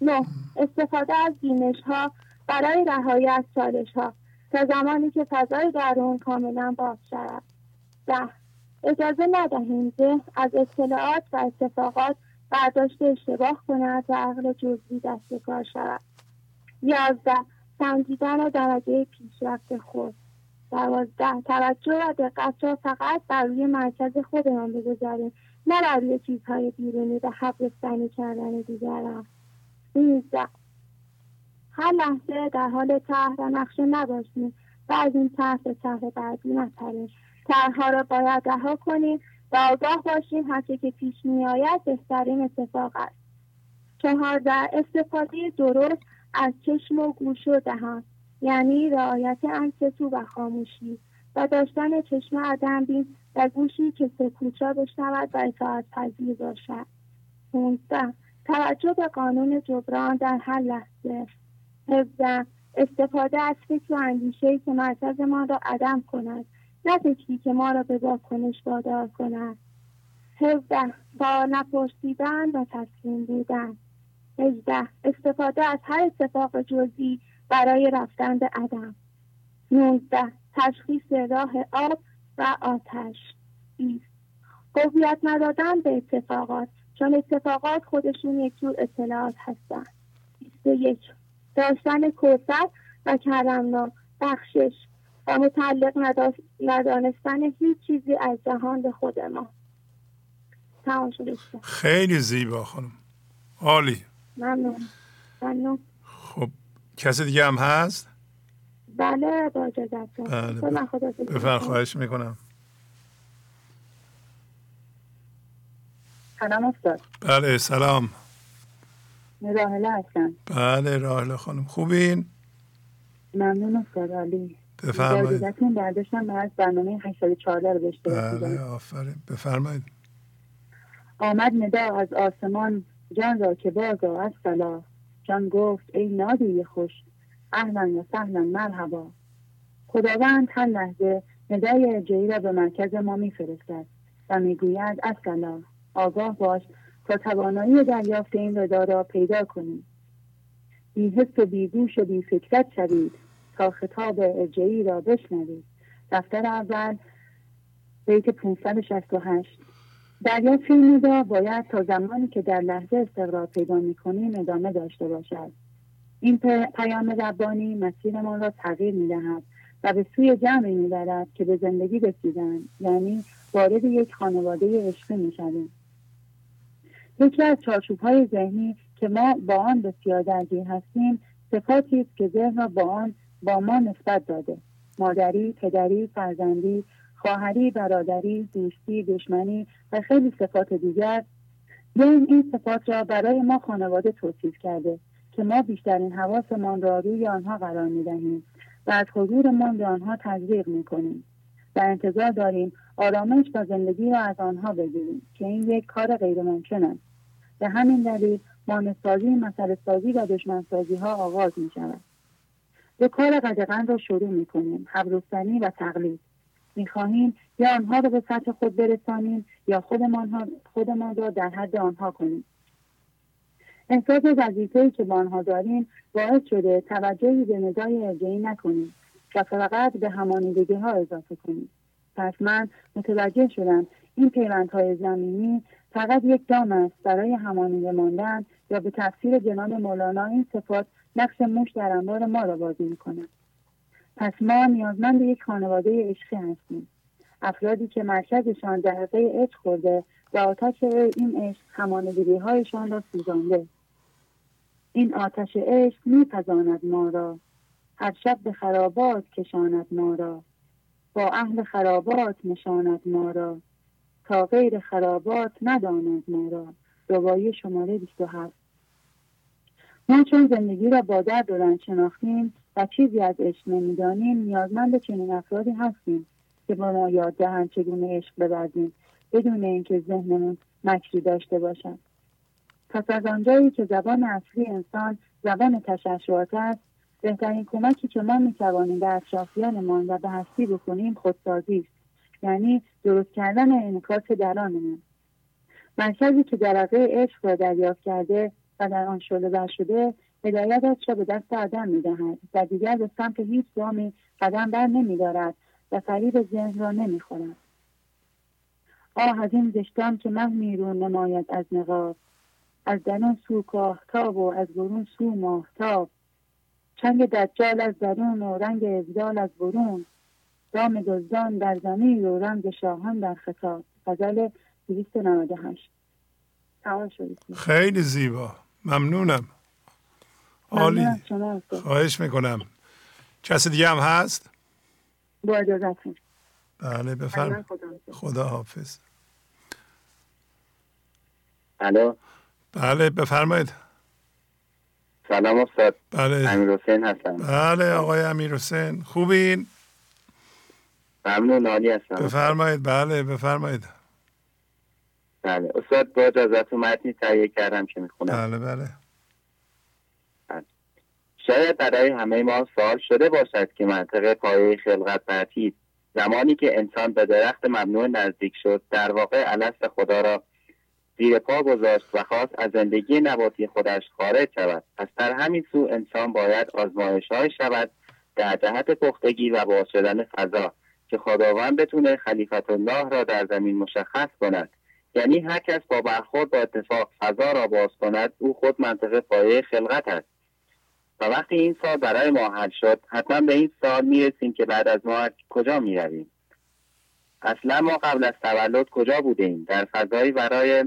نه استفاده از بینش ها برای رهایی از چالش ها. تا زمانی که فضای درون کاملا باز شود. ده اجازه ندهیم ذهن از اطلاعات و اتفاقات برداشت اشتباه کند و عقل جزوی دست کار شود. یازده سنجیدن درجه پیشرفت خود. دوازده توجه و دقت را فقط بر روی مرکز خودمان بگذاریم نه بر روی چیزهای بیرونی و حبرستانی کردن دیگران. سیزده هر لحظه در حال طرح و نقشه نباشیم و از این طرح به طرح بعدی نپریم. طرحها را باید رها کنیم و آگاه باشیم هرچه که پیش میآید بهترین اتفاق است. چهارده استفاده درست از چشم و گوش و دهان یعنی رعایت انصتو و خاموشی و داشتن چشم عدم بین و گوشی که سکوت را بشنود و اطاعت پذیر باشد. پونزده توجه به قانون جبران در هر لحظه. هفده استفاده از فکر و اندیشهای که ما را عدم کند نه فکری که ما را به واکنش وادار کند. هفده با نپرسیدن و تسلیم بودن. هجده استفاده از هر اتفاق جزئی برای رفتن به عدم. نوزده تشخیص راه آب و آتش. بیست هویت ندادن به اتفاقات چون اتفاقات خودشون یک جور اطلاعات هستند. بیست یک داشتن کوفت و کرمنا بخشش و متعلق ندانستن هیچ چیزی از جهان به خود ما. تمام خیلی زیبا خانم. عالی. ممنون. ممنون. خب کسی دیگه هم هست؟ بله با اجازت بله بفر خواهش می‌کنم. سلام استاد. بله سلام. راهله هستم. بله راهله خانم. خوبین؟ ممنون استاد علی. بفرمایید. برداشتم از برنامه 814 رو بشته بله آفرین. بفرمایید. آمد ندا از آسمان. جان را که بازا از سلا جان گفت ای نادی خوش. اهلا و سهلا مرحبا. خداوند هر لحظه ندای ارجایی را به مرکز ما میفرستد و می‌گوید از سلا آگاه باش. تا توانایی دریافت این ردا را پیدا کنید حس و بیگوش و فکرت شوید تا خطاب ارجعی را بشنوید. دفتر اول بیت 568 دریافت این ندا باید تا زمانی که در لحظه استقرار پیدا می‌کنیم ادامه داشته باشد. این پیام ربانی مسیرمان را تغییر می‌دهد و به سوی جمعی می‌برد که به زندگی رسیدند یعنی وارد یک خانواده عشقی می‌شویم. یکی از چارچوب های ذهنی که ما با آن بسیار درگیر هستیم صفاتی است که ذهن را با آن با ما نسبت داده. مادری پدری فرزندی خواهری برادری دوستی دشمنی و خیلی صفات دیگر. ذهن این صفات را برای ما خانواده توصیف کرده که ما بیشترین حواسمان را روی آنها قرار می‌دهیم و از حضورمان به آنها تزریق می‌کنیم. و انتظار داریم آرامش و زندگی را از آنها بگیریم که این یک کار غیرممکن است. به همین دلیل مانسازی مسئله سازی و دشمنسازی ها آغاز می شود به کار قدغن را شروع می کنیم حبرستنی و تقلید. می خواهیم یا آنها را به سطح خود برسانیم یا خودمان, خودمان را در حد آنها کنیم. احساس وظیفهای که با آنها داریم باعث شده توجهی به ندای ارجعی نکنیم و فقط به همانیدگی ها اضافه کنیم. پس من متوجه شدم این پیوندهای زمینی فقط یک دام است برای همانیده ماندن یا به تفسیر جناب مولانا این صفات نقش موش در انبار ما را بازی می‌کنند پس ما نیازمند یک خانواده عشقی هستیم. افرادی که مرکزشان حقه عشق خورده و آتش این عشق همانگیری هایشان را سوزانده. این آتش عشق میپزاند ما را. هر شب به خرابات کشاند ما را. با اهل خرابات نشاند ما را. تا غیر خرابات نداند ما را روایی شماره 27 ما چون زندگی را با درد و شناختیم و چیزی از عشق نمی‌دانیم نیازمند چنین افرادی هستیم که با ما یاد دهند چگونه عشق ببرزیم بدون اینکه ذهنمون مکری داشته باشد. پس از آنجایی که زبان اصلی انسان زبان تشعشعات است بهترین کمکی که ما می‌توانیم به اطرافیانمان و به هستی بکنیم خودسازی است. یعنی درست کردن انعکاس درانمون مرکزی که درقه عشق را دریافت کرده و در آن شده بر شده هدایتش را به دست آدم می‌دهد و دیگر به سمت هیچ گامی قدم بر نمیدارد و فریب ذهن را نمی‌خورد. آه از این زشتان که من میرون نماید از نقاب. از درون سو کاهتاب و از برون سو ماهتاب. چنگ دجال از درون و رنگ ازدال از برون. دام دزدان در زمین و رمز شاهان در خطاب. غزل 298 تمام شد. خیلی زیبا. ممنونم. عالی. خواهش می‌کنم. کسی دیگه هم هست؟ با اجازتون بله بفرم. خدا حافظ. خدا حافظ. الو. بله بفرمایید. سلام استاد. بله. امیر حسین هستم. بله آقای امیر حسین خوبین؟ ممنون عالی هستم. بفرمایید. بله بفرمایید. بله استاد با اجازتون متنی تهیه کردم که می‌خونم. بله بله. شاید برای همه ما سوال شده باشد که منطقه پایه خلقت ترتیب زمانی که انسان به درخت ممنوع نزدیک شد در واقع الست خدا را زیر پا گذاشت و خواست از زندگی نباتی خودش خارج شود. پس در همین سو انسان باید آزمایش های شود در جهت پختگی و باز شدن فضا. که خداوند بتونه خلیفت الله را در زمین مشخص کند. یعنی هر کس با برخورد با اتفاق فضا را باز کند او خود منطقه پایه خلقت است. و وقتی این سال برای ما حل شد حتما به این سال می‌رسیم که بعد از ما کجا می‌رویم. اصلا ما قبل از تولد کجا بوده ایم در فضایی برای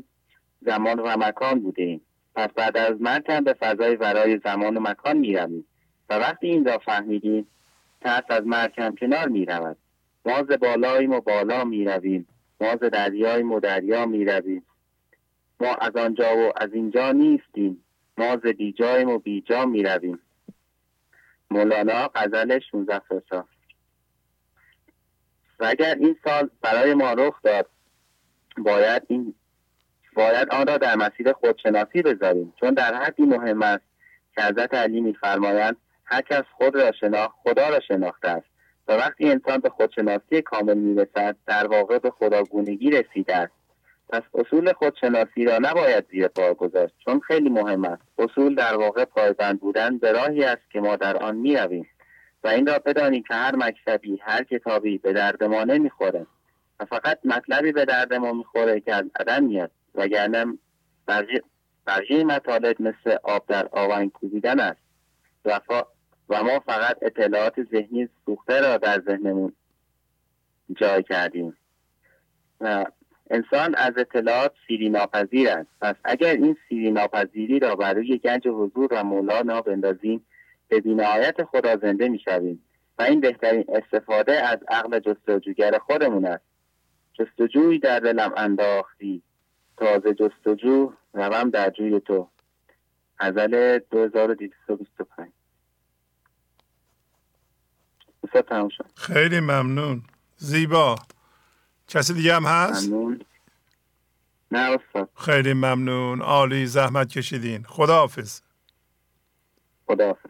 زمان و مکان بوده ایم پس بعد از مرگ هم به فضای برای زمان و مکان می‌رویم. و وقتی این را فهمیدیم ترس از مرگ هم کنار می‌رود. ما ز بالاییم و بالا می‌رویم. ما ز دریاییم دریا می‌رویم. ما از آنجا و از اینجا نیستیم. ما ز بیجاییم و بیجا می‌رویم. مولانا غزل 16 فرسا و اگر این سال برای ما رخ داد باید این باید آن را در مسیر خودشناسی بذاریم. چون در حدی مهم است که حضرت علی میفرمایند هر کس خود را شناخت خدا را شناخته است. و وقتی انسان به خودشناسی کامل می‌رسد در واقع به خداگونگی رسیده است. پس اصول خودشناسی را نباید زیر پا گذاشت چون خیلی مهم است. اصول در واقع پایبند بودن به راهی است که ما در آن می‌رویم. و این را بدانیم که هر مکتبی هر کتابی به درد ما نمی‌خوره. و فقط مطلبی به درد ما می‌خوره که از عدم میاد. وگرنه بقیه, مطالب مثل آب در آونگ کوبیدن است. و ما فقط اطلاعات ذهنی سوخته را در ذهنمون جای کردیم. و انسان از اطلاعات سیری ناپذیر است. پس اگر این سیری ناپذیری را بر روی گنج حضور و مولانا بندازیم به بینهایت خدا زنده می‌شویم و این بهترین استفاده از عقل جستجوگر خودمون است. جستجوی در دلم انداختی تازه جستجو روم در جوی تو. غزل 2225 استاد تموم شد. خیلی ممنون. زیبا. کسی دیگه هم هست؟ ممنون. نه استاد. خیلی ممنون. عالی زحمت کشیدین. خداحافظ. خداحافظ.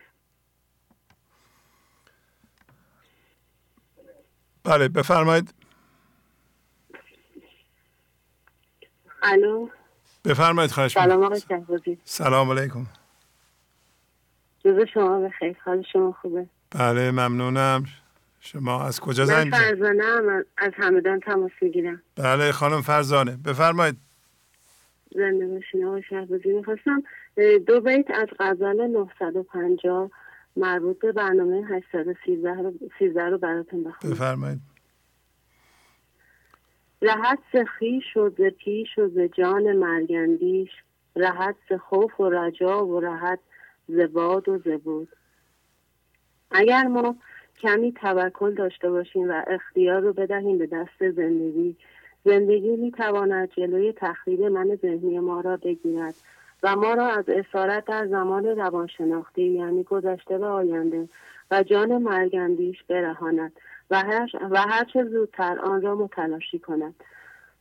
بله بفرمایید. الو. بفرمایید خواهش سلام می‌کنم. آقای سلام علیکم. روز شما بخیر. حال شما خوبه؟ بله ممنونم. شما از کجا من زنگ می‌زنید؟ فرزانه هم از همدان تماس می‌گیرم. بله خانم فرزانه بفرمایید. زنده باشین آقای شهبازی می‌خواستم دو بیت از غزل 950 مربوط به برنامه 813 رو, 13 رو براتون بخونم. بفرمایید. رهت ز خویش و ز پیش و ز جان مرگندیش رهت ز خوف و رجا و رهت ز باد و ز بود. اگر ما کمی توکل داشته باشیم و اختیار رو بدهیم به دست زندگی زندگی می‌تواند جلوی تخریب من ذهنی ما را بگیرد و ما را از اسارت در زمان روانشناختی یعنی گذشته و آینده و جان مرگندیش برهاند و هر, و هر چه زودتر آن را متلاشی کند.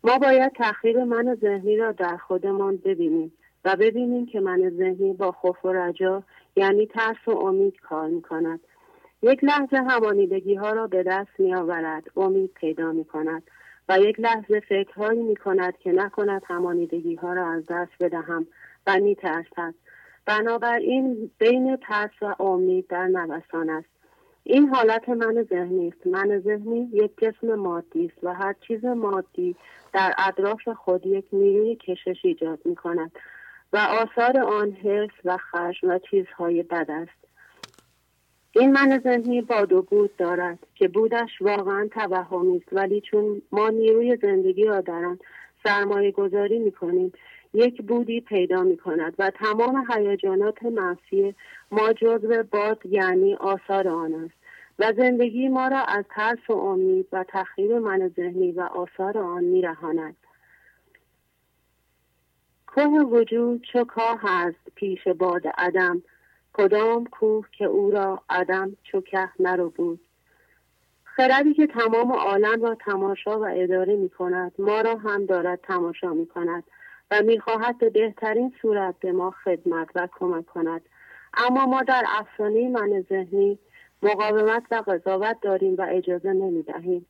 ما باید تخریب من ذهنی را در خودمان ببینیم و ببینیم که من ذهنی با خوف و رجا یعنی ترس و امید کار می کند یک لحظه همانیدگی ها را به دست می آورد امید پیدا می کند و یک لحظه فکرهایی می کند که نکند همانیدگی ها را از دست بدهم و می ترسد بنابراین بین ترس و امید در نوسان است. این حالت من ذهنی است. من ذهنی یک جسم مادی است و هر چیز مادی در اطراف خود یک نیروی کشش ایجاد می کند و آثار آن حرس و خشم و چیزهای بد است. این من ذهنی باد و بود دارد که بودش واقعا توهمی است ولی چون ما نیروی زندگی را در سرمایه گذاری می کنیم یک بودی پیدا می کند و تمام هیجانات منفی ما جزو باد یعنی آثار آن است و زندگی ما را از ترس و امید و تخریب من ذهنی و آثار آن می رهاند. کوه وجود چو کاه است پیش باد عدم کدام کوه که او را عدم چو نرو بود خردی که تمام عالم را تماشا و اداره می کند ما را هم دارد تماشا می کند و می‌خواهد به بهترین صورت به ما خدمت و کمک کند. اما ما در افسانه من ذهنی مقاومت و قضاوت داریم و اجازه نمی دهیم.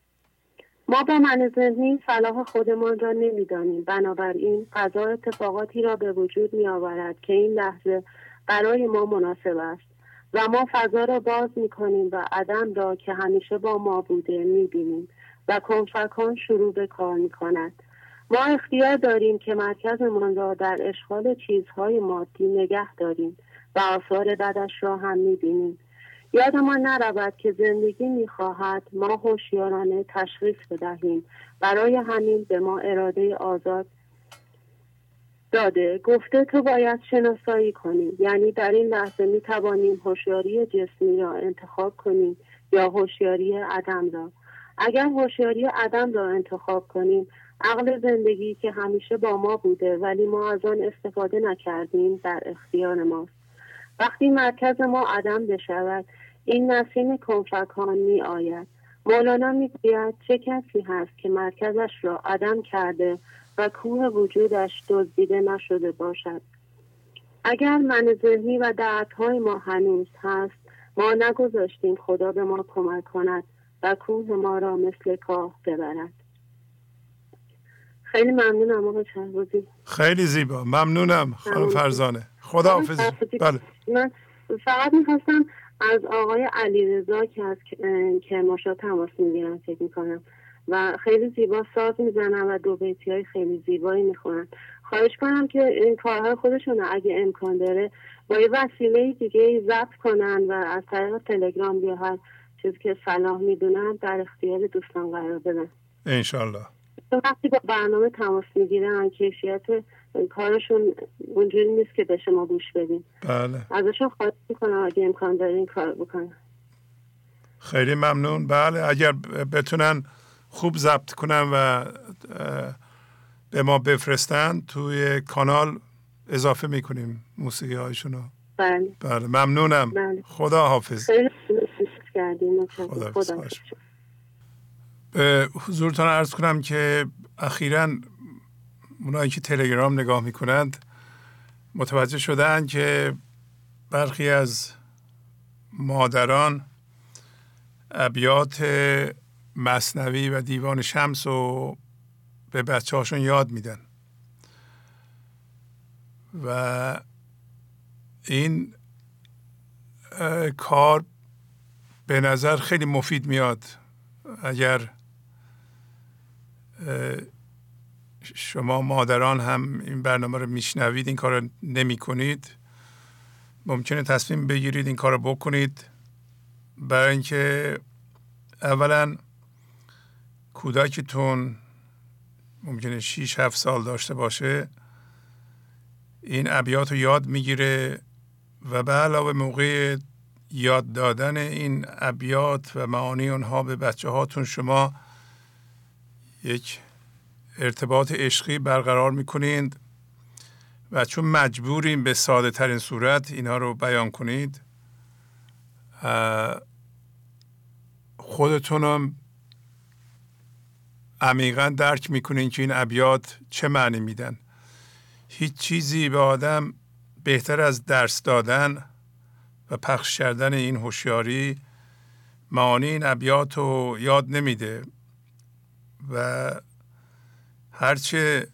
ما با من ذهنی صلاح خودمان را نمی‌دانیم. بنابراین قضا اتفاقاتی را به وجود می آورد که این لحظه برای ما مناسب است و ما فضا را باز می کنیم و عدم را که همیشه با ما بوده می بینیم و کنفکان شروع به کار می کند. ما اختیار داریم که مرکزمان را در اشغال چیزهای مادی نگه داریم و آثار بدش را هم می بینیم. یادمان نرود که زندگی می‌خواهد ما هوشیارانه تشخیص بدهیم برای همین به ما اراده آزاد داده گفته تو باید شناسایی کنی. یعنی در این لحظه می توانیم هوشیاری جسمی را انتخاب کنیم یا هوشیاری عدم را. اگر هوشیاری عدم را انتخاب کنیم عقل زندگی که همیشه با ما بوده ولی ما از آن استفاده نکردیم در اختیار ماست. وقتی مرکز ما عدم بشود این نسیم کنفکان می آید مولانا می گوید چه کسی هست که مرکزش را عدم کرده و کوه وجودش دزدیده نشده باشد؟ اگر من ذهنی و دعتهای ما هنوز هست ما نگذاشتیم خدا به ما کمک کند و کوه ما را مثل کاه ببرد. خیلی ممنونم آقا چهروزی خیلی زیبا. ممنونم خانم فرزانه. خدا حافظ بله. من فقط می‌خواستم از آقای علیرضا که از که ماشا تماس می‌گیرن فکر می‌کنم. و خیلی زیبا ساز می‌زنن و دو بیتی های خیلی زیبایی می‌خونن خواهش کنم که این کارهای خودشون اگه امکان داره با یه وسیله دیگه ضبط کنن و از طریق تلگرام یا هر چیزی که صلاح می‌دونن در اختیار دوستان قرار بدن. انشالله وقتی با برنامه تماس می‌گیرن کیفیت کارشون اونجوری نیست که به شما گوش بدین. بله. ازشون خواهش می‌کنم اگه امکان داره این کار بکنن. خیلی ممنون. بله اگر بتونن خوب ضبط کنن و به ما بفرستن توی کانال اضافه می‌کنیم موسیقی هایشون رو. بله. بله ممنونم. بله. خدا حافظ. خدا. به حضورتان ارز کنم که اخیرا اونایی که تلگرام نگاه می‌کنند متوجه شدن که برخی از مادران ابیات مصنوی و دیوان شمس رو به بچه هاشون یاد میدن. و این کار به نظر خیلی مفید میاد. اگر شما مادران هم این برنامه رو میشنوید این کار رو نمی کنید ممکنه تصمیم بگیرید این کار رو بکنید. برای اینکه اولا کودکتون ممکنه 6 7 سال داشته باشه این ابیات رو یاد می‌گیره و به علاوه موقع یاد دادن این ابیات و معانی اونها به بچه هاتون شما یک ارتباط عشقی برقرار می‌کنید و چون مجبوریم به ساده ترین صورت اینها رو بیان کنید خودتونم عمیقا درک می‌کنین که این ابیات چه معنی میدن. هیچ چیزی به آدم بهتر از درس دادن و پخش کردن این هوشیاری معانی این ابیات رو یاد نمیده و هرچه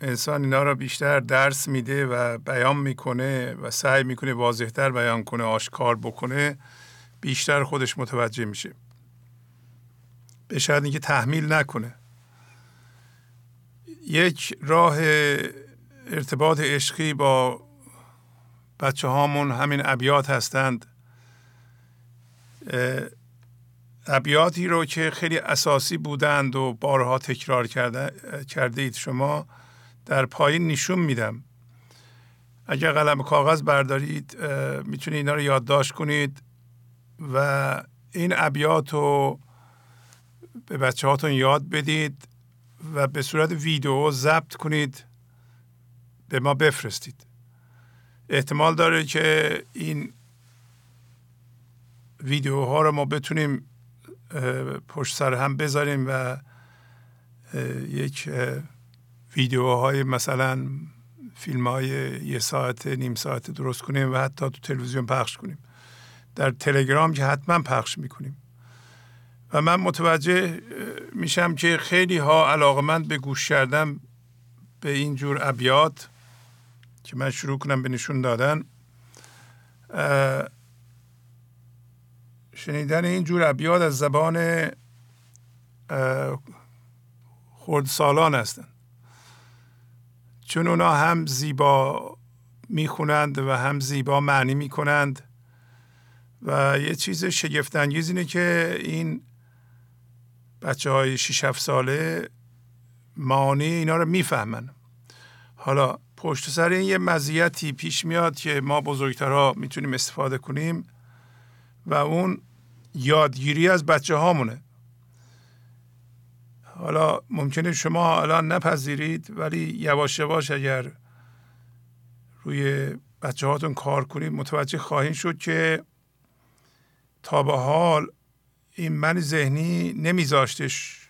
انسان اینا را بیشتر درس میده و بیان می‌کنه و سعی می‌کنه واضحتر بیان کنه آشکار بکنه بیشتر خودش متوجه میشه. به شاید اینکه تحمیل نکنه. یک راه ارتباط عشقی با بچه هامون همین ابیات هستند. ابیاتی رو که خیلی اساسی بودند و بارها تکرار کرده, اید شما در پایین نشون میدم. اگر قلم کاغذ بردارید می‌تونید اینا رو یادداشت کنید و این ابیات رو به بچه هاتون یاد بدید و به صورت ویدیو ضبط کنید. به ما بفرستید. احتمال داره که این ویدیوها رو ما بتونیم پشت سر هم بذاریم و یک ویدیوهای مثلا فیلم های یه ساعت نیم ساعت درست کنیم و حتی تو تلویزیون پخش کنیم. در تلگرام که حتما پخش می‌کنیم. و من متوجه میشم که خیلی ها علاقمند به گوش کردن به این جور ابیات که من شروع کنم به نشون دادن شنیدن این جور ابیات از زبان خردسالان هستند. چون اونا هم زیبا می‌خونند و هم زیبا معنی می‌کنند و یه چیز شگفتانگیز اینه که این بچه های 6 7 ساله معنی اینا رو می‌فهمن. حالا پشت سر این یه مزیتی پیش میاد که ما بزرگترها می‌تونیم استفاده کنیم و اون یادگیری از بچه هامونه. حالا ممکنه شما الان نپذیرید ولی یواش یواش اگر روی بچه هاتون کار کنید متوجه خواهید شد که تا به حال این من ذهنی نمیذاشتش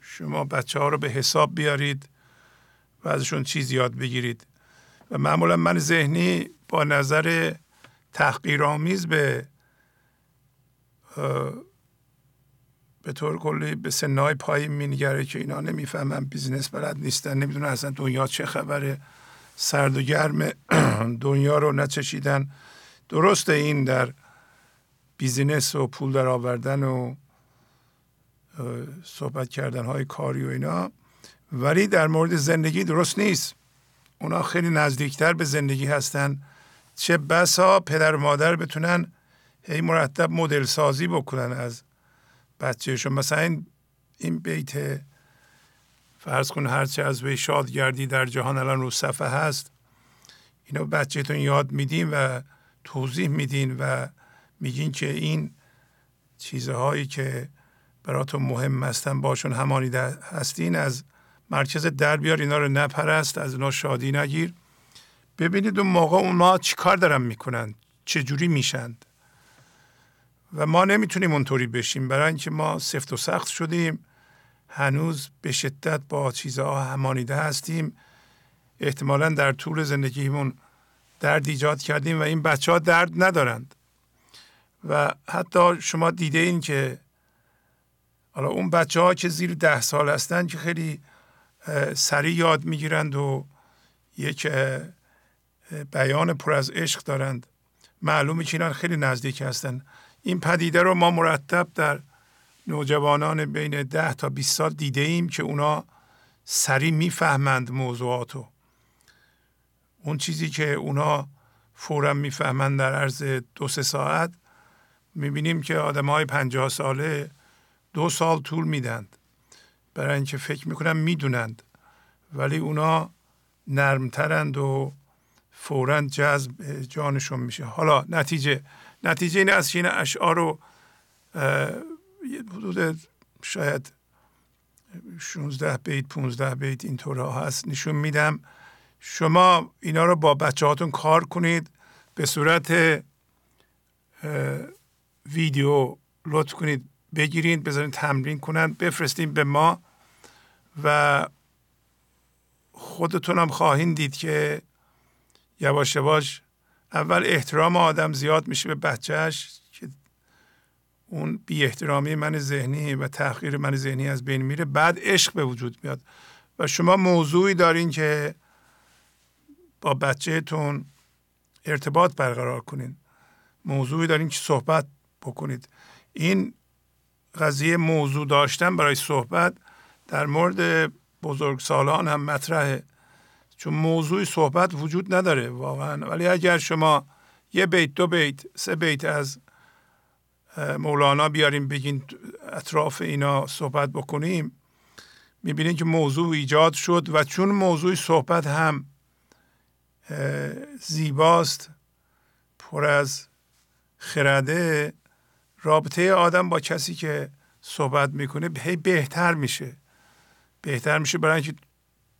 شما بچه ها رو به حساب بیارید و ازشون چیز یاد بگیرید. و معمولا من ذهنی با نظر تحقیرآمیز به به طور کلی به سنهای پایین مینگره که اینا نمی‌فهمن business بلد نیستن نمی‌دونن اصلا دنیا چه خبره. سرد و گرم دنیا رو نچشیدن. درسته این در business و پول در آوردن و صحبت کردن های کاری و اینا ولی در مورد زندگی درست نیست. اونا خیلی نزدیکتر به زندگی هستن. چه بسا پدر و مادر بتونن هی مرتب مدل سازی بکنن از بچهشون. مثلا این, این بیت فرض کن هرچه از وی شاد گردی در جهان الان رو صفحه هست اینو بچهتون یاد میدین و توضیح میدین و میگین که این چیزهایی که براتون مهم هستن باشون همانی هستین. از مرکز در بیار اینا رو نپرست از اینا شادی نگیر. ببینید اون موقع اونا چیکار دارن می‌کنن؟ چجوری میشند و ما نمی‌تونیم اونطوری بشیم. برای اینکه ما سفت و سخت شدیم. هنوز به شدت با چیزها همانیده هستیم. احتمالا در طول زندگیمون درد ایجاد کردیم و این بچه ها درد ندارند. و حتی شما دیده این که حالا اون بچه ها که زیر ده سال هستند که خیلی سریع یاد می‌گیرند و یک بیان پر از عشق دارند معلومه که اینا خیلی نزدیک هستند این پدیده رو ما مرتب در نوجوانان بین ده تا 20 سال دیده ایم که اونا سریع می‌فهمند موضوعاتو. اون چیزی که اونا فورا می‌فهمند در عرض دو سه ساعت می‌بینیم که آدم های پنجاه ساله دو سال طول میدند. برای اینکه فکر می‌کنن می‌دونند. ولی اونا نرمترند و فورا جذب جانشون میشه. حالا نتیجه نتیجه این که این اشعار رو حدود شاید 16 بیت 15 بیت اینطور هست نشون میدم. شما اینا رو با بچه هاتون کار کنید به صورت ویدیو لطف کنید بگیرید بذارین تمرین کنند بفرستین به ما و خودتون هم خواهید دید که یواش یواش اول احترام آدم زیاد میشه به بچهش که اون بی احترامی من ذهنی و تحقیر من ذهنی از بین میره. بعد عشق به وجود میاد. و شما موضوعی دارین که با بچهتون ارتباط برقرار کنین. موضوعی دارین که صحبت بکنید. این قضیه موضوع داشتن برای صحبت در مورد بزرگسالان هم مطرحه. چون موضوع صحبت وجود نداره واقعا. ولی اگر شما یه بیت دو بیت سه بیت از مولانا بیاریم بگین اطراف اینا صحبت بکنیم می‌بینید که موضوع ایجاد شد و چون موضوع صحبت هم زیباست پر از خرده رابطه آدم با کسی که صحبت می‌کنه هی بهتر میشه. بهتر میشه برای اینکه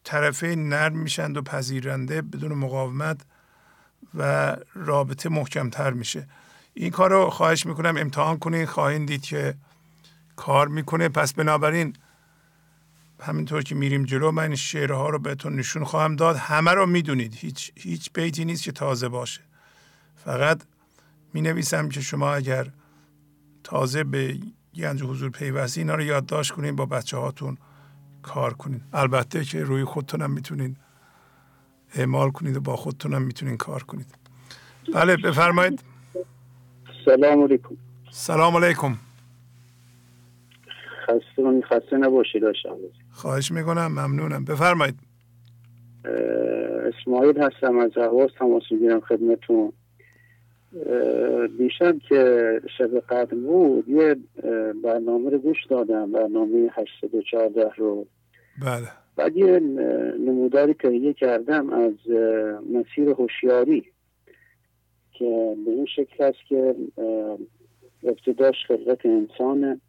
طرفین نرم میشند و پذیرنده بدون مقاومت و رابطه محکمتر میشه. این کار رو خواهش می‌کنم امتحان کنین خواهید دید که کار می‌کنه. پس بنابراین همینطور که میریم جلو من شعرها رو بهتون نشون خواهم داد. همه رو می‌دونید. هیچ هیچ بیتی نیست که تازه باشه. فقط می نویسم که شما اگر تازه به گنج حضور پیوستی اینا رو یادداشت کنین با بچه هاتون کار کنین. البته که روی خودتونم می‌تونین اعمال کنید و با خودتونم می‌تونین کار کنید. بله بفرمایید. سلام علیکم. سلام علیکم. خسته خسته نباشید خواهش می‌کنم ممنونم. بفرمایید. اسماعیل هستم از اهواز تماس می‌گیرم خدمتون دیشب که شب قدر بود یه برنامه رو گوش دادم برنامه 814 رو. بله. بعد یه نموداری تهیه کردم از مسیر هوشیاری که به این شکل است که ابتداش خلقت انسانه.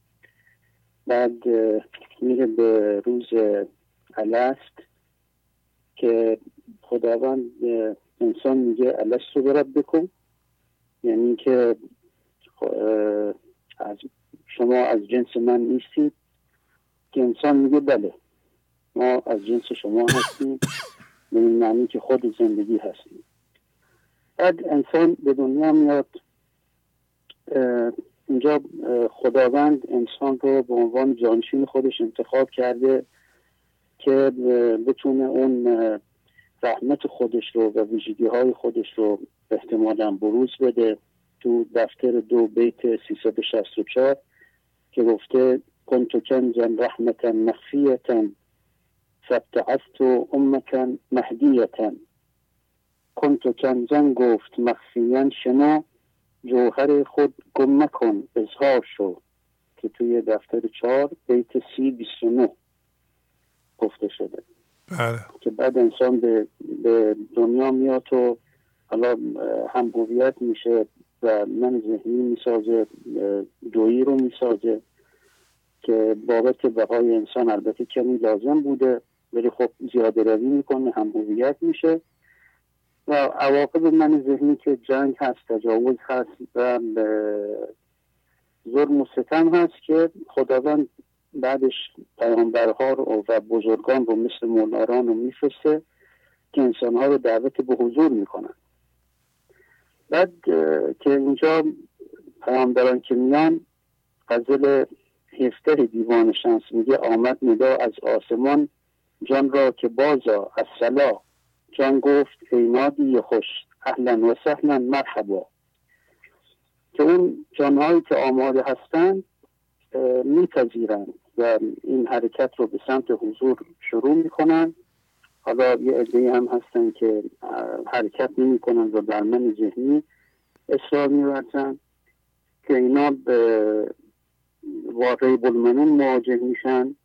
بعد میره به روز الست که خداوند انسان میگه الست رو برد بکن. یعنی که از شما از جنس من نیستید. که انسان میگه بله. ما از جنس شما هستیم. به این معنی که خود زندگی هستیم. بعد انسان به دنیا میاد اینجا خداوند انسان رو به عنوان جانشین خودش انتخاب کرده که بتونه اون رحمت خودش رو و ویژگی های خودش رو احتمالا بروز بده. تو دفتر دو بیت 364 که گفته کنتو کنزا رحمتا مخفیتا فابتعثت امکا مهدیتا کنتو کنزا گفت مخفیا شنا جوهر خود گم مکن اظهار شو که توی دفتر چهار بیت سی بیست و گفته شده. بله. که بعد انسان به, به دنیا میاد و حالا هم هویت میشه و من ذهنی می‌سازه دویی رو می‌سازه که بابت بقای انسان البته کمی لازم بوده. ولی خب زیاده روی می‌کنه هم هویت میشه. و عواقب من ذهنی که جنگ هست تجاوز هست و ظلم و هست که خداوند بعدش پیامبرها رو و بزرگان رو مثل مولاران رو میفرسته که انسانها رو دعوت به حضور می‌کنن. بعد که اینجا پیامبران که میان غزل هفته دیوان شمس میگه آمد ندا از آسمان جان را که بازا از سلا جان گفت ای خوش اهلا و سهلا مرحبا. که اون جانهایی که آماده هستند میپذیرند و این حرکت رو به سمت حضور شروع می‌کنن حالا یه عده هم هستن که حرکت نمی‌کنن و در من ذهنی اصرار میورزن که اینا به واقعی بلمنون مواجه میشن.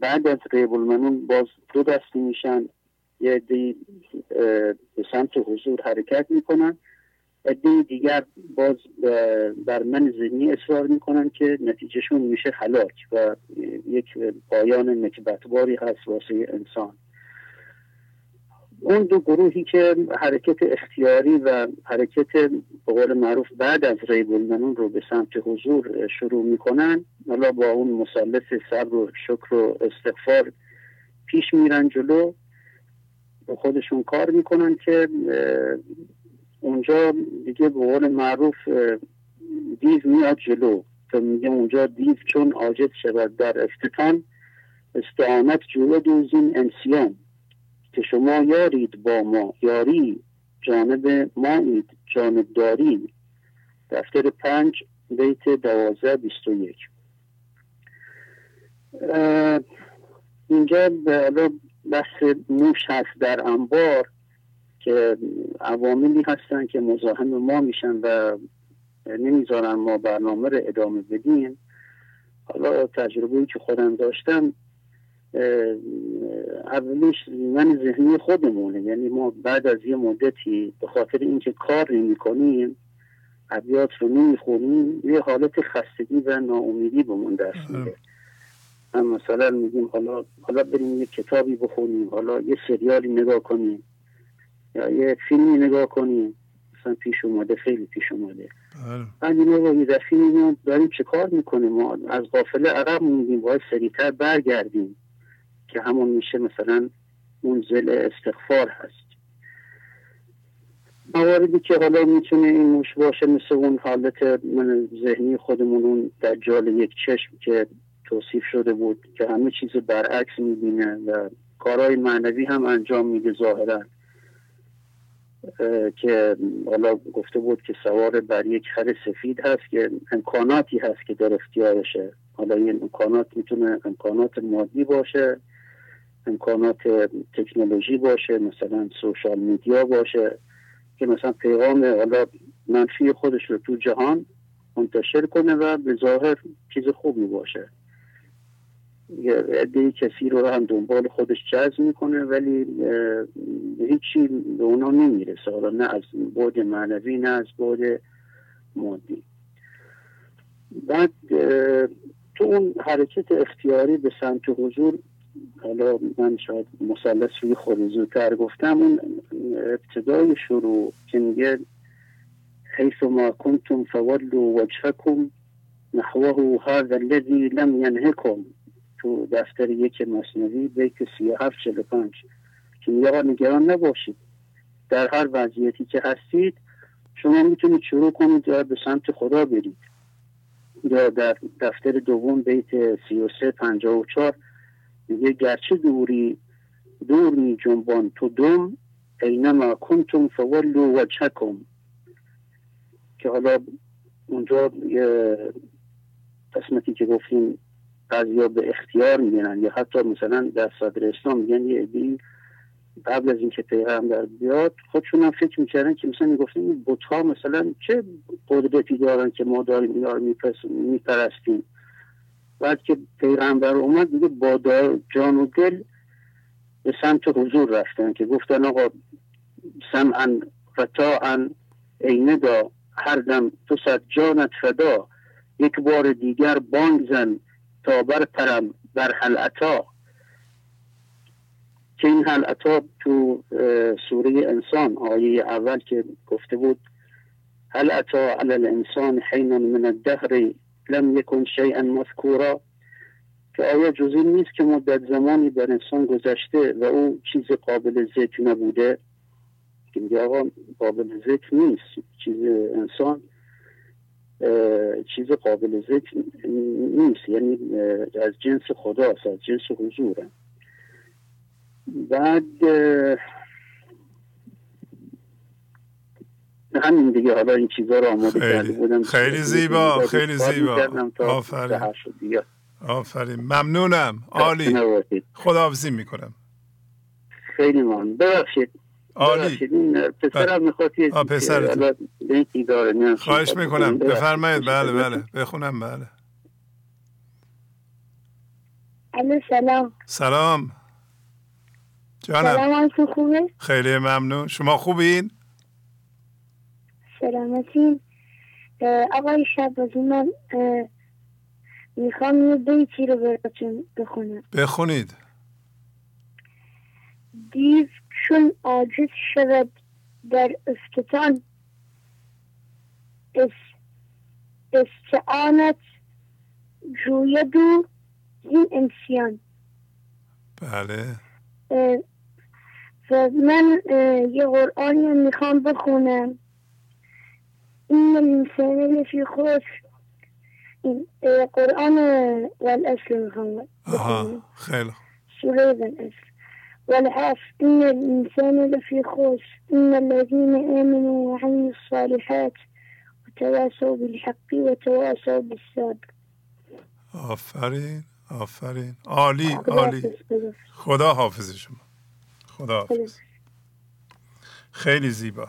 بعد از ریب المنون باز دو دستی میشن یه عده به سمت حضور حرکت می‌کنن. عده دیگر باز بر من ذهنی اصرار می‌کنن که نتیجهشون میشه هلاک و یک پایان نکبتباری هست واسه انسان. اون دو گروهی که حرکت اختیاری و حرکت به قول معروف بعد از ریب المنون رو به سمت حضور شروع می‌کنن حالا با اون مثلث صبر و شکر و استغفار پیش میرن جلو. با خودشون کار می‌کنن که اونجا دیگه به قول معروف دیو میاد جلو. تا میگه اونجا دیو چون عاجز شود در افتتان استعانت جلو دوزین انسیان. که شما یارید با ما یاری جانب ما اید جانب داری دفتر پنج بیت دوازه بیست و یک. اینجا بحث موش هست در انبار که عواملی هستن که مزاحم ما میشن و نمی‌ذارن ما برنامه رو ادامه بدیم. حالا تجربه که خودم داشتم اولش من ذهنی خودمونه. یعنی ما بعد از یه مدتی به خاطر اینکه کار نمی کنیم ابیات رو نمی‌خونیم یه حالت خستگی و ناامیدی بمون دست میده. هم مثلا میگیم حالا حالا بریم یه کتابی بخونیم حالا یه سریالی نگاه کنیم یا یه فیلمی نگاه کنیم. مثلا پیش اومده خیلی پیش اومده. بله. بعد این یه دفعه داریم چه کار می‌کنیم؟ ما از غافله عقب موندیم باید سریعتر برگردیم. که همون میشه مثلا منزل استغفار هست. مواردی که حالا می‌تونه این موش باشه مثل اون حالت من ذهنی خودمون اون دجال یک چشم که توصیف شده بود که همه چیز برعکس می‌بینه و کارهای معنوی هم انجام میده ظاهرا. که حالا گفته بود که سوار بر یک خر سفید هست که امکاناتی هست که در اختیارشه. حالا این امکانات می‌تونه امکانات مادی باشه. امکانات تکنولوژی باشه مثلا سوشال میدیا باشه که مثلا پیغام حالا منفی خودش رو تو جهان منتشر کنه و به ظاهر چیز خوبی باشه. عده کسی رو هم دنبال خودش جذب می‌کنه ولی هیچی به اونا نمی‌رسه. حالا نه از بود معنوی نه از بود مادی. بعد تو اون حرکت اختیاری به سمت حضور حالا من شاید مثلث روی خود زودتر گفتم اون ابتدای شروع که میگه حیث ما کنتم فولوا وجهکم نحوه هذا الذي لم ینهکم. تو دفتر یک مصنوی بیت سی هفت چل پنج که میگه نگران نباشید. در هر وضعیتی که هستید شما می‌تونید شروع کنید یا به سمت خدا برید. یا در دفتر دوم بیت سی و سه پنجاه و چار میگه گرچه دوری دور می جنبان تو دوم اینما کنتم فولو وجهکم. که حالا اونجا قسمتی که گفتیم بعضیا به اختیار میگنن یا حتی مثلا در صدر اسلام میگن یه عدی قبل از اینکه پیغمبر بیاد خودشون هم فکر می‌کردن که مثلا می‌گفتن این ها مثلا چه قدرتی دارن که ما داریم اینا رو میپرستیم. بعد که پیغمبر اومد دیگه با جان و دل به سمت حضور رفتن که گفتن آقا سمعا و تاعا عینه دا هر دم تو صد جانت فدا یک بار دیگر بانگ زن تا برپرم بر حلعتا که این حلعتا تو سوره انسان آیه اول که گفته بود هل اتا علی الانسان حین من الدهر لم یکن شیئا مذکورا. که آیا جزی نیست که مدت زمانی در انسان گذشته و او چیز قابل ذکر نبوده؟ که میگه آقا قابل ذکر نیست. چیز انسان چیز قابل ذکر نیست. یعنی از جنس خداست از جنس حضوره بعد همین دیگه. حالا این چیزا رو آماده کرده بودم. خیلی زیبا خیلی زیبا. آفرین. آفرین. ممنونم. عالی. خداحافظی می‌کنم. خیلی ممنون. ببخشید. عالی. پسرم می‌خواد پسر خواهش می‌کنم. بفرمایید. بله بله. بخونم بله. سلام. سلام. جانم. سلام خوبه؟ خیلی ممنون. شما خوبین؟ سلامتین آقای شبازی من می‌خوام یه بیتی رو براتون بخونم. بخونید. دیو چون عاجز شود در افتتان استعانت جوید و این انسیان. بله. و من یه قرآنی می‌خوام بخونم. این الانسان لفی خوش این قرآن والأصل میخوام بخونم خیلی سورة والأصل. والعصر إن الإنسان لفي خسر إن الذين آمنوا وعملوا الصالحات وتواصوا بالحق وتواصوا بالصبر. آفرین آفرین. عالی عالی. خدا حافظ شما. خدا حافظ خیلی زیبا.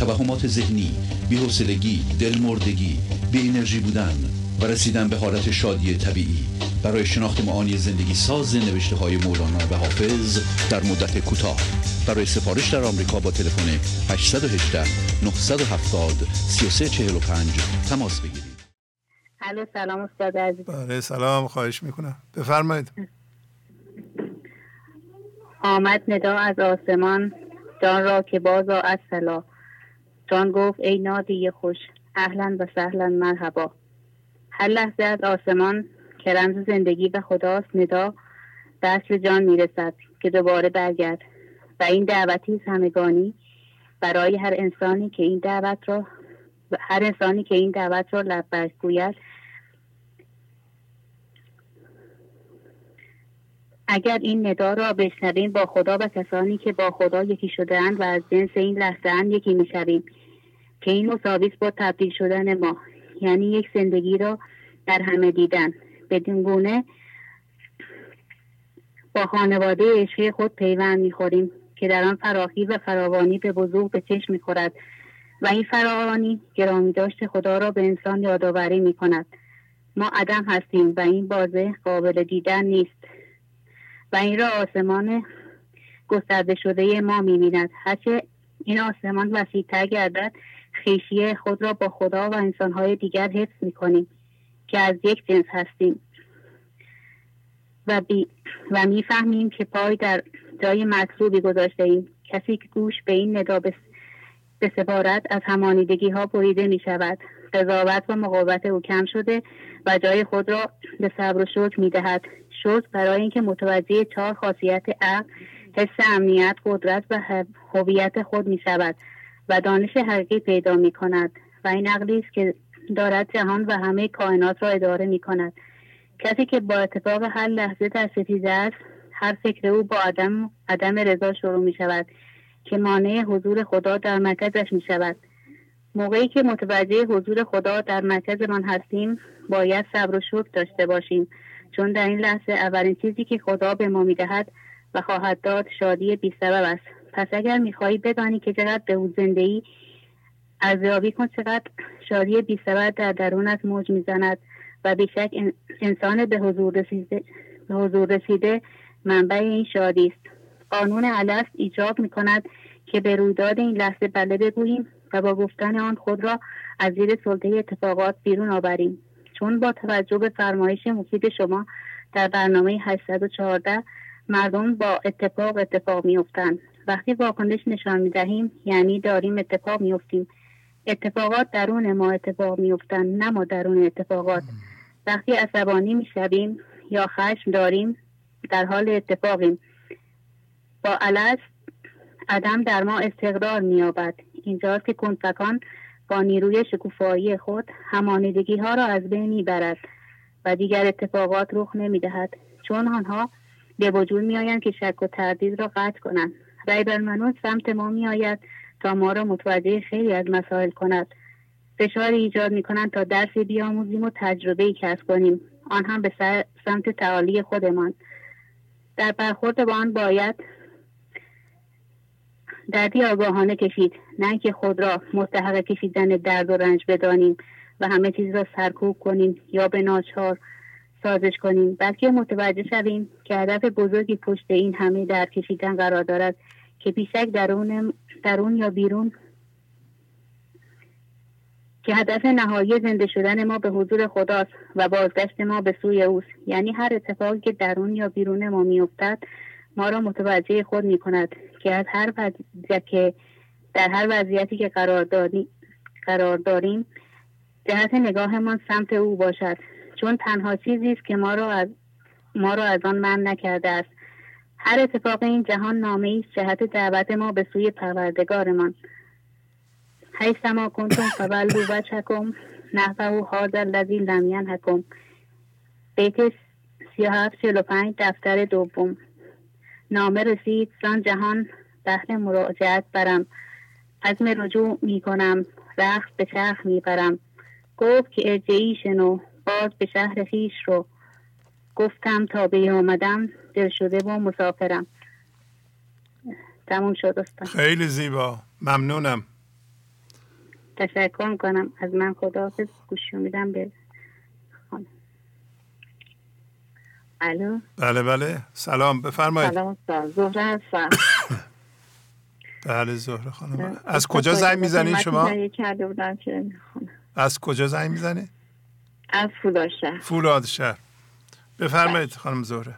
توهمات ذهنی بی‌حوصلگی دلمردگی بی انرژی بودن و رسیدن به حالت شادی طبیعی. برای شناخت معانی زندگی ساز نوشته های مولانا و حافظ در مدت کوتاه. برای سفارش در آمریکا با تلفن 818 970 3345 تماس بگیرید. الو سلام استاد عزیز. بله سلام خواهش می‌کنم. بفرمایید. آمد ندا از آسمان جان را که بازا از سلا جان گفت ای نادی خوش. اهلا و سهلا مرحبا. هر لحظه از آسمان که رمز زندگی و خداست ندا. دست جان می‌رسد که دوباره برگرد. و این دعوتی همگانی برای هر انسانی که این دعوت را هر انسانی که این دعوت را لبک گوید. اگر این ندا را بشنویم با خدا و کسانی که با خدا یکی شدهاند و از جنس این لحظه یکی می‌شویم. که این مساویس با تبدیل شدن ما یعنی یک زندگی را در همه دیدن. بدین گونه با خانواده عشقی خود پیوند می‌خوریم که در آن فراخی و فراوانی به بزرگ به چشم می‌خورد و این فراوانی گرامی داشت خدا را به انسان یادآوری می کند ما عدم هستیم و این بازه قابل دیدن نیست و این را آسمان گسترده شده ما می‌بیند. هرچه این آسمان وسیعتر گردد خیشی خود را با خدا و انسانهای دیگر حفظ می‌کنیم که از یک جنس هستیم. و, بی و می‌فهمیم که پای در جای مطلوبی گذاشته ایم. کسی که گوش به این ندا به سپارت از همانیدگی ها بریده می شود قضاوت و مقاومت او کم شده و جای خود را به صبر و شکر می دهد برای اینکه متوجه چهار خاصیت عقل حس امنیت قدرت و هویت خود می شود و دانش حقیقی پیدا می کند و این عقلی است که دارد جهان و همه کائنات را اداره می کند کسی که با اتفاق هر لحظه در ستیزه است هر فکر او با عدم, عدم رضا شروع می شود که مانع حضور خدا در مرکزش می شود موقعی که متوجه حضور خدا در مرکز من هستیم باید صبر و شکر داشته باشیم چون در این لحظه اولین چیزی که خدا به ما می‌دهد و خواهد داد شادی بی سبب است. پس اگر می‌خواهی بدانی که چقدر به او زندگی ارزیابی کن چقدر شادی بی سبب در درونت موج می‌زند و بیشک انسان به حضور رسیده, به حضور رسیده منبع این شادی است. قانون الست ایجاب می کند که به رویداد این لحظه بله بگوییم و با گفتن آن خود را از زیر سلطه اتفاقات بیرون آوریم. چون با توجه به فرمایش مفید شما در برنامه 814 مردم با اتفاق اتفاق میافتند. وقتی واکنش نشان می دهیم یعنی داریم اتفاق میافتیم. اتفاقات درون ما اتفاق میافتند نه ما درون اتفاقات. وقتی عصبانی می‌شویم یا خشم داریم در حال اتفاقیم. با علس عدم در ما استقرار مییابد. اینجاست که کنفکان با نیروی شکوفایی خود همانیدگی ها را از بین می‌برد و دیگر اتفاقات رخ نمی‌دهد. چون آنها به وجود میآیند که شک و تردید را قطع کنند. ریبرمنوس سمت ما میآید تا ما را متوجه خیلی از مسائل کند. فشار ایجاد می کنند تا درسی بیاموزیم و تجربه کسب کنیم. آن هم به سمت تعالی خودمان. در برخورد با آن باید دردی آگاهانه کشید. نه که خود را مستحق کشیدن درد و رنج بدانیم و همه چیز را سرکوب کنیم یا به ناچار سازش کنیم. بلکه متوجه شویم که هدف بزرگی پشت این همه درد کشیدن قرار دارد که بیشک درون, درون یا بیرون که هدف نهایی زنده شدن ما به حضور خداست و بازگشت ما به سوی اوست. یعنی هر اتفاقی که درون یا بیرون ما میافتد ما را متوجه خود می کند که از هر وضعیت که در هر وضعیتی که قرار, داری، قرار داریم جهت نگاهمان سمت او باشد. چون تنها چیزی است که ما را از ما را از آن من نکرده است. هر اتفاق این جهان نامه است جهت دعوت ما به سوی پروردگارمان. حیثما کنتم فولو وجهکم نحوه هذا الذی لم ینهکم. بیت سی و هفت و پنج دفتر دوم. نامه رسید زان جهان بهر مراجعت برم. عزم رجوع می کنم رخت به چرخ می برم گفت که ارجعی شنو. باز به شهر خیش رو. گفتم تا به آمدم دل شده و مسافرم. تموم شد استاد. خیلی زیبا. ممنونم. تشکر می‌کنم از من خداحافظ. گوشی میدم به خانم. الو؟ بله بله. سلام. بفرمایید. سلام زهره هستم. بله زهره خانم. از کجا زنگ می‌زنید شما؟ تهیه کرده بودم که از کجا زنگ می‌زنید از فولاد شهر. فولاد شهر. بفرمایید خانم زهره.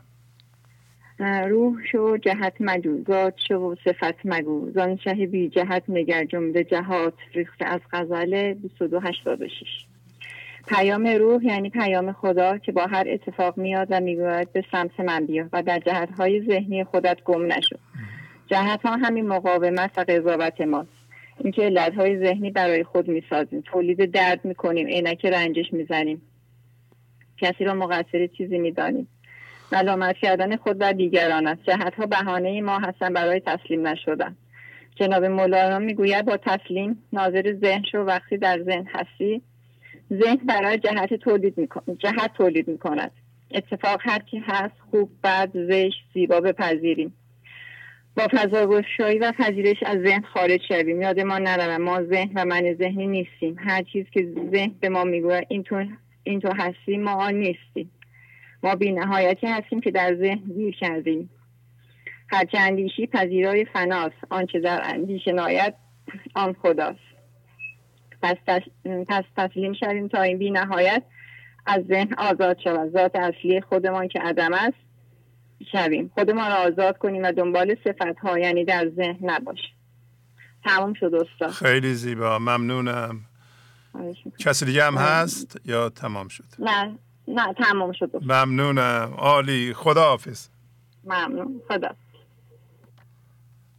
روح شو جهت مجو ذات شو صفت مگو. زان شه بی جهت نگر جمله جهات ریخته از غزل 2286 پیام روح یعنی پیام خدا که با هر اتفاق میاد و می‌گوید به سمت من بیا و در جهت های ذهنی خودت گم نشو. جهت ها همین مقاومت و قضاوت ماست اینکه علت های ذهنی برای خود می‌سازیم تولید درد می‌کنیم عینک رنجش می‌زنیم. کسی را مقصر چیزی می‌دانیم. ملامت کردن خود و دیگران است. جهت ها بهانه ما هستن برای تسلیم نشدن. جناب مولانا می‌گوید با تسلیم ناظر ذهن شو وقتی در ذهن هستی ذهن برای جهت تولید میکن... جهت تولید می‌کند. اتفاق هر کی هست خوب بد زشت زیبا بپذیریم. با فضاگشایی و پذیرش از ذهن خارج شویم. یادمان نروم ما ذهن و من ذهنی نیستیم. هر چیز که ذهن به ما می‌گوید این تو این تو هستی ما آن نیستیم. ما بی نهایتی هستیم که در ذهن گیر کردیم. هرچه اندیشی پذیرای فناست. آنچه در اندیش ناید آن خداست. پس, تس... پس تسلیم شویم تا این بی نهایت از ذهن آزاد شود. ذات اصلی خودمان که عدم است شویم. خودمان را آزاد کنیم و دنبال صفت ها یعنی در ذهن نباشیم تموم شد استاد. خیلی زیبا. ممنونم. کسی دیگه هم هست یا تمام شد؟ نه نه تمام شد ممنونم. عالی. خداحافظ. ممنون. خدا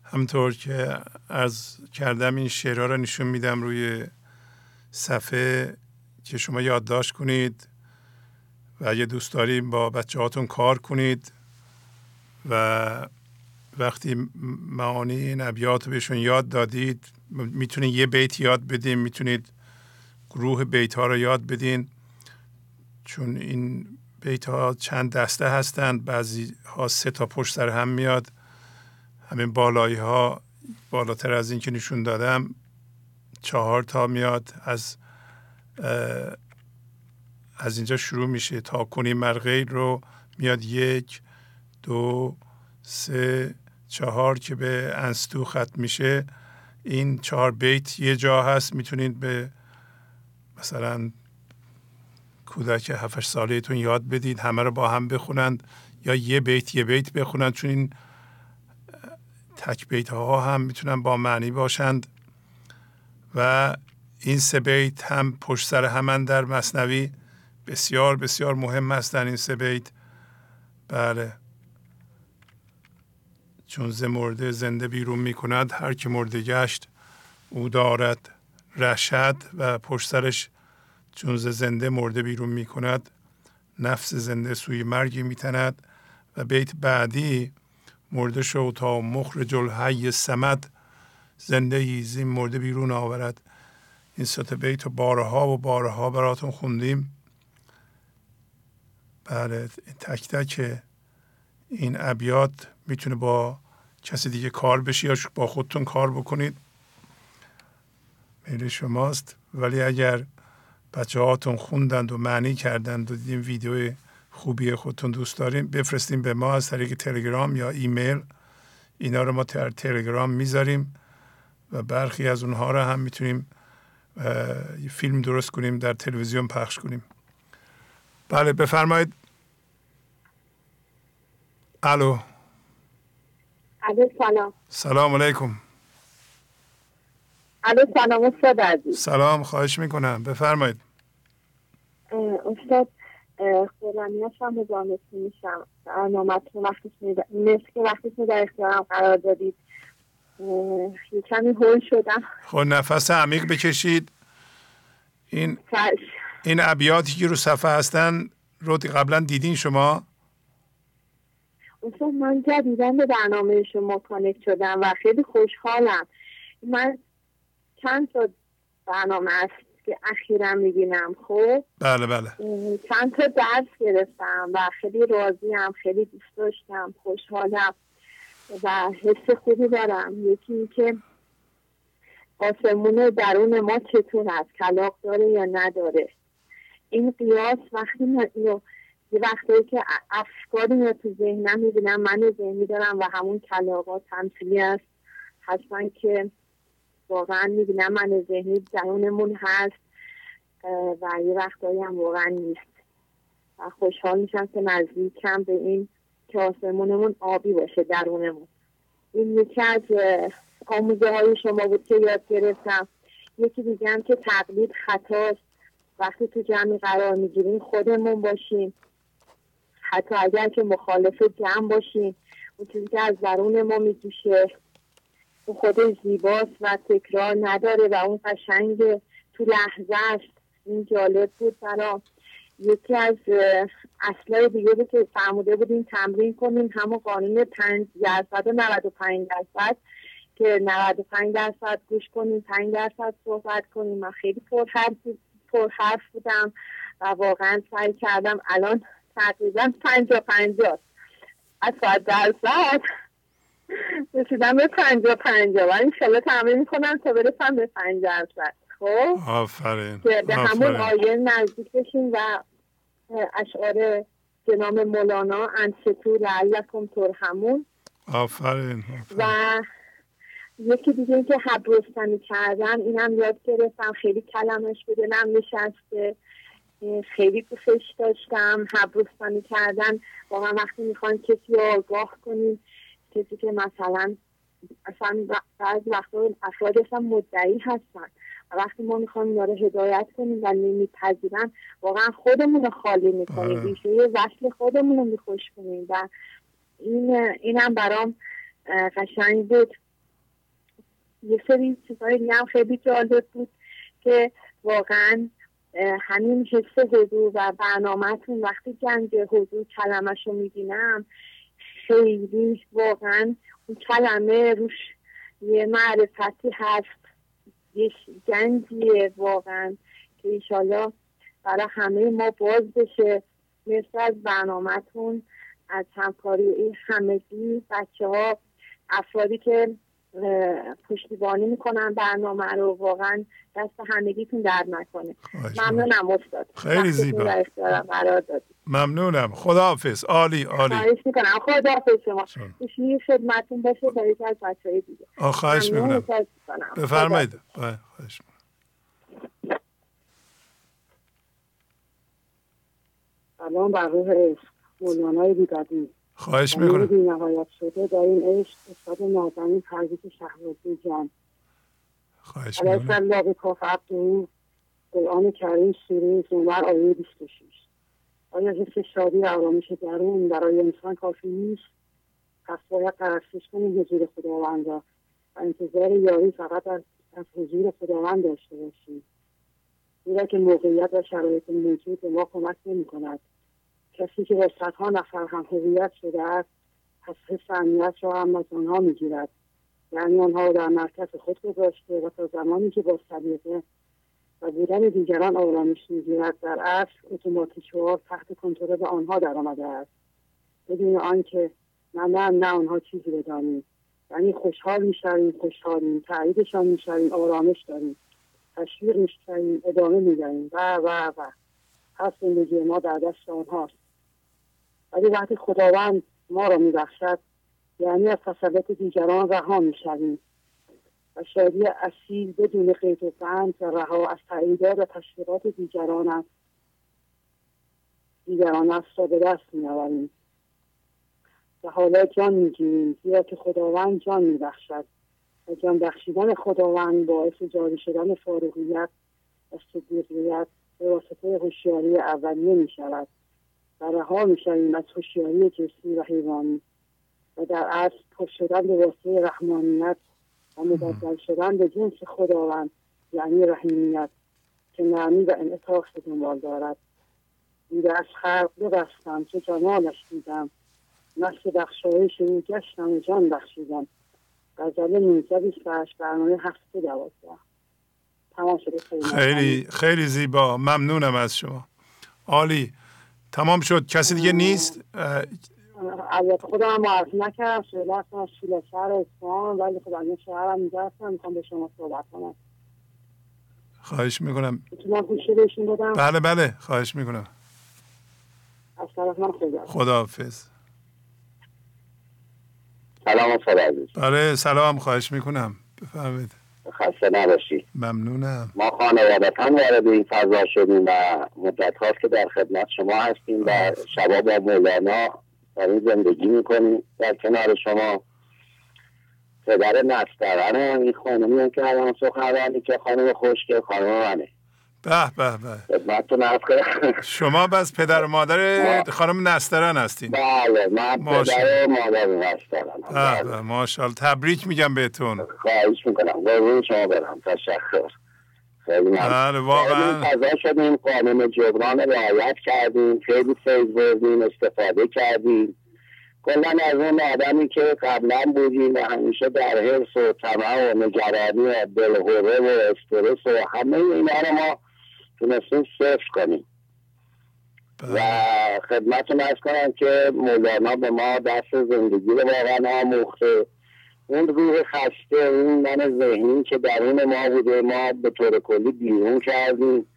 همطور که از کردم این شعرها رو نشون میدم روی صفحه که شما یادداشت کنید و اگه دوست داریم با بچه هاتون کار کنید. و وقتی معانی این ابیات بهشون یاد دادید می‌تونید یه بیت یاد بدین می‌تونید گروه بیت ها رو یاد بدین. چون این بیت ها چند دسته هستند بعضی ها سه تا پشت سر هم میاد. همین بالایی ها بالاتر از این که نشون دادم چهار تا میاد. از از اینجا شروع میشه. تا کنی مرغیل رو میاد یک دو سه چهار که به انستو ختم میشه. این چهار بیت یه جا هست می‌تونید به مثلا کودک 7 سالهتون یاد بدید همه رو با هم بخونند یا یه بیت یه بیت بخونند. چون این تک بیت ها هم می‌تونن با معنی باشند. و این سه بیت هم پشت سر همان در مصنوی بسیار بسیار مهم هستند این سه بیت. بله. چون ز مرده زنده بیرون می کند هر که مرده گشت او دارد رشد و پشت سرش چون زنده مرده بیرون می کند نفس زنده سوی مرگی می تند و بیت بعدی مرده شو تا مخرج الحی سمد زنده ای زین مرده بیرون آورد. این ست بیت و بارها و بارها براتون خوندیم. بله تک تک این ابیات می‌تونه با کسی دیگه کار بشه یا با خودتون کار بکنید میل شماست. ولی اگر بچه هاتون خوندند و معنی کردند و دیدیم ویدیو خوبی خودتون دوست داریم بفرستیم به ما از طریق تلگرام یا ایمیل. اینا رو ما در تلگرام می‌ذاریم و برخی از اونها رو هم می‌تونیم فیلم درست کنیم در تلویزیون پخش کنیم. بله بفرمایید. الو. سلام. سلام علیکم. الو سلام استاد عزیز. سلام خواهش می‌کنم. بفرمایید. استاد خورانیاش هم به جانسی میشم. برنامتون وقتی که وقتی در اختیارم قرار دادید. کمی هول شدم. خب نفس عمیق بکشید. این این ابیاتی که رو صفحه هستن رو قبلا دیدین شما؟ اصلا من جدیدن به برنامه شما کانکت شدم و خیلی خوشحالم. من چند تا برنامه است که اخیرا می‌بینم خب؟ بله بله. چند تا درس گرفتم و خیلی راضیم خیلی دوست داشتم خوشحالم و حس خوبی دارم. یکی که آسمون درون ما چطور است؟ کلاق داره یا نداره؟ این قیاس وقتی من اینو یه وقتی که افکاری میاد تو ذهنم می‌بینم من ذهنی دارم و همون کلاقات تمثیلی است هستن که واقعا می‌بینم من ذهنی درونمون هست و یه وقتایی هم واقعا نیست. و خوشحال میشم که نزدیکم به این که آسمونمون آبی باشه درونمون. این یکی از آموزه های شما بود که یاد گرفتم. یکی دیگه هم که تقلید خطاست. وقتی تو جمعی قرار می‌گیریم خودمون باشیم. حتی اگر که مخالف جمع باشیم اون چیزی که از درون ما میجوشه اون خودش زیباست و تکرار نداره و اون قشنگ تو لحظه است. این جالب بود برام. یکی از اصلای دیگه بود که فرموده بودیم تمرین کنیم همون قانون 5 درصد و 95 درصد که 95 درصد گوش کنیم 5 درصد صحبت کنیم. من خیلی پرحرف پر حرف بودم و واقعا سعی کردم الان تقریبا 50 50 از صد درصد رسیدم به 50 50 و انشالله تمرین می‌کنم تا برسم به 5 درصد خب؟ آفرین. که به همون آیه نزدیک بشیم و اشعار جناب مولانا انستو لعلکم ترحمون. آفرین و یکی دیگه این که حبرستانی کردن اینم یاد گرفتم. خیلی کلمش به دلم نشسته. خیلی دوستش داشتم حبرستانی کردن. واقعا وقتی می‌خوان کسی رو آگاه کنیم کسی که مثلا اصلا بعض وقتا افرادی اصلا مدعی هستن. و وقتی ما می‌خوایم اینا رو هدایت کنیم و نمیپذیرن واقعا خودمون رو خالی می‌کنیم. ریشه وصل خودمون رو میخوش کنیم. و این اینم برام قشنگ بود. یه سری چیزهای دیگه هم خیلی جالب بود که واقعا همین حس حضور و برنامهتون وقتی گنج حضور کلمش رو می‌بینم خیلی واقعا اون کلمه روش یه معرفتی هست. یه گنجیه واقعا که ایشالا برای همه ما باز بشه. مثل از برنامهتون از همکاری همگی بچه ها افرادی که پشتیبانی می‌کنن برنامه رو. واقعا دست همگیتون درد نکنه. ممنونم استاد. خیلی زیبا. ممنونم. خداحافظ. عالی عالی. خواهش می‌کنم. خداحافظ شما. خوشی خدمتون باشه. با یکی از بچه های دیگه خواهش می‌کنم. بفرمایید. خواهش سلام بر روح عشق مولانای بیدادی خواهش می‌کنم. بی نهایت شده در این عشق استاد نازنین پرویز شهرازی جان. خواهش می‌کنم. الله به کاف عبدو قرآن کریم سوره زمر آیه 26 آیا حس شادی و آرامش درون برای انسان کافی نیست؟ پس باید پرستش کنیم حضور خداوند را و انتظار یاری فقط از, از حضور خداوند داشته باشیم زیرا که موقعیت و شرایط موجود به ما کمک نمی کند کسی که با صدها نفر هم هویت شده است پس حس امنیت را هم از آنها می‌گیرد. یعنی آنها را در مرکز خود گذاشته و تا زمانی که با سلیقه و بودن دیگران آرامش می‌گیرد در اصل اتوماتیکوار تحت کنترل آنها در آمده است. بدون آنکه نه نه نه آنها چیزی بدانیم. یعنی خوشحال می‌شویم خوشحالیم تاییدشان می‌شویم آرامش داریم. تشویق می‌شویم ادامه می‌دهیم. و و و. پس زندگی ما در دست آنهاست. ولی وقتی خداوند ما را میبخشد یعنی از تسلط دیگران رها می‌شویم. و شادی اصیل بدون قید و بند و رها از تعییدات و تشویقات دیگران است. دیگران است را به دست میآوریم. و حالا جان می‌گیریم زیرا که خداوند جان میبخشد. و جان بخشیدن خداوند باعث جاری شدن فارغیت و صدیقیت به واسطه هوشیاری اولیه می شود و رها می شویم از هوشیاری جسمی و حیوانی و در اصل پر شدن به واسطه رحمانیت و مبدل شدن به جنس خداوند یعنی رحیمیت که نرمی و انعطاف به دنبال دارد. دیده از خلق ببستم چه جمالش دیدم. نسل بخشایش او گشتم و جان بخشیدم. غزل نوزده بیست برنامه هفته دوازده. خیلی خیلی زیبا. ممنونم از شما. عالی. تمام شد. کسی دیگه نیست؟ البته خودم هم معرفی نکردم صحبت کنم شیله شهر اصفهان ولی خب از این شهر هم اینجا هستم. می‌خوام به شما صحبت کنم. خواهش می‌کنم. می‌تونم گوشی بهشون بدم؟ بله بله. خواهش می‌کنم. از طرف من خدا خداحافظ. سلام عزیز بله سلام. خواهش می‌کنم. بفرمایید. خسته نباشی. ممنونم. ما خانوادتا وارد این فضا شدیم و مدت هاست که در خدمت شما هستیم و شبا با مولانا در این زندگی می‌کنیم. در کنار شما پدر نسترن این خانمی که الان سخنرانی که خانم خوشگل خانم منه. به به به. خدمتتون عرض کنم. شما بس پدر و مادر خانم نسترن هستین. بله من پدر و مادر نسترن. به ماشاءالله. تبریک میگم بهتون. خواهش می‌کنم. قربون شما برم. تشکر. خیلی بله واقعا. فضا شدیم. قانون جبران رعایت کردیم. خیلی فیض بردیم. استفاده کردیم. کلا از اون آدمی که قبلا بودیم و همیشه در حرس و طمع و نگرانی و دلهوره و استرس و همه اینا رو ما تونستیم صفر کنیم. و خدمتتون ارز کنم که مولانا به ما دست زندگی رو واقعا آموخته. اون روح خسته اون من ذهنی که درون ما بوده ما به طور کلی بیرون کردیم.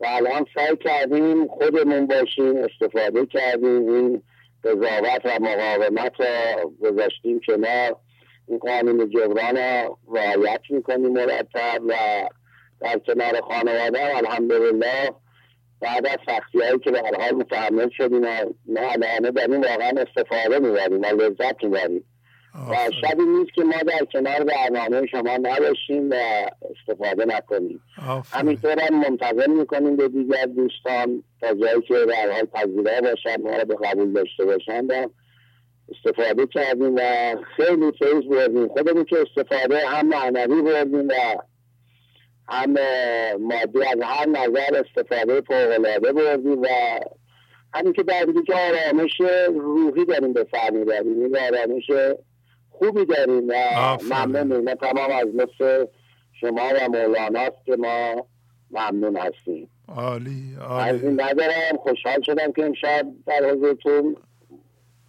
و الان سعی کردیم خودمون باشیم استفاده کردیم این قضاوت و مقاومت را گذاشتیم کنار. این قانون جبران را رعایت می‌کنیم مرتب و در کنار خانواده الحمدلله بعد از سختی هایی که به حال متحمل شدیم ما الان در این واقعا استفاده می‌بریم و لذت می‌بریم. و شبی نیست که ما در کنار برنامه شما نباشیم و استفاده نکنیم. همینطور هم منتظر می‌کنیم به دیگر دوستان تا جایی که در حال پذیره باشن ما رو به قبول داشته باشن استفاده کردیم و خیلی فیض بردیم. خودمون که استفاده هم معنوی بردیم و هم مادی از هر نظر استفاده فوقالعاده بردیم و همین که در دیگه آرامش روحی داریم به سر می‌بریم. این آرامش خوبی داریم و ممنونیم. ما تمام از مثل شما و مولاناست که ما ممنون هستیم. عالی عالی. از این ندارم. خوشحال شدم که امشب در حضورتون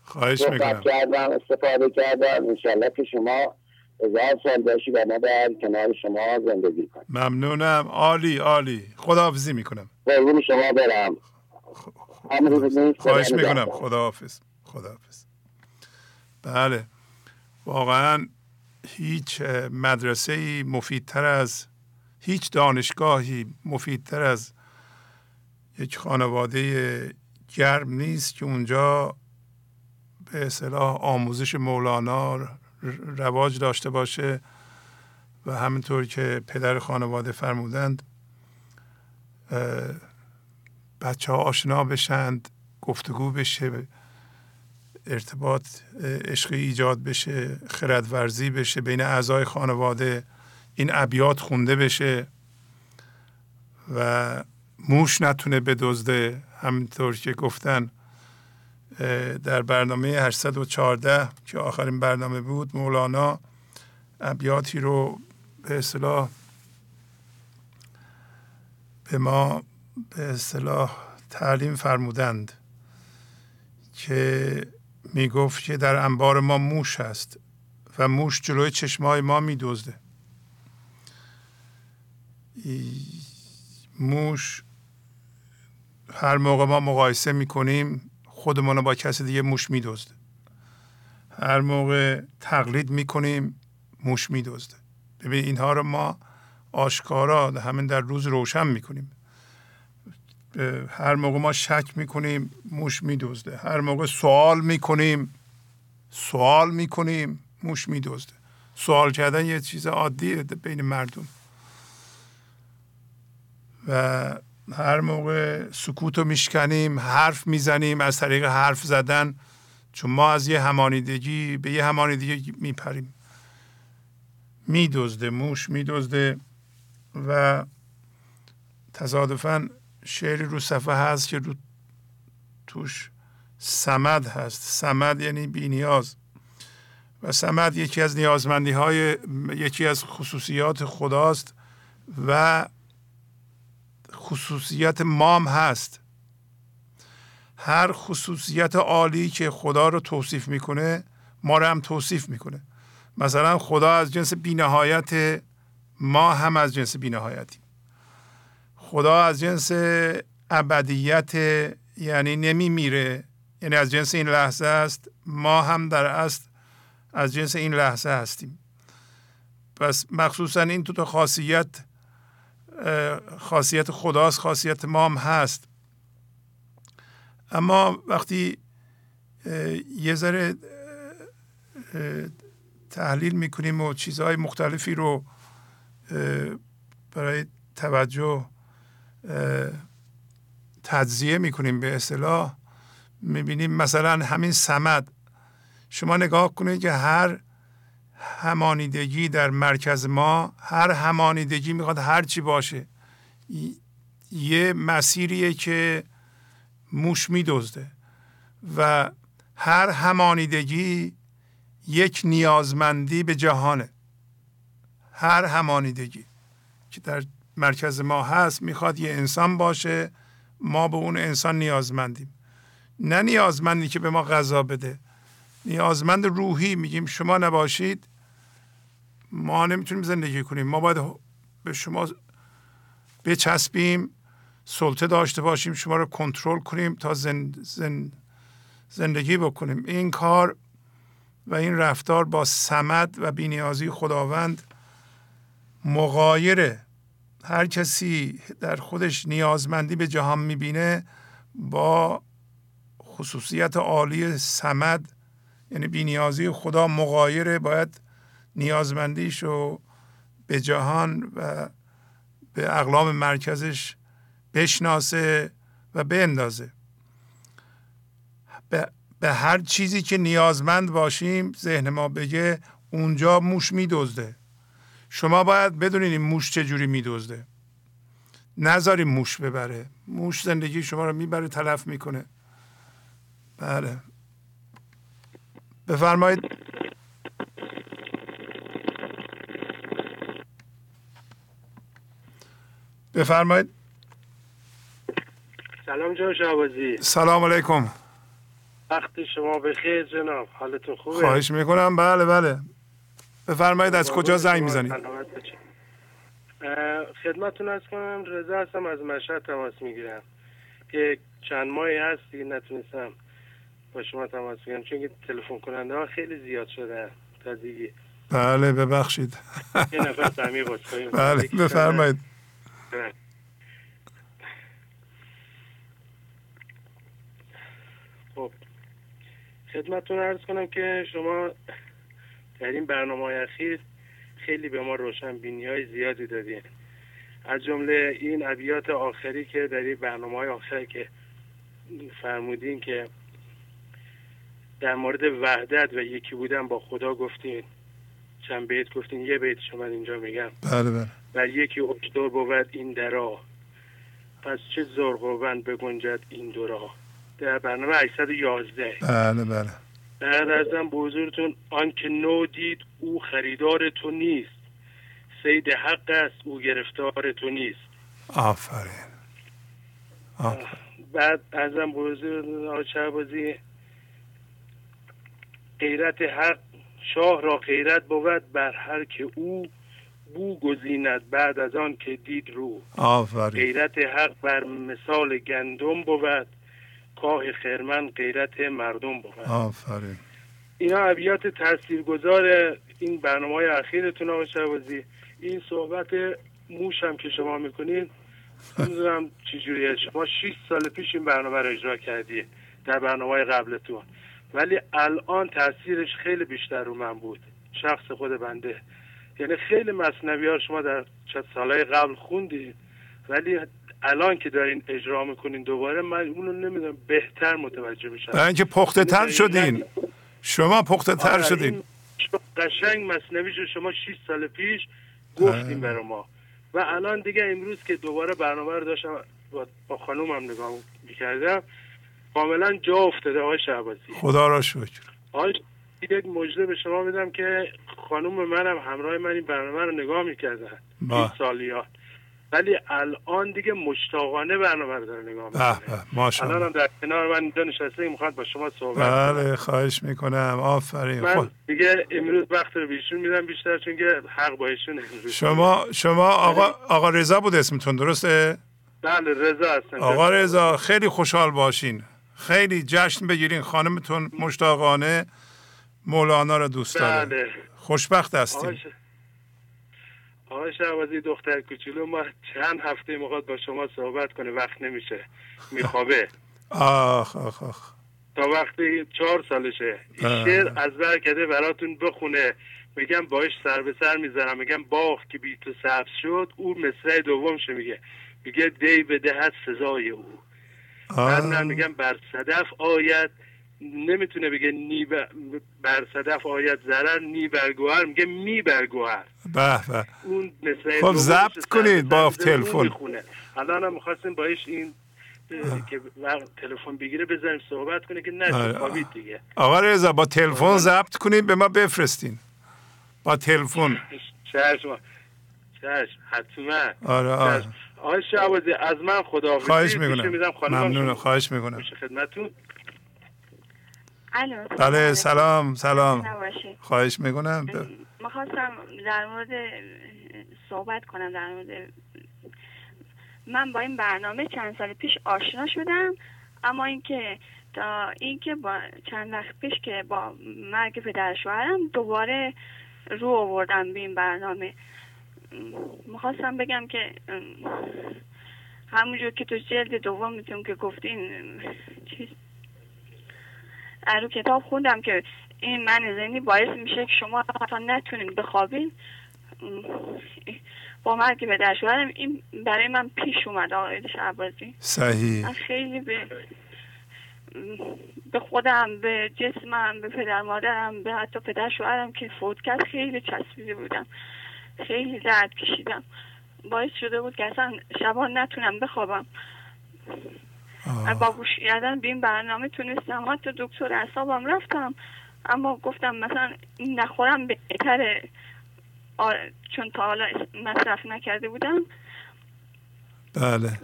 خواهش می‌کنم. کردم استفاده کردم. انشالله که شما هزار سال باشی و ما در کنار شما زندگی کنیم. ممنونم. عالی عالی. خداحافظی می‌کنم. قربون شما برم. خواهش می‌کنم. خداحافظ. خداحافظ. بله. واقعا هیچ مدرسه مفیدتر از هیچ دانشگاهی مفیدتر از یک خانواده گرم نیست که اونجا به اصطلاح آموزش مولانا رواج داشته باشه و همینطور که پدر خانواده فرمودند بچه ها آشنا بشند گفتگو بشه ارتباط عشقی ایجاد بشه خردورزی بشه بین اعضای خانواده این ابیات خونده بشه و موش نتونه بدزده همینطور که گفتن. در برنامه 814 که آخرین برنامه بود مولانا ابیاتی رو به اصطلاح به ما به اصطلاح تعلیم فرمودند که می گفت که در انبار ما موش هست و موش جلوی چشمای ما می دزده موش هر موقع ما مقایسه می کنیم خودمون رو با کسی دیگه موش می دزده هر موقع تقلید می کنیم موش می دزده ببین اینها رو ما آشکارا همین در روز روشن می کنیم هر موقع ما شک می‌کنیم موش میدزده. هر موقع سوال می‌کنیم سوال می‌کنیم موش میدزده. سوال کردن یه چیز عادیه بین مردم. و هر موقع سکوت رو میشکنیم حرف می‌زنیم از طریق حرف زدن چون ما از یه همانیدگی به یه همانیدگی میپریم. میدزده موش میدزده و تصادفاً شعری رو صفحه هست که رو توش سمد هست. سمد یعنی بینیاز و سمد یکی از نیازمندی های یکی از خصوصیات خداست و خصوصیت مام هست. هر خصوصیت عالی که خدا رو توصیف می‌کنه ما رو هم توصیف می‌کنه. مثلا خدا از جنس بینهایت ما هم از جنس بینهایتیم خدا از جنس ابدیت یعنی نمی میره یعنی از جنس این لحظه است ما هم در اصل از جنس این لحظه هستیم. پس مخصوصا این تو خاصیت خاصیت خداست خاصیت ما هم هست. اما وقتی یه ذره تحلیل می‌کنیم و چیزهای مختلفی رو برای توجه تجزیه می‌کنیم به اصطلاح می‌بینیم مثلا همین سمد. شما نگاه کنید که هر همانیدگی در مرکز ما هر همانیدگی می‌خواد هر چی باشه. یه مسیریه که موش میدزده و هر همانیدگی یک نیازمندی به جهانه. هر همانیدگی که در مرکز ما هست می‌خواد یه انسان باشه ما به اون انسان نیازمندیم. نه نیازمندی که به ما غذا بده. نیازمند روحی میگیم شما نباشید. ما نمی‌تونیم زندگی کنیم. ما باید به شما بچسبیم سلطه داشته باشیم شما رو کنترل کنیم تا زن زندگی بکنیم. این کار و این رفتار با سمد و بینیازی خداوند مغایره هر کسی در خودش نیازمندی به جهان می‌بینه با خصوصیت عالی سمد یعنی بینیازی خدا مغایره باید نیازمندیش رو به جهان و به اقلام مرکزش بشناسه و بندازه. به, به هر چیزی که نیازمند باشیم ذهن ما بگه اونجا موش میدزده. شما باید بدونید این موش چجوری میدزده. نذاریم موش ببره. موش زندگی شما رو می‌بره تلف می‌کنه. بله. بفرمایید. بفرمایید. سلام جان شعبازی سلام علیکم. وقت شما بخیر جناب. حالتون خوبه؟ خواهش می‌کنم. بله بله. بفرمایید از کجا زنگ می‌زنید؟ خدمتتون از کنم رضا هستم از مشهد تماس می‌گیرم. که چند ماهی هستی نتونستم با شما تماس بگیرم چون تلفن کننده ها خیلی زیاد شده تازگی بله ببخشید. یه نفر تعمیر بله بفرمایید. خب. خدمتتون ارز کنم که شما در این برنامه های اخیر خیلی به ما روشن بینی های زیادی دادین. از جمله این ابیات آخری که در این برنامه های آخر که فرمودین که در مورد وحدت و یکی بودن با خدا گفتین. چند بیت گفتین یه بیت شما اینجا میگم. بله بله. و یکی اکتور بود این درا. پس چه زرقوبن بگنجد این دورا؟ در برنامه 811 بله بله. بعد ازم بزرگتون آنکه نو دید او خریدار تو نیست. سید حق است او گرفتار تو نیست. آفرین. آفرین. بعد ازم بزرگ بازی غیرت حق شاه را غیرت بود بر هر که او بو گزیند بعد از آن که دید رو. آفرین. غیرت حق بر مثال گندم بود. کاه خرمن غیرت مردم بود. آفرین. اینا ابیات تاثیرگذار این برنامه های اخیرتون آقا شوازی این صحبت موش هم که شما می‌کنین نمی‌دونم چجوریه. شما 6 سال پیش این برنامه رو اجرا کردی در برنامه های قبلتون. ولی الان تاثیرش خیلی بیشتر رو من بود. شخص خود بنده. یعنی خیلی مصنوی ها شما در چند سالهای قبل خوندید ولی الان که دارین اجرا می‌کنین دوباره من اونو نمی‌دونم بهتر متوجه میشم. برای اینکه پخته تر شدین. شما پخته تر آره، شدین. قشنگ مصنوی شما 6 سال پیش گفتیم برای ما. و الان دیگه امروز که دوباره برنامه رو داشتم با, با خانومم نگاه می‌کردم کاملا جا افتاده آقای شعبازی خدا را شکر. آقای یک مجده به شما میدم که خانوم منم همراه من این برنامه رو نگاه می‌کردن. این سالیات ولی الان دیگه مشتاقانه برنامه رو داره نگاه می‌کنه. الان هم در کنار من اینجا نشسته می‌خواد با شما صحبت بله خواهش می‌کنم. آفرین. من دیگه امروز وقت رو بیشون میدم بیشتر چون که حق با ایشون شما شما آقا آقا رضا بود اسمتون درسته؟ بله رضا هستم. آقا رضا خیلی خوشحال باشین. خیلی جشن بگیرین خانمتون مشتاقانه. مولانا رو دوست داره بله. خوشبخت هستیم. آقای شهبازی دختر کوچولو ما چند هفته می‌خواد با شما صحبت کنه وقت نمیشه. میخوابه. آخ آخ آخ. تا وقتی چهار سالشه. این شعر از بر کده براتون بخونه. میگم باش سر به سر می‌زنم. میگم باغ که بی تو سبز شد. او مصرع دومشه میگه. میگه دی به دهت سزای او. من میگم بر صدف آید. نمی‌تونه بگه نی بر صدف آید ضرر نی برگوهر میگه می برگوهر به به. اون خب ضبط کنید با تلفن. الان هم می‌خواستیم باش این که تلفن بگیره بزنیم صحبت کنه که نه آره. خوابید دیگه. آقا رضا با تلفن ضبط کنید به ما بفرستین. با تلفن. چشم چشم حتما. آره آره آقای شعبازی از من خدا خواهش می‌کنم. ممنون خواهش می‌کنم. خدمتون الو بله سلام سلام. خواهش می‌کنم. می‌خواستم در مورد صحبت کنم در مورد من با این برنامه چند سال پیش آشنا شدم اما اینکه تا اینکه با چند وقت پیش که با مرگ پدر شوهرم دوباره رو آوردم به این برنامه. می‌خواستم بگم که همونجور که تو جلد دومتون که گفتین چیز رو کتاب خوندم که این من ذهنی باعث میشه که شما حتی نتونین بخوابین. با مرگ به در شوهرم این برای من پیش اومد آقای شعبازی صحیح. من خیلی به به خودم به جسمم به پدر مادرم به حتی پدر شوهرم که فوت کرد خیلی چسبیده بودم. خیلی درد کشیدم. باعث شده بود که اصلا شبا نتونم بخوابم. با گوش کردن به این برنامه تونستم. حتی دکتر اعصابم رفتم. اما گفتم مثلا نخورم بهتره. چون تا حالا مصرف نکرده بودم. بله.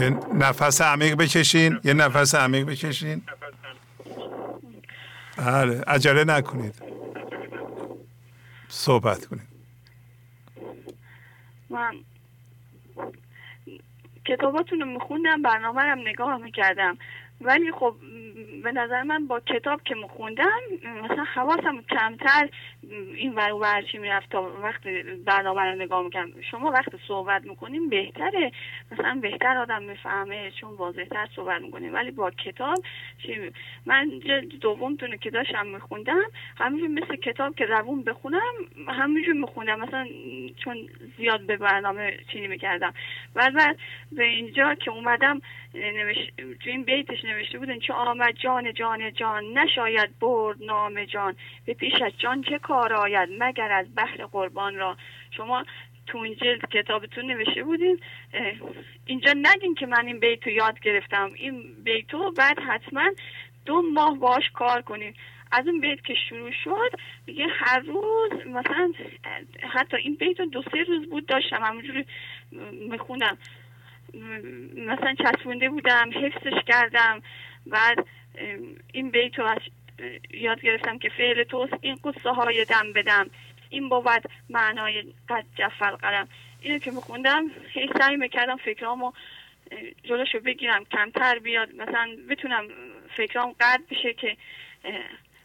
یه نفس عمیق بکشین. یه نفس عمیق بکشین. بله عجله نکنید. صحبت کنید. من کتاباتون رو میخوندم برنامه رو نگاه می‌کردم. ولی خب به نظر من با کتاب که میخوندم مثلا حواسم کمتر این ور و چی می‌رفت تا وقت برنامه رو نگاه می‌کنم شما وقت صحبت می‌کنیم بهتره. مثلا بهتر آدم می‌فهمه چون واضحتر صحبت می‌کنیم. ولی با کتاب چی من دومتونه که داشتم میخوندم همینجور مثل کتاب که روون بخونم همینجور میخوندم. مثلا چون زیاد به برنامه چینی می‌کردم. و به اینجا که اومدم نوشت تو این بیتش نوشته بودن چه آمد جان جان جان نشاید برد نام جان. به پیش از جان چه کار آید مگر از بحر قربان را؟ شما تو این جلد کتابتون نوشته بودین. اینجا نگین که من این بیتو یاد گرفتم. این بیتو بعد حتما دو ماه باش کار کنین. از اون بیت که شروع شد دیگه هر روز مثلا حتی این بیت دو سه روز بود داشتم. همونجوری می‌خونم. مثلا چسبونده بودم حفظش کردم. بعد این بیتو از یاد گرفتم که فعل توست. این قصه های دم بدم این بود معنای قد جفل قلم. اینو که میخوندم خیلی سعی می‌کردم فکرامو جلوشو بگیرم کمتر بیاد. مثلا بتونم فکرام قد بشه که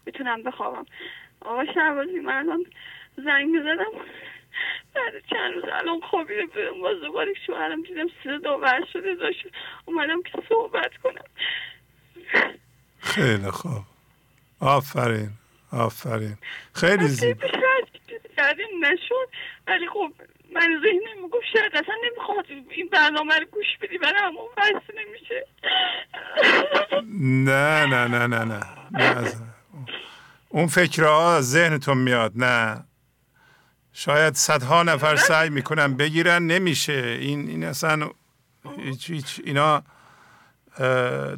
بتونم بخوابم. آقا شعبازی من زنگ می‌زدم. بعد چند روز الان خوابیده بودم. باز دوباره شوهرم دیدم صدا ور شده داشت. اومدم که صحبت کنم. خیلی خوب. آفرین آفرین. خیلی زیب. کردیم نشد. ولی خب من ذهنم می‌گفت شاید اصلا نمی‌خواد این برنامه رو گوش بدی برای همون بحث نمیشه. نه نه نه نه نه, نه. اون فکرها ذهنتون میاد نه. شاید صدها نفر سعی می‌کنن بگیرن نمیشه. این این اصلا هیچ, هیچ اینا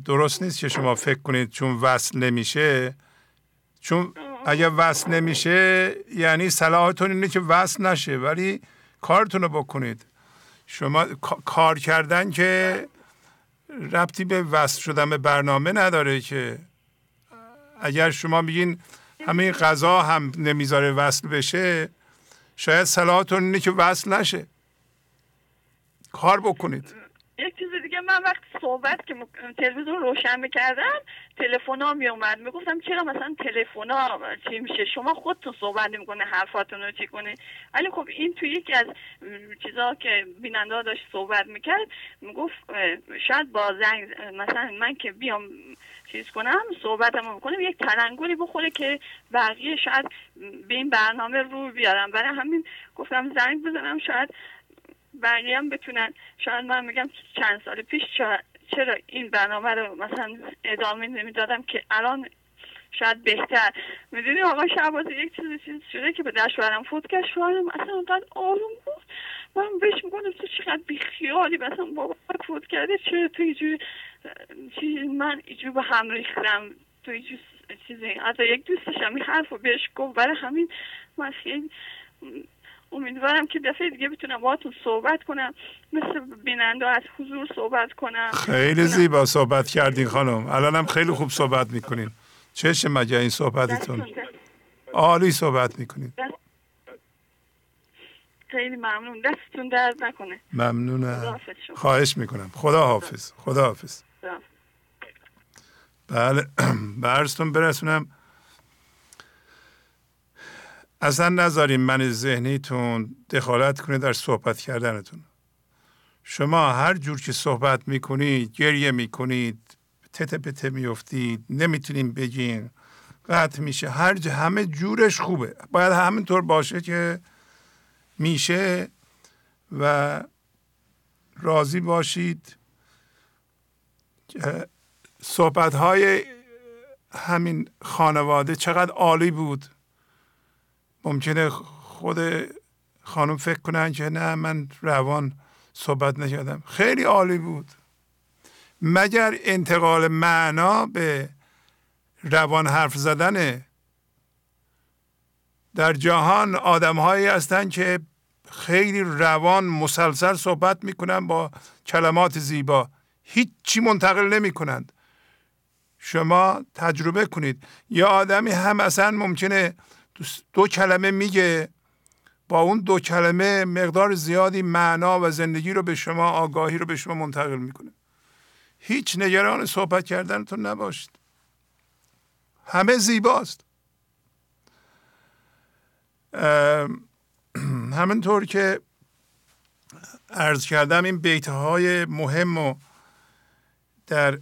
درست نیست که شما فکر کنید چون وصل نمیشه؟ چون اگر وصل نمیشه یعنی صلاحتون اینه که وصل نشه ولی کارتون رو بکنید. شما کار کردن که ربطی به وصل شدن به برنامه نداره که. اگر شما میگین همین غذا هم نمی‌ذاره وصل بشه شاید صلاحتون اینه که وصل نشه. کار بکنید. یک چیز دیگه من وقتی صحبت که تلویزیون روشن می‌کردم تلفن ها می اومد می‌گفتم چرا مثلا تلفن ها چی میشه؟ شما خودتون صحبت نمی‌کنه حرفاتون رو چی کنه ولی خب این توی یکی از چیزها که بیننده داشت صحبت می‌کرد می‌گفت شاید با زنگ مثلا من که بیام چیز کنم صحبتم بکنم یک تلنگری بخوره که بقیه شاید به این برنامه رو بیارم. برای همین گفتم زنگ بزنم شاید بقیه هم بتونن. شاید من میگم چند سال پیش چرا این برنامه رو مثلا ادامه نمی‌دادم که الان شاید بهتر. می‌دونی آقا شعبازی یک چیز چیز شده که به دشورم فوت کرد شوهرم اصلا اونقدر آروم بود. من بهش میگونم تو چقدر بیخیالی؟ مثلا بابا فوت کرده چرا تو اینجوری من اینجوری به هم ریختم. تو اینجوری چیزی حتی یک دوستشم این حرف رو بهش گفت. برای همین خیلی امیدوارم که دفعه دیگه بتونم باهاتون صحبت کنم. مثل بیننده از حضور صحبت کنم. خیلی زیبا صحبت کردین خانم. الانم خیلی خوب صحبت می‌کنین. چشه مگه این صحبتتون؟ عالی صحبت می‌کنین. خیلی ممنون. دستتون درد نکنه. ممنونم خواهش می‌کنم. خدا حافظ. خدا حافظ. بله. برستون برسونم. اصلا نذاریم من ذهنیتون دخالت کنه در صحبت کردنتون. شما هر جور که صحبت می‌کنید گریه می‌کنید تته پته میفتید نمی‌تونیم بگین قطع میشه. هر همه جورش خوبه. باید همینطور باشه که میشه و راضی باشید. صحبت های همین خانواده چقدر عالی بود. ممکنه خود خانم فکر کنن که نه من روان صحبت نکردم. خیلی عالی بود. مگر انتقال معنا به روان حرف زدنه در جهان آدم هایی هستند که خیلی روان مسلسل صحبت می‌کنن با کلمات زیبا. هیچی منتقل نمی کنند شما تجربه کنید. یا آدمی هم اصلا ممکنه دو کلمه میگه. با اون دو کلمه مقدار زیادی معنا و زندگی رو به شما آگاهی رو به شما منتقل می‌کنه. هیچ نگران صحبت کردنتون نباشید. همه زیباست. همینطور که عرض کردم این بیته های مهم و در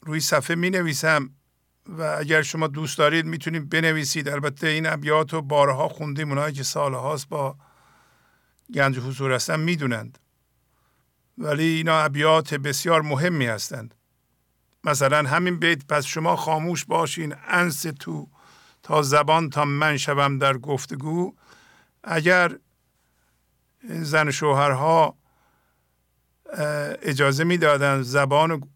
روی صفحه می نویسم و اگر شما دوست دارید می‌تونید بنویسید. البته این ابیات رو بارها خوندیم اونایی که سالهاست با گنج حضور هستن می‌دونند. ولی اینا ابیات بسیار مهمی هستند. مثلا همین بیت پس شما خاموش باشین انس تو تا زبان تا من شوم در گفتگو. اگر زن شوهرها اجازه می‌دادند زبان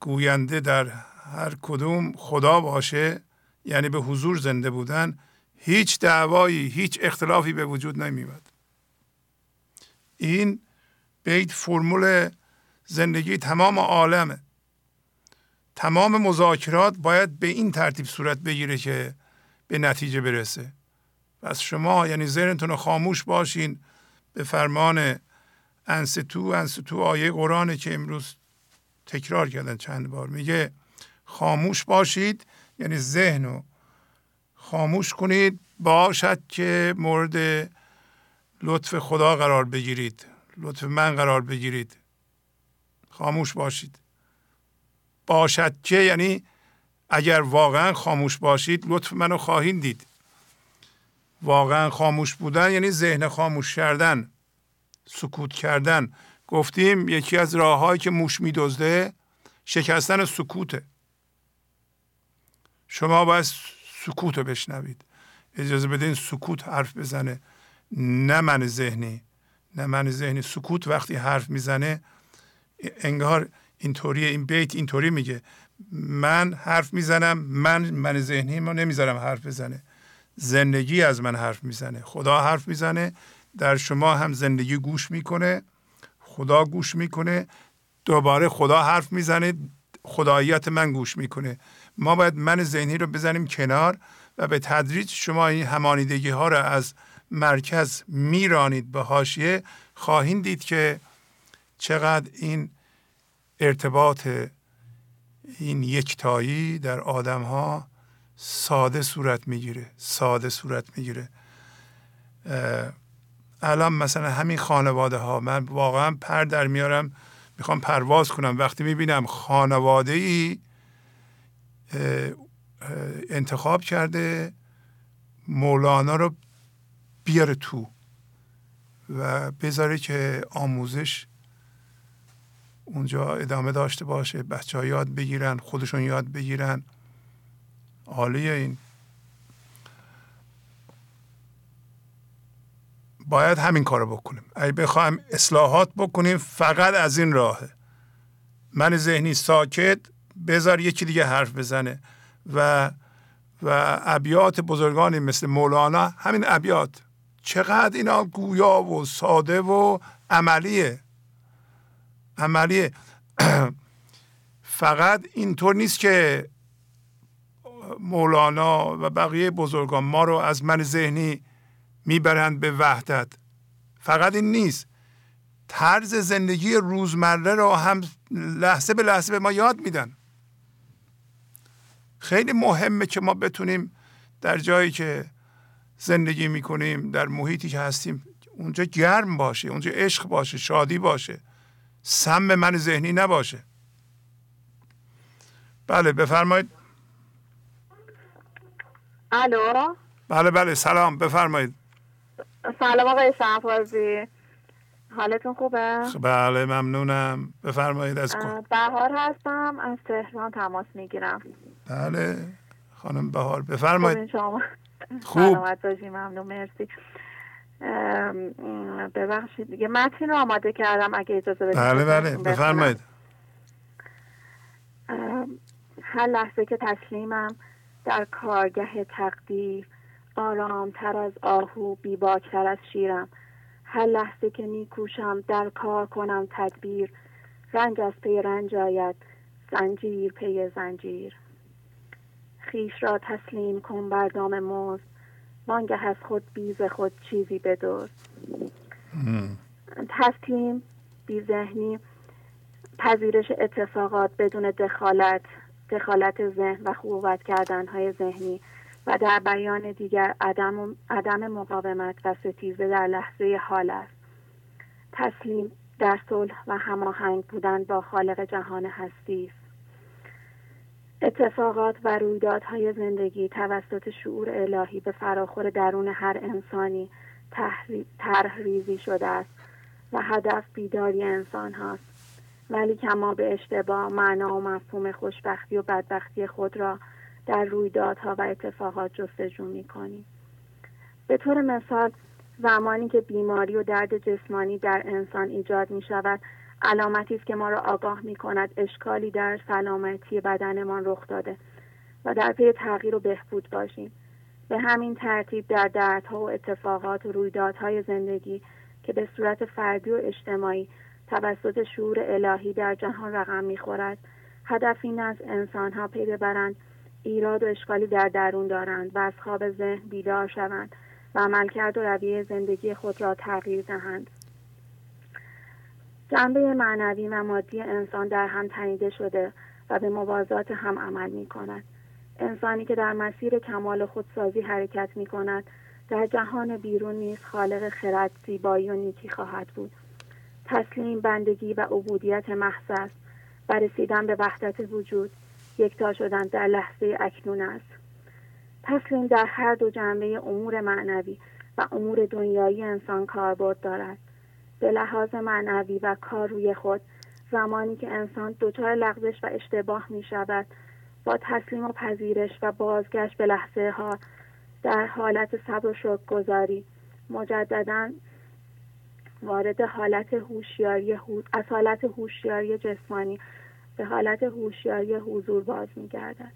گوینده در هر کدوم خدا باشه یعنی به حضور زنده بودن هیچ دعوایی هیچ اختلافی به وجود نمیاد این بیت فرمول زندگی تمام عالمه. تمام مذاکرات باید به این ترتیب صورت بگیره که به نتیجه برسه. پس شما یعنی ذهنتون خاموش باشین به فرمان انستو انستو آیه قرآنه که امروز تکرار کردن چند بار. میگه خاموش باشید یعنی ذهن رو خاموش کنید. باشد که مورد لطف خدا قرار بگیرید. لطف من قرار بگیرید. خاموش باشید. باشد که یعنی اگر واقعا خاموش باشید لطف منو خواهید دید. واقعا خاموش بودن یعنی ذهن خاموش کردن سکوت کردن. گفتیم یکی از راههایی که موش میدزده شکستن سکوته. شما باید سکوت رو بشنوید. اجازه بدین سکوت حرف بزنه. نه من ذهنی نه من ذهنی. سکوت وقتی حرف می‌زنه انگار اینطوری این بیت اینطوری میگه. من حرف می‌زنم من من ذهنی ما نمی‌ذارم حرف بزنه. زندگی از من حرف می‌زنه. خدا حرف می‌زنه در شما هم زندگی گوش می‌کنه. خدا گوش می‌کنه. دوباره خدا حرف می‌زنه خداییت من گوش می‌کنه. ما باید من ذهنی رو بزنیم کنار و به تدریج شما این همانیدگی ها رو از مرکز میرانید. به حاشیه خواهید دید که چقدر این ارتباط این یکتایی در آدم ها ساده صورت می‌گیره ساده صورت می‌گیره. الان مثلا همین خانواده ها من واقعا پر در میارم می‌خوام پرواز کنم. وقتی می‌بینم خانواده ای انتخاب کرده مولانا رو بیاره تو و بذاره که آموزش اونجا ادامه داشته باشه بچه ها یاد بگیرن خودشون یاد بگیرن. عالیه این. باید همین کار بکنیم. اگه بخوایم اصلاحات بکنیم فقط از این راهه. من ذهنی ساکت بذار یکی دیگه حرف بزنه. و و ابیات بزرگانی مثل مولانا همین ابیات. چقدر اینا گویا و ساده و عملیه. عملیه. فقط اینطور نیست که مولانا و بقیه بزرگان ما رو از من ذهنی می‌برند به وحدت. فقط این نیست. طرز زندگی روزمره رو هم لحظه به لحظه به ما یاد میدن. خیلی مهمه که ما بتونیم در جایی که زندگی می‌کنیم در محیطی که هستیم اونجا گرم باشه اونجا عشق باشه شادی باشه. سم من ذهنی نباشه. بله بفرمایید. الو؟ بله بله سلام بفرمایید. سلام آقای شهبازی. حالتون خوبه؟ بله ممنونم. بفرمایید از کن بهار هستم از تهران تماس می‌گیرم. بله. خانم بهار بفرمایید. شما. خوب. سلامت باشی ممنون مرسی. ببخشید دیگه متن رو آماده کردم اگه اجازه بدید؟ بله بله بفرمایید. هر لحظه که تسلیمم در کارگه تقدیر آرامتر از آهو بیباکتر از شیرم. هر لحظه که میکوشم در کار کنم تدبیر رنج از پی رنج آید زنجیر پی زنجیر. خویش را تسلیم کن بر دام مزد وانگه از خود بی ز خود چیزی بدزد. تسلیم بی ذهنی پذیرش اتفاقات بدون دخالت دخالت ذهن و خوبت کردن های ذهنی. و در بیان دیگر عدم, عدم مقاومت و ستیزه در لحظه حال است. تسلیم در صلح و هماهنگ بودن با خالق جهان هستی است. اتفاقات و رویدادهای زندگی توسط شعور الهی به فراخور درون هر انسانی طرح ریزی شده است و هدف بیداری انسان هاست. ولی کما به اشتباه معنا و مفهوم خوشبختی و بدبختی خود را در رویدادها و اتفاقات جستجو می کنیم. به طور مثال زمانی که بیماری و درد جسمانی در انسان ایجاد می شود علامتی است که ما را آگاه می کند اشکالی در سلامتی بدنمان رخ داده و در پی تغییر و بهبود باشیم به همین ترتیب در دردها و اتفاقات و رویدادهای زندگی که به صورت فردی و اجتماعی توسط شعور الهی در جهان رقم می‌خورد هدف این از انسانها پی ببرند ایراد و اشکالی در درون دارند و از خواب ذهن بیدار شوند و عملکرد و رویه زندگی خود را تغییر دهند. جنبه معنوی و مادی انسان در هم تنیده شده و به موازات هم عمل می کند. انسانی که در مسیر کمال خودسازی حرکت می کند در جهان بیرون نیز خالق خرد زیبایی و نیکی خواهد بود. تسلیم بندگی و عبودیت محض است. و رسیدن به وحدت وجود یکتا شدن در لحظه اکنون است. تسلیم در هر دو جنبه امور معنوی و امور دنیایی انسان کاربرد دارد. به لحاظ معنوی و کار روی خود زمانی که انسان دچار لغزش و اشتباه می شود با تسلیم و پذیرش و بازگشت به لحظه ها در حالت صبر و شکر گذاری مجددا وارد حالت هوشیاری از حالت هوشیاری جسمانی به حالت هوشیاری حضور باز میگردد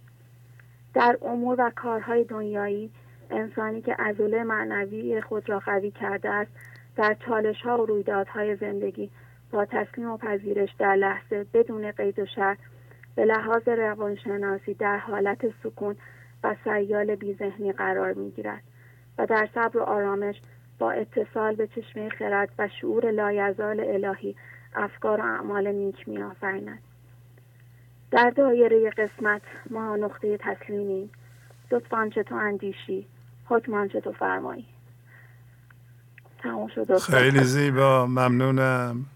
در امور و کارهای دنیایی انسانی که عضله معنوی خود را قوی کرده است در چالش ها و رویدادهای زندگی با تسلیم و پذیرش در لحظه بدون قید و شرط به لحاظ روانشناسی در حالت سکون و سیال بیذهنی قرار می گیرد و در صبر و آرامش با اتصال به چشمه خرد و شعور لایزال الهی افکار و اعمال نیک می آفریند. در دایره قسمت ما نقطه تسلیمیم لطفا چه تو اندیشی؟ حکمان چه تو فرمایی؟ تمام شد. خیلی زیبا. ممنونم.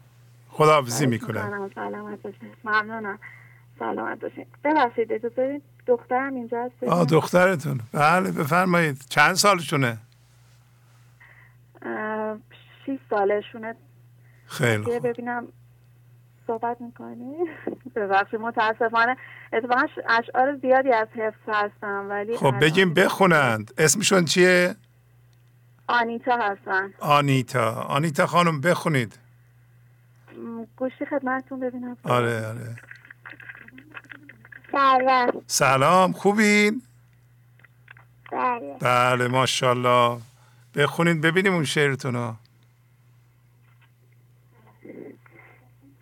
خداحافظی می‌کنم. سلامت باشین ممنونم. سلامت باشین ببخشید اجازه دخترم اینجا هست؟ آه دخترتون. بله بفرمایید. چند سالشونه؟ شیست سالشونه. خیلی خوب. ببینم صحبت می‌کنی؟ ببخشید متاسفانه. اتفاقا اشعار زیادی از حفظ هستم ولی خب بگیم بخونند. اسمشون چیه؟ آنیتا هستن آنیتا. آنیتا خانم بخونید. گوشی خدمتتون ببینم. آره آره. سلام. سلام خوبین؟ بله. بله ماشاءالله. بخونید ببینیم اون شعرتون ها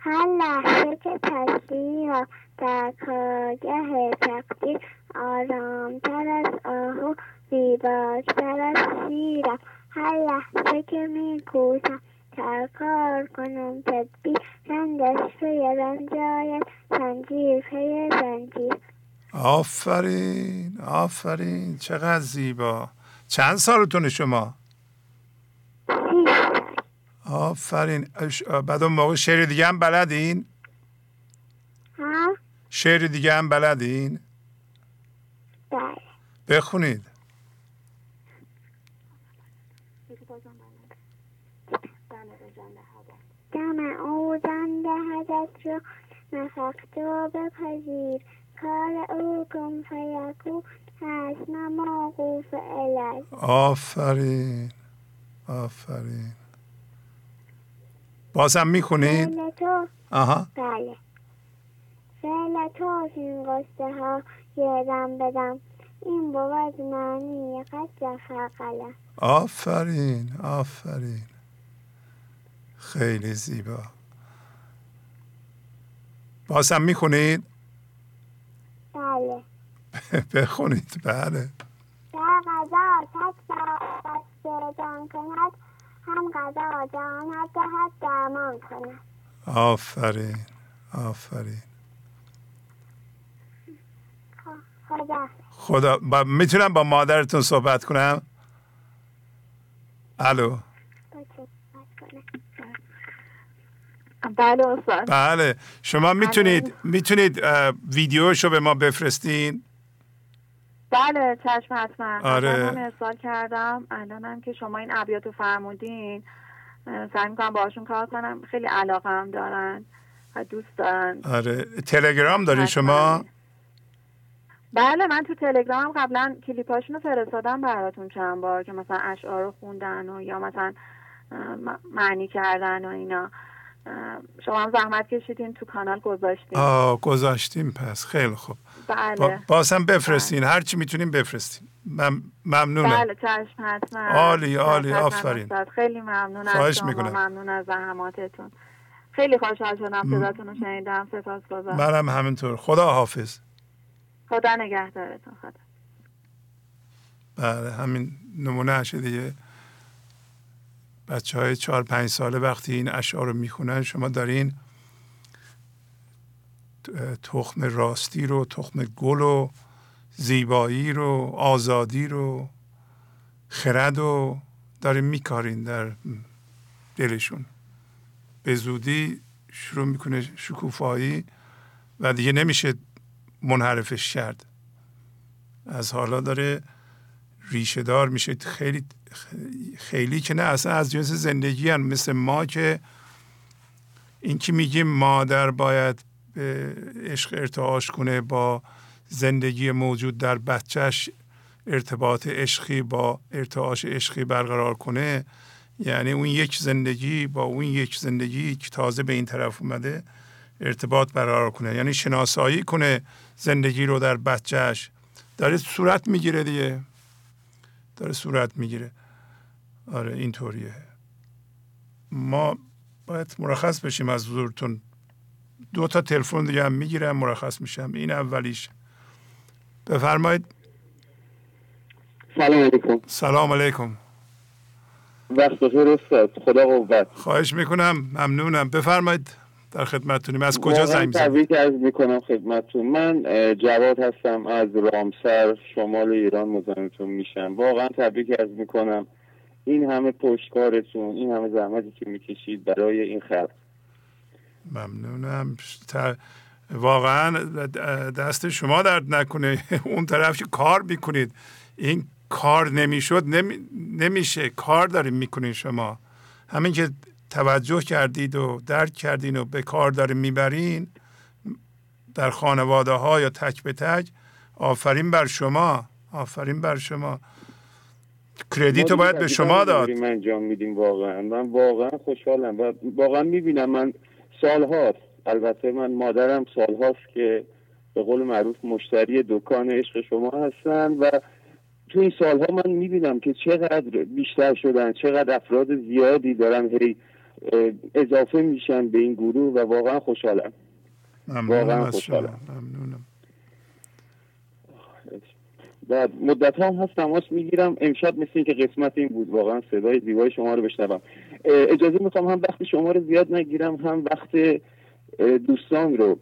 هر لحظه که تصویر در کارگه تقدیر آرامتر از آهو زیباتر از شیرم. هر لحظه که میکوشم تا کار کنم؟ تدبیر رنگش پی رنجاید زنجیر پی زنجیر. آفرین آفرین. چقدر زیبا. چند سالتونه شما؟ آفرین. بعد اون موقع شعر دیگه هم بلدین؟ ها؟ شعر دیگه هم بلدین؟ بله. بخونید. دم او زن دهدت رو نفخت و بپذیر. کار او کن فیکو هست موقوف الهی. آفرین. آفرین. بازم می‌خونید؟ آها. بله. فعل تو این قصه ها یادم بدم. این بود معنی قد قلم آفرین آفرین. خیلی زیبا. بازم می‌خونید؟ بله. بخونید بله. در غذا ساعت جان کند. هم غذا جانت دهد درمان کند آفرین آفرین. خدا. خدا با... می‌تونم با مادرتون صحبت کنم؟ الو. بله بله شما می‌تونید می‌تونید ویدیوشو به ما بفرستین. بله چشم حتما. آره. من ارسال کردم. الانم که شما این ابیاتو فرمودین سعی می‌کنم باشون کار کنم. خیلی علاقه هم دارن و دوست دارن. آره. تلگرام دارین شما؟ بله من تو تلگرام قبلا کلیپاشون رو فرستادم براتون چند بار که مثلا اشعار رو خوندن و یا مثلا معنی کردن و اینا. شما هم زحمت کشیدین تو کانال گذاشتین. آه گذاشتیم پس. خیلی خوب. بله. با بازم بفرستین. بله. هرچی می‌تونیم بفرستین. مم... ممنونم. بله چشم حتما. عالی عالی. آفرین. خیلی ممنون از شما. می‌کنم. ممنون از زحماتتون. خیلی خوشحال شدم صداتون رو شنیدم. سپاسگزارم. منم همینطور. خدا حافظ. خدا نگهدارتون. خدا. بله همین نمونه دیگه. بچه های چهار پنج ساله وقتی این اشعار رو می‌خونن شما دارین تخم راستی رو تخم گل و زیبایی رو آزادی رو خرد رو دارین میکارین در دلشون. به زودی شروع می‌کنه شکوفایی و دیگه نمیشه منحرفش کرد از حالا داره ریشه دار میشه. خیلی خیلی که نه اصلا از جنس زندگی هن. مثل ما که این که میگیم مادر باید به عشق ارتعاش کنه با زندگی موجود در بچهش ارتباط عشقی با ارتعاش عشقی برقرار کنه. یعنی اون یک زندگی با اون یک زندگی که تازه به این طرف اومده ارتباط برقرار کنه. یعنی شناسایی کنه زندگی رو در بچهش. داره صورت می‌گیره دیگه. داره صورت می‌گیره. آره اینطوریه. ما باید مرخص بشیم از حضورتون. دو تا تلفن دیگه هم می‌گیرم مرخص میشم. این اولیش. بفرمایید. سلام علیکم. سلام علیکم. وقت بخیر استاد. خدا قوت. خواهش می‌کنم. ممنونم. بفرمایید. در خدمتتونیم. از کجا زنگ می‌زنید تبریک عرض می‌کنم خدمتتون. من جواد هستم. از رامسر شمال ایران مزاحمتون میشم. واقعا تبریک عرض می‌کنم. این همه پشتکارتون این همه زحمتی که می‌کشید برای این خلق. ممنونم. واقعا دست شما درد نکنه. اون طرف کار می‌کنید. این کار نمی‌شد نمی... نمیشه. کار داریم می‌کنید شما. همین که توجه کردید و درک کردین و به کار داریم می‌برین در خانواده ها یا تک به تک آفرین بر شما. آفرین بر شما. کردیت رو باید به شما داد. من انجام میدیم واقعا. من واقعا خوشحالم و واقعا می‌بینم من سال هاست البته من مادرم سال هاست که به قول معروف مشتری دکان عشق شما هستن و تو این سالها من می‌بینم که چقدر بیشتر شدن چقدر افراد زیادی دارن هی اضافه میشن به این گروه و واقعا خوشحالم واقعا خوشحالم ممنونم. بعد مدت هم هست تماس می‌گیرم. امشب مثل اینکه قسمت این بود. واقعا صدای زیبای شما رو بشنوم. اجازه می‌خوام هم وقت شما رو زیاد نگیرم هم وقت دوستان رو.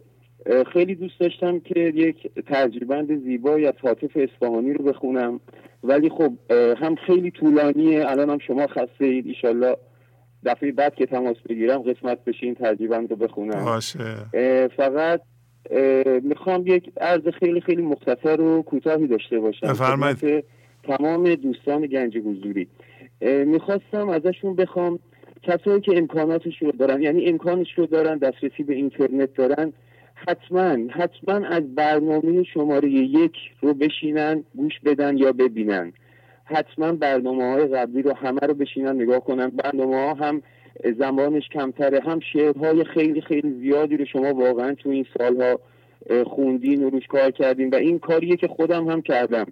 خیلی دوست داشتم که یک ترجیبند زیبایی از حاطف اصفهانی رو بخونم. ولی خب هم خیلی طولانیه. الان هم شما خسته اید. ایشالله دفعه بعد که تماس بگیرم قسمت بشین ترجیبند رو بخونم. باشه. فقط می‌خوام یک عرض خیلی خیلی مختصر و کوتاهی داشته باشم. بفرمایید. تمام دوستان گنج حضوری. می‌خواستم ازشون بخوام کسایی که امکاناتش رو دارن یعنی امکانش رو دارن دسترسی به اینترنت دارن حتما حتما از برنامه شماره یک رو بشینن گوش بدن یا ببینن. حتما برنامه های قبلی رو همه رو بشینن نگاه کنن. برنامه ها هم زمانش کمتره. هم شعرهای خیلی خیلی زیادی رو شما واقعا تو این سالها خوندین و روش کار کردین و این کاریه که خودم هم کردم.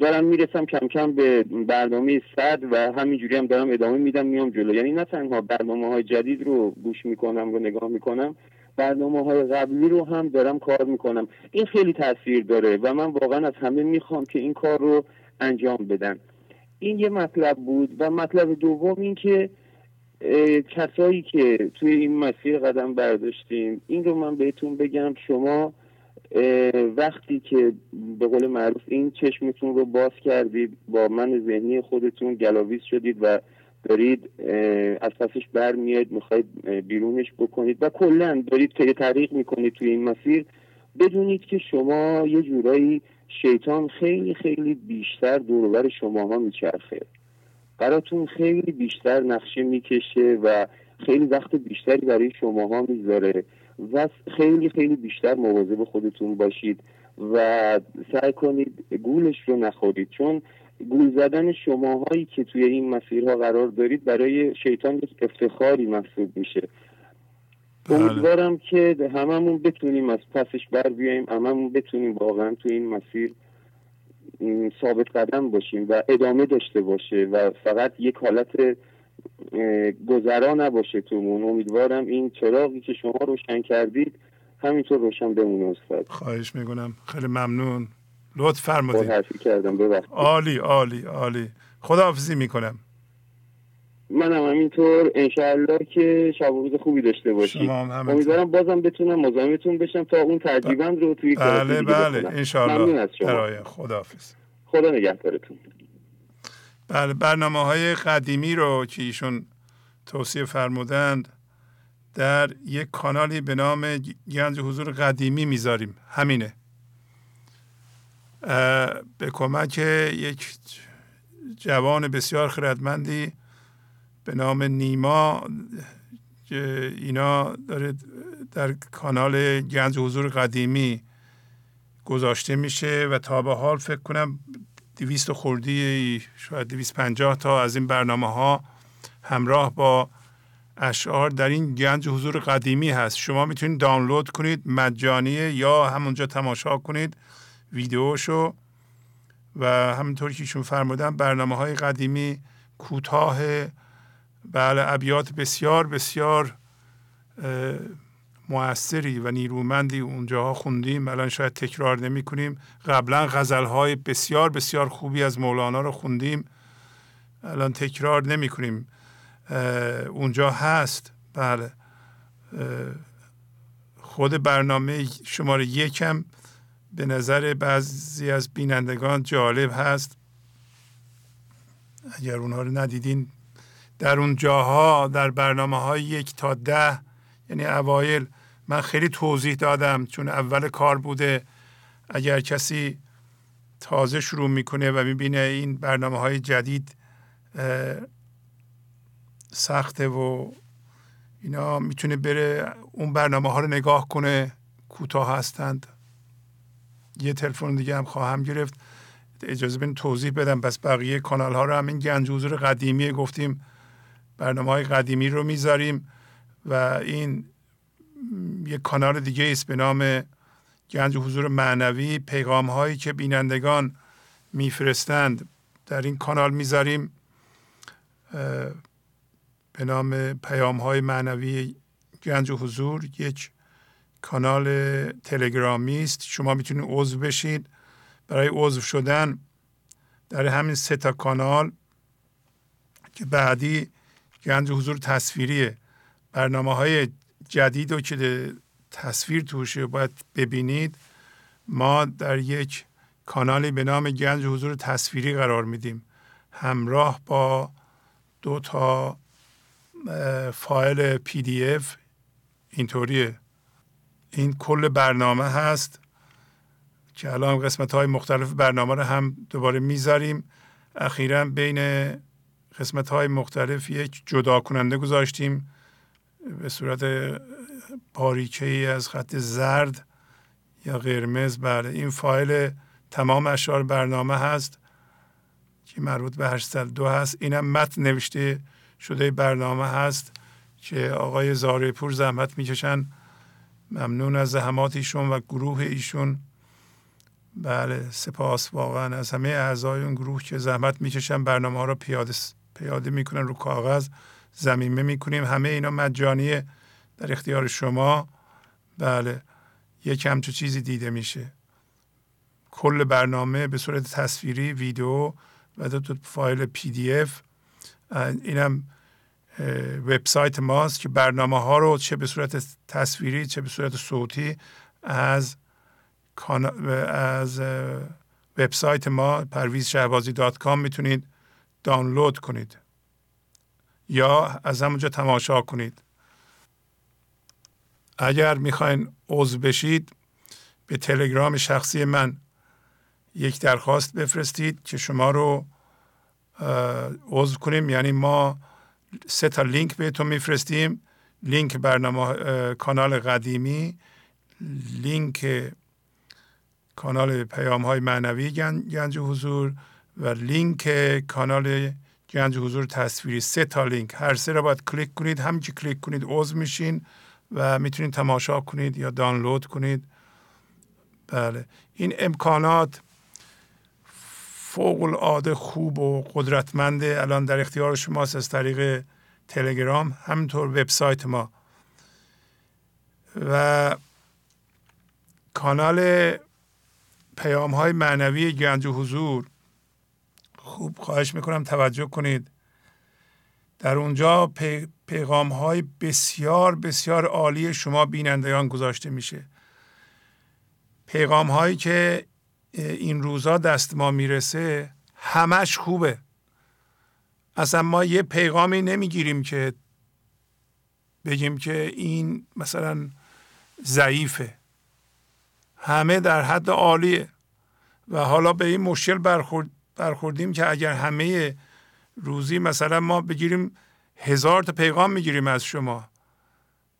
دارم می‌رسم کم کم به برنامه صد و همینجوری هم دارم ادامه میدم میام جلو. یعنی نه تنها برنامه های جدید رو گوش می‌کنم و نگاه می‌کنم برنامه های قبلی رو هم دارم کار می‌کنم. این خیلی تاثیر داره و من واقعا از همه می‌خوام که این کار رو انجام بدن. این یه مطلب بود و مطلب دوم این که کسایی که توی این مسیر قدم برداشتیم این رو من بهتون بگم شما وقتی که به قول معروف این چشمتون رو باز کردید با من ذهنی خودتون گلاویز شدید و دارید از پسش برمیاید می‌خواید بیرونش بکنید و کلا دارید که طریق می‌کنید توی این مسیر بدونید که شما یه جورایی شیطان خیلی خیلی بیشتر دورور شماها میچرخه. براتون خیلی بیشتر نقشه می‌کشه و خیلی وقت بیشتری برای شماها می‌ذاره و خیلی خیلی بیشتر مواظب خودتون باشید و سعی کنید گولش رو نخورید چون گول زدن شماهایی که توی این مسیرها قرار دارید برای شیطان یک افتخاری محسوب میشه بله. امیدوارم که هممون بتونیم از پسش بر بیاییم هممون بتونیم واقعا توی این مسیر ثابت قدم باشیم و ادامه داشته باشه و فقط یک حالت گذرا نباشه تومون امیدوارم این چراغی که شما روشن کردید همینطور روشن بمونه استاد. خواهش می‌کنم. خیلی ممنون. لطف فرمودید. کردم. ببخشید. عالی عالی عالی. خداحافظی می‌کنم. منم همینطور. انشاءالله که شب روز خوبی داشته باشید امیدوارم بازم بتونم مزاحمتون بشم تا اون ترجیبند رو توی بله بله. انشاءالله. خداحافظ. خدا نگهدارتون. بله برنامه های قدیمی رو که ایشون توصیه فرمودند در یک کانالی به نام گنج حضور قدیمی می‌ذاریم. همینه. به کمک یک جوان بسیار خردمندی به نام نیما که اینا داره در کانال گنج حضور قدیمی گذاشته میشه و تا به حال فکر کنم دویست خوردی شاید دویست پنجاه تا از این برنامه ها همراه با اشعار در این گنج حضور قدیمی هست. شما می‌تونید دانلود کنید مجانیه یا همونجا تماشا کنید ویدیوشو و همینطور که ایشون فرمودن برنامه های قدیمی کوتاه بله ابیات بسیار بسیار موثری و نیرومندی اونجاها خوندیم. الان شاید تکرار نمی کنیم قبلا غزل های بسیار بسیار خوبی از مولانا رو خوندیم. الان تکرار نمی کنیم اونجا هست. بله. خود برنامه شماره یکم به نظر بعضی از بینندگان جالب هست. اگر اونها رو ندیدین در اون جاها در برنامه های یک تا ده. یعنی اوایل من خیلی توضیح دادم چون اول کار بوده. اگر کسی تازه شروع می‌کنه و می‌بینه این برنامه های جدید سخته و اینا می‌تونه بره اون برنامه ها رو نگاه کنه. کوتاه هستند. یه تلفن دیگه هم خواهم گرفت. اجازه بدین توضیح بدم. پس بقیه کانال ها رو هم این گنج حضور قدیمی گفتیم. برنامه های قدیمی رو می‌ذاریم و این یک کانال دیگه است به نام گنج حضور معنوی. پیغام هایی که بینندگان میفرستند در این کانال می‌ذاریم به نام پیام های معنوی گنج حضور. یک کانال تلگرامی است. شما می‌تونید عضو بشید. برای عضو شدن در همین سه تا کانال که بعدی گنج حضور تصویریه برنامه های جدید رو که تصویر توشه باید ببینید ما در یک کانالی به نام گنج حضور تصویری قرار میدیم. همراه با دو تا فایل پی دی اف اینطوریه. این کل برنامه هست که الان قسمت های مختلف برنامه رو هم دوباره می‌ذاریم. اخیرا بین قسمت های مختلف یک جدا کننده گذاشتیم به صورت باریکه ای از خط زرد یا قرمز. بله این فایل تمام اشعار برنامه هست که مربوط به 802 هست. اینم متن نوشته شده برنامه هست که آقای زاره پور زحمت می‌کشن. ممنون از زحمات ایشون و گروه ایشون. بله سپاس واقعا از همه اعضای اون گروه که زحمت می‌کشن برنامه ها رو پیاده پیاده می‌کنن رو کاغذ زمینه می‌کنیم. همه اینا مجانیه در اختیار شما. بله یک همچو چیزی دیده میشه. کل برنامه به صورت تصویری ویدیو و دو فایل پی دی اف اینم وبسایت ماست که برنامه ها رو چه به صورت تصویری چه به صورت صوتی از از وبسایت ما پرویز شهبازی dot com می‌تونید دانلود کنید. یا از همونجا تماشا کنید. اگر می‌خواین عضو بشید به تلگرام شخصی من یک درخواست بفرستید که شما رو عضو کنیم. یعنی ما سه تا لینک بهتون میفرستیم. لینک برنامه کانال قدیمی لینک کانال پیام های معنوی گنج حضور و لینک کانال گنج حضور تصویری سه تا لینک. هر سه را باید کلیک کنید. هم که کلیک کنید عضو میشین و می‌تونید تماشا کنید یا دانلود کنید. بله. این امکانات فوق العاده خوب و قدرتمنده. الان در اختیار شماست از طریق تلگرام. همینطور وبسایت ما. و کانال پیام های معنوی گنج حضور. خوب خواهش می‌کنم توجه کنید. در اونجا پیغام های بسیار بسیار عالی شما بینندگان گذاشته میشه. پیغام هایی که این روزا دست ما می‌رسه همش خوبه. اصلا ما یه پیغامی نمی‌گیریم که بگیم که این مثلا ضعیفه. همه در حد عالیه. و حالا به این مشکل برخورد برخوردیم که اگر همه روزی مثلا ما بگیریم هزار تا پیغام می‌گیریم از شما.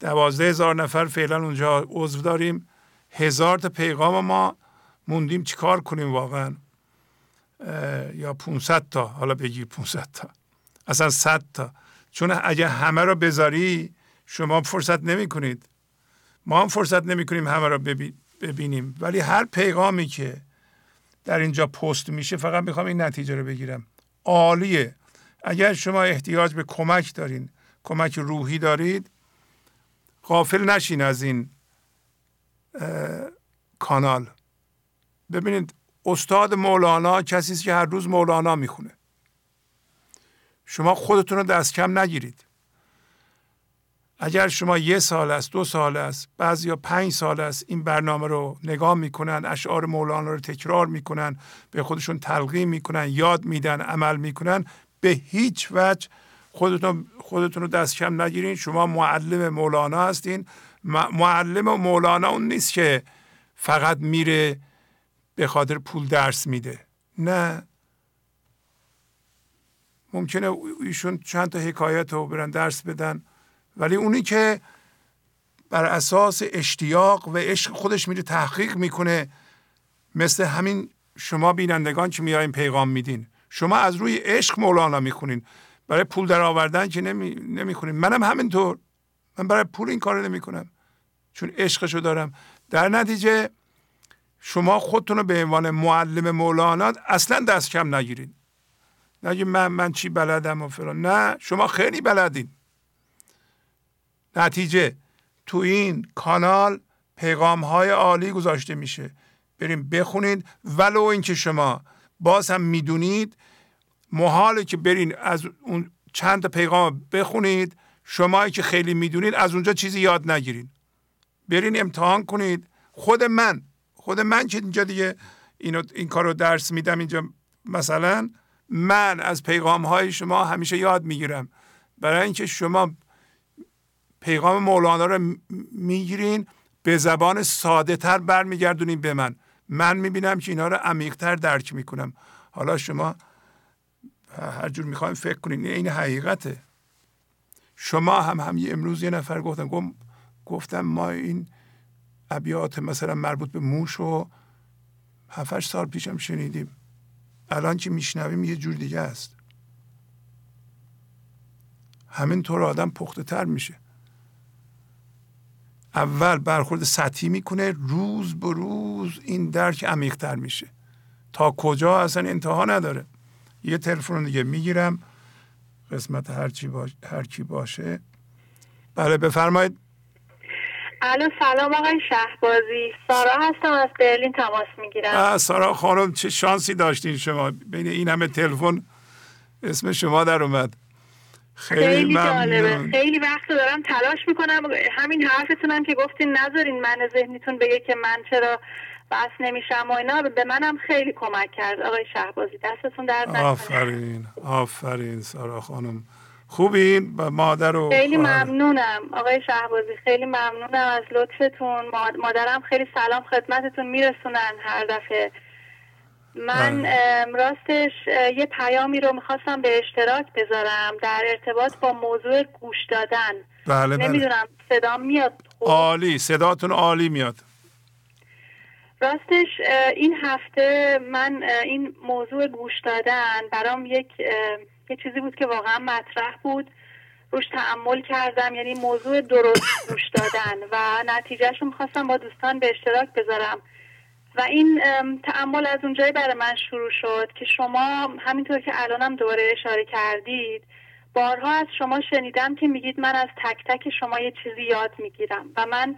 دوازده هزار نفر فعلا اونجا عضو داریم. هزار تا پیغام ما موندیم چیکار کنیم واقعا. یا 500 تا حالا بگیر 500 تا. اصلا 100 تا. چون اگه همه رو بذاری شما فرصت نمی کنید ما هم فرصت نمی کنیم همه رو ببینیم. ولی هر پیغامی که در اینجا پست میشه فقط می‌خوام این نتیجه رو بگیرم. عالیه. اگر شما احتیاج به کمک دارین کمک روحی دارید غافل نشین از این کانال. ببینید استاد مولانا کسی که هر روز مولانا می‌خونه. شما خودتون رو دست کم نگیرید. اگر شما یه سال است دو سال است بعضی یا پنج سال است این برنامه رو نگاه می‌کنن اشعار مولانا رو تکرار می‌کنن به خودشون تلقیم می‌کنن یاد میدن عمل می‌کنن به هیچ وجه خودتون خودتون رو دست کم نگیرین. شما معلم مولانا هستین. معلم مولانا اون نیست که فقط میره به خاطر پول درس میده. نه. ممکنه ایشون چند تا حکایت رو برن درس بدن. ولی اونی که بر اساس اشتیاق و عشق خودش میره تحقیق می‌کنه مثل همین شما بینندگان که میایین پیغام میدین؟ شما از روی عشق مولانا می‌خونین. برای پول در آوردن که نمی... نمی‌خونین. منم همینطور. من برای پول این کار نمی‌کنم. چون عشقشو دارم. در نتیجه شما خودتون رو به عنوان معلم مولانا اصلا دست کم نگیرید نگید من من چی بلدم و فلان. نه شما خیلی بلدین. نتیجه. تو این کانال پیغام های عالی گذاشته میشه. بریم بخونید. ولو اینکه شما باز هم می‌دونید محاله که برین از اون چند پیغام بخونید. شما که خیلی می‌دونید از اونجا چیزی یاد نگیرید برین امتحان کنید. خود من خود من که اینجا دیگه اینو این کار رو درس میدم اینجا مثلا من از پیغام های شما همیشه یاد می‌گیرم. برای اینکه شما پیغام مولانا رو می‌گیرین به زبان ساده تر برمیگردونین به من. من می‌بینم که اینا رو عمیقتر درک می‌کنم. حالا شما هر جور می‌خوایم فکر کنین این حقیقته. شما هم هم یه امروز یه نفر گفتم گفتم ما این ابیات مثلا مربوط به موش و هفتش سال پیشم شنیدیم. الان که میشنویم یه جور دیگه است. همینطور آدم پخته تر میشه. اول برخورد سطحی می‌کنه روز به روز این درک عمیقتر میشه. تا کجا اصلا انتها نداره. یه تلفن دیگه می‌گیرم قسمت هر چی باشه هر کی باشه. بله بفرمایید. الو سلام آقای شهبازی. سارا هستم از برلین تماس می‌گیرم. سارا خانم چه شانسی داشتین شما؟ بین این همه تلفن اسم شما در اومد. خیلی, خیلی جالبه. خیلی وقت دارم تلاش می‌کنم. همین حرفتونم که گفتین نذارین من ذهنیتون بگه که من چرا بس نمیشم و اینا. به منم خیلی کمک کرد. آقای شهبازی دستتون نکنه. آفرین. آفرین سارا خانم. خوبین؟ با مادر و خیلی ممنونم. آقای شهبازی خیلی ممنونم از لطفتون. مادرم خیلی سلام خدمتتون میرسونن هر دفعه. من بله. راستش یه پیامی رو می‌خواستم به اشتراک بذارم در ارتباط با موضوع گوش دادن بله, بله. نمی‌دونم صدا میاد خوب. عالی صداتون عالی میاد راستش این هفته من این موضوع گوش دادن برام یک یه چیزی بود که واقعا مطرح بود روش تعمل کردم یعنی موضوع درست گوش دادن و نتیجهش رو می‌خواستم با دوستان به اشتراک بذارم و این تعمل از اونجایی برای من شروع شد که شما همینطور که الانم دوباره اشاره کردید بارها از شما شنیدم که میگید من از تک تک شما یه چیزی یاد می‌گیرم و من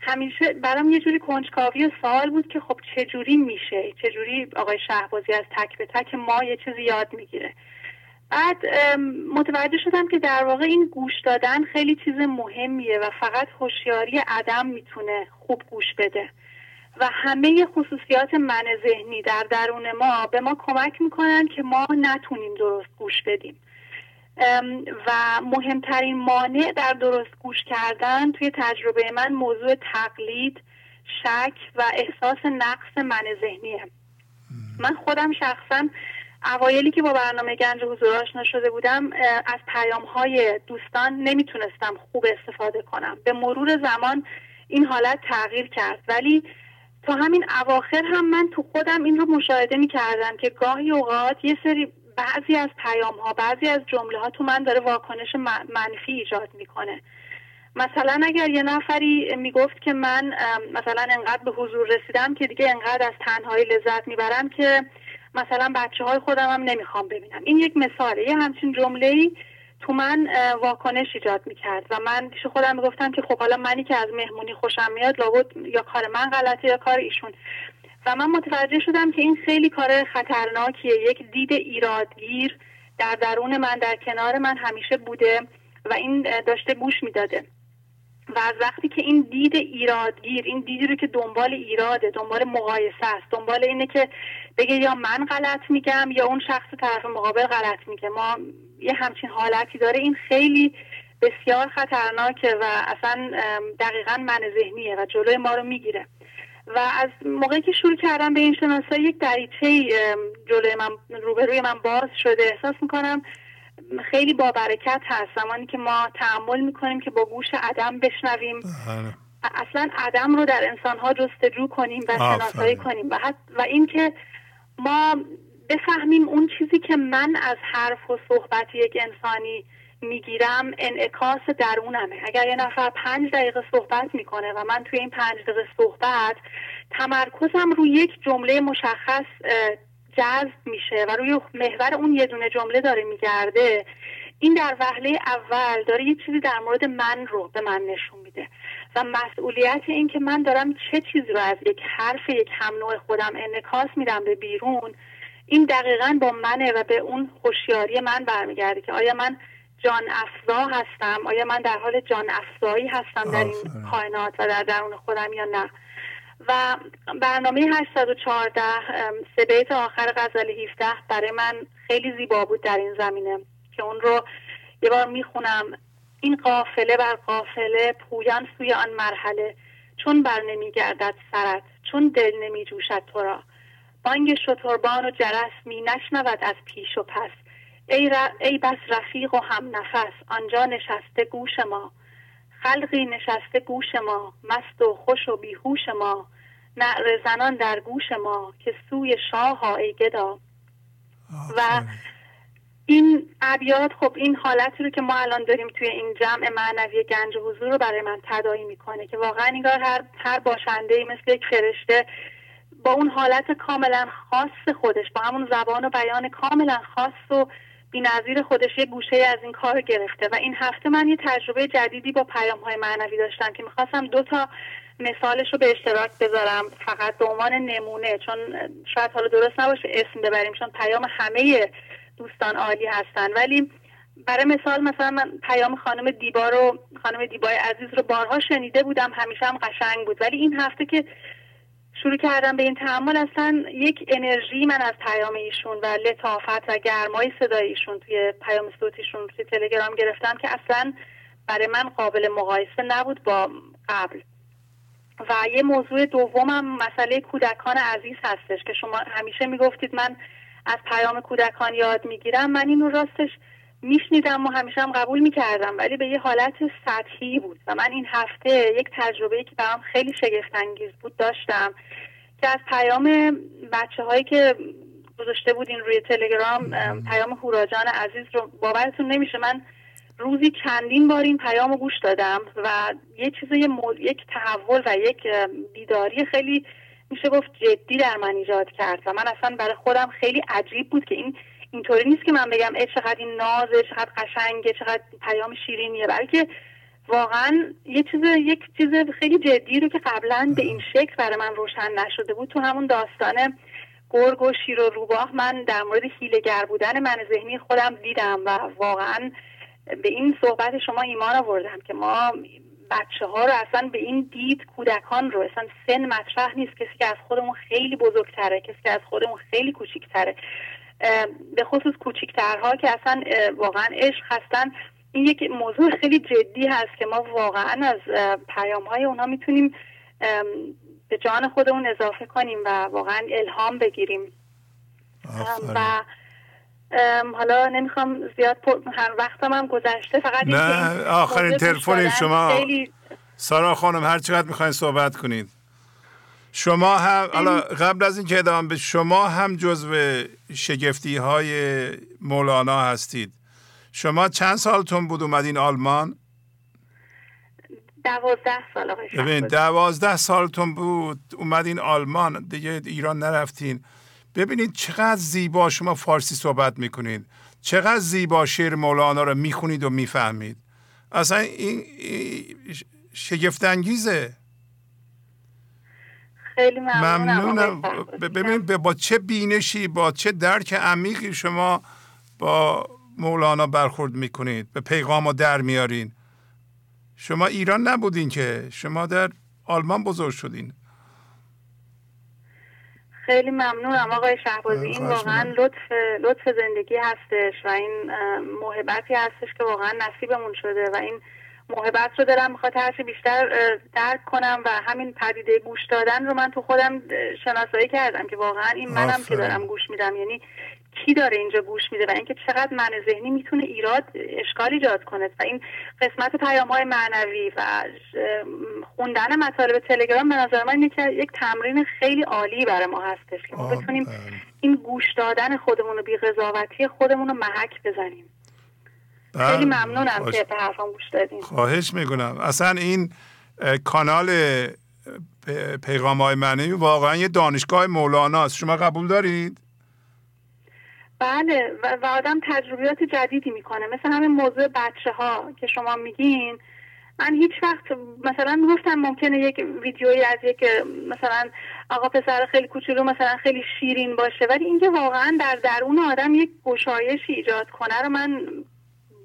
همیشه برام یه جوری کنجکاوی و سوال بود که خب چجوری میشه؟ چجوری آقای شهبازی از تک به تک ما یه چیزی یاد می‌گیره؟ بعد متوجه شدم که در واقع این گوش دادن خیلی چیز مهمیه و فقط هوشیاری عدم می‌تونه خوب گوش بده. و همه خصوصیات من ذهنی در درون ما به ما کمک می‌کنن که ما نتونیم درست گوش بدیم. و مهمترین مانع در درست گوش کردن توی تجربه من موضوع تقلید شک و احساس نقص من ذهنیه. من خودم شخصا اوایلی که با برنامه گنج حضور آشنا شده بودم از پیام های دوستان نمی‌تونستم خوب استفاده کنم. به مرور زمان این حالت تغییر کرد. ولی تا همین اواخر هم من تو خودم این رو مشاهده می کردم که گاهی اوقات یه سری بعضی از پیام ها بعضی از جمله ها تو من داره واکنش منفی ایجاد می‌کنه. مثلا اگر یه نفری می‌گفت که من مثلا انقدر به حضور رسیدم که دیگه انقدر از تنهایی لذت می‌برم که مثلا بچه های خودم هم نمی‌خوام ببینم. این یک مثاله. یه همچین جمله ای تو من واکنش ایجاد می‌کرد و من پیش خودم می‌گفتم که خب حالا منی که از مهمونی خوشم میاد لابد یا کار من غلطه یا کار ایشون. و من متوجه شدم که این خیلی کار خطرناکیه. یک دید ایرادگیر در درون من در کنار من همیشه بوده و این داشته گوش می‌داده. و از وقتی که این دید ایرادگیر این دیدی رو که دنبال ایراده دنبال مقایسه است دنبال اینه که بگه یا من غلط میگم یا اون شخص طرف مقابل غلط میگه. ما یه همچین حالتی داره. این خیلی بسیار خطرناکه و اصلا دقیقا من ذهنیه و جلوی ما رو می‌گیره. و از موقعی که شروع کردم به این شناسایی یک دریچه جلوی من روبروی من باز شده. احساس می‌کنم خیلی با برکت هست. زمانی که ما تحمل می‌کنیم که با گوش عدم بشنویم. بله. اصلا عدم رو در انسانها جستجو کنیم و شناسایی کنیم. و, و اینکه ما بفهمیم اون چیزی که من از حرف و صحبت یک انسانی می‌گیرم انعکاس درونمه. اگر یه نفر پنج دقیقه صحبت می‌کنه و من توی این پنج دقیقه صحبت تمرکزم روی یک جمله مشخص جذب میشه و روی محور اون یه دونه جمله داره میگرده این در وهله اول داره یه چیزی در مورد من رو به من نشون میده و مسئولیت این که من دارم چه چیزی رو از یک حرف یک هم نوع خودم انکاس میدم به بیرون این دقیقا با منه و به اون هوشیاری من برمیگرده که آیا من جان افزا هستم آیا من در حال جان افزایی هستم در این کائنات و در درون خودم یا نه. و برنامه 814 سه بیت آخر غزل 17 برای من خیلی زیبا بود در این زمینه که اون رو یه بار می‌خونم. این قافله بر قافله پویان سوی آن مرحله چون بر نمیگردد سرت چون دل نمی جوشد تو را. بانگ شتربان و جرس می نشنود از پیش و پس. ای, ای بس رفیق و هم نفس آنجا نشسته گوش ما. خلقی نشسته گوش ما مست و خوش و بیهوش ما. نعر زنان در گوش ما که سوی شاه ها ای گدا. و این ابیات خب این حالتی رو که ما الان داریم توی این جمع معنوی گنج حضور رو برای من تدایی می‌کنه که واقعا انگار هر هر باشنده مثل یک فرشته با اون حالت کاملا خاص خودش با همون زبان و بیان کاملا خاص و بینظیر خودش یه گوشه از این کار گرفته و این هفته من یه تجربه جدیدی با پیام های معنوی داشتم که می‌خواستم دو تا مثالش رو به اشتراک بذارم. فقط به عنوان نمونه چون شاید حالا درست نباشه اسم ببریم چون پیام همه دوستان عالی هستن. ولی برای مثال مثلا من پیام خانم دیبا رو خانم دیبای عزیز رو بارها شنیده بودم همیشه هم قشنگ بود. ولی این هفته که شروع کردم به این تحمل. اصلا یک انرژی من از پیام ایشون و لطافت و گرمای صدای ایشون توی پیام صوتیشون توی تلگرام گرفتم که اصلا برای من قابل مقایسه نبود با قبل. و یه موضوع دومم مسئله کودکان عزیز هستش که شما همیشه می‌گفتید من از پیام کودکان یاد می‌گیرم. من اینو راستش میشنیدم و همیشه هم قبول می‌کردم ولی به یه حالت سطحی بود. و من این هفته یک تجربه که برام خیلی شگفتانگیز بود داشتم که از پیام بچه هایی که گذاشته بودین روی تلگرام پیام هوراجان عزیز رو باورتون نمیشه. من روزی چندین بار این پیام گوش دادم و یه چیز یک تحول و یک بیداری خیلی میشه گفت جدی در من ایجاد کرد. و من اصلا برای خودم خیلی عجیب بود که این اینطوری نیست که من بگم ای چقدر این نازه چقدر قشنگه چقدر پیام شیرینیه. بلکه واقعا یه چیز یک چیز خیلی جدی رو که قبلا به این شکل برای من روشن نشده بود تو همون داستان گرگ و شیر و روباه من در مورد حیلهگر بودن من ذهنی خودم دیدم و واقعا به این صحبت شما ایمان آوردم که ما بچه ها رو اصلا به این دید کودکان رو اصلا سن مطرح نیست. کسی که از خودمون خیلی بزرگتره کسی که از خودمون خیلی کوچیکتره. به خصوص کوچیکترها که اصلا واقعا عشق هستن. این یک موضوع خیلی جدی هست که ما واقعا از پیام های اونا می‌تونیم به جان خودمون اضافه کنیم و واقعا الهام بگیریم. و حالا نمی‌خوام زیاد هر وقتم هم گذشته فقط نه آخرین تلفن شما. خیلی... سارا خانم هر چقدر می‌خواین صحبت کنید. شما هم حالا قبل از اینکه ادامه به شما هم جزو شگفتی های مولانا هستید. شما چند سالتون بود اومدین آلمان؟ دوازده سال ببین دوازده سالتون بود اومدین آلمان دیگه ایران نرفتین. ببینید چقدر زیبا شما فارسی صحبت می‌کنید. چقدر زیبا شعر مولانا رو می‌خونید و می‌فهمید. اصلا این, شگفت انگیزه خیلی ممنونم, ببینید با چه بینشی با چه درک عمیقی شما با مولانا برخورد می‌کنید؟ به پیغام رو در میارین. شما ایران نبودین که شما در آلمان بزرگ شدین. خیلی ممنونم آقای شهبازی. این واقعا لطف لطف زندگی هستش و این محبتی هستش که واقعا نصیبمون شده و این محبت رو دارم می‌خواد هرچی بیشتر درک کنم و همین پدیده گوش دادن رو من تو خودم شناسایی کردم که واقعا این منم که دارم گوش میدم یعنی کی داره اینجا گوش میده و اینکه چقدر من ذهنی می‌تونه ایراد اشکال ایجاد کنه و این قسمت پیام های معنوی و خوندن مطالب تلگرام به نظر من یک تمرین خیلی عالی برای ما هستش که ما بتونیم. این گوش دادن خودمون و بیقضاوتی خودمون رو محک بزنیم. خیلی ممنونم که به حرفم گوش خواهش می‌کنم. اصلا این کانال پیغام های معنوی واقعا یه دانشگاه مولانا است شما قبول دارید؟ بله و, آدم تجربیات جدیدی می‌کنه. مثل همین موضوع بچه ها که شما میگین. من هیچ وقت مثلا گفتم ممکنه یک ویدیویی از یک مثلا آقا پسر خیلی کوچولو مثلا خیلی شیرین باشه. ولی اینکه واقعا در درون آدم یک گشایش ایجاد کنه رو من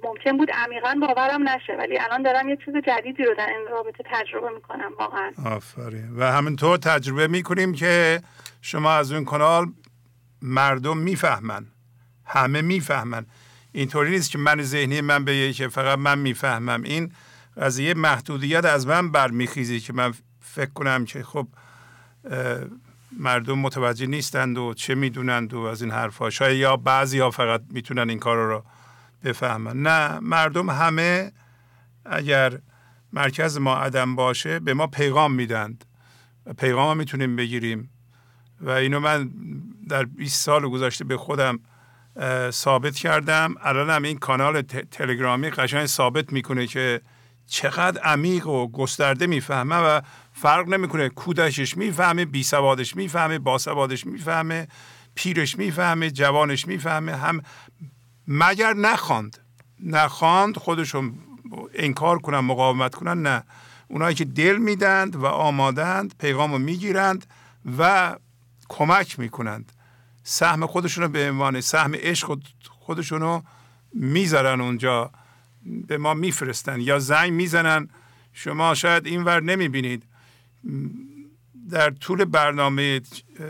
ممکن بود عمیقا باورم نشه ولی الان دارم یه چیز جدیدی رو در این رابطه تجربه می‌کنم واقعا. آفرین. و همینطور تجربه می‌کنیم که شما از اون کانال مردم می‌فهمن. همه می‌فهمن. اینطوری نیست که من ذهنی من به که فقط من می‌فهمم. این قضیه محدودیت از من برمیخیزی که من فکر کنم که خب مردم متوجه نیستند و چه می‌دونند و از این حرفها شاید یا بعضی ها فقط می‌تونن این کار رو بفهمن. نه مردم همه اگر مرکز ما عدم باشه به ما پیغام میدند پیغام می‌تونیم بگیریم. و اینو من در 20 سال گذشته به خودم ثابت کردم. الان هم این کانال تلگرامی قشنگ ثابت می‌کنه که چقدر عمیق و گسترده می‌فهمه و فرق نمی‌کنه. کودشش می‌فهمه بی سوادش می‌فهمه باسوادش می‌فهمه پیرش می‌فهمه جوانش می‌فهمه هم مگر نخواند؟ نخواند خودشون انکار کنن مقاومت کنن نه. اونایی که دل میدند و آمادند پیغام رو می‌گیرند و کمک می‌کنند. سهم خودشون رو به عنوان سهم عشق خودشون رو می‌ذارن اونجا به ما میفرستن یا زنگ می‌زنن. شما شاید اینور نمی‌بینید. در طول برنامه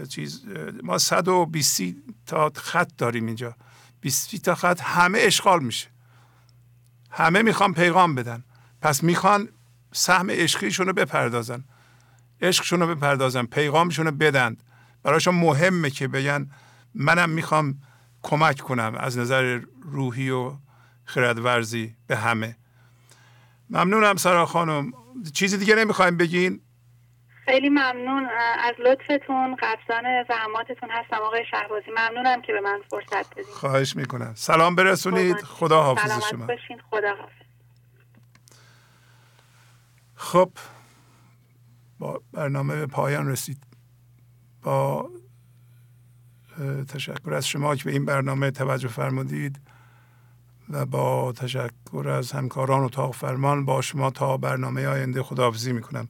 چیز ما 120 تا خط داریم اینجا. 20 تا خط همه اشغال میشه. همه می‌خوان پیغام بدن. پس می‌خوان سهم عشقیشون رو بپردازن. عشقشون رو بپردازن پیغامشون رو بدن برایشون مهمه که بگن منم می‌خوام کمک کنم از نظر روحی و خردورزی به همه. ممنونم سارا خانم. چیزی دیگه نمی‌خوایم بگین؟ خیلی ممنون. از لطفتون قدردان زحماتتون هستم. آقای شهبازی ممنونم که به من فرصت بدید خواهش می‌کنم. سلام برسونید. خدا حافظ شما. باشین. خدا حافظ. خب با برنامه به پایان رسید. با تشکر از شما که به این برنامه توجه فرمودید و با تشکر از همکاران و تاق فرمان با شما تا برنامه آینده خداحافظی می‌کنم.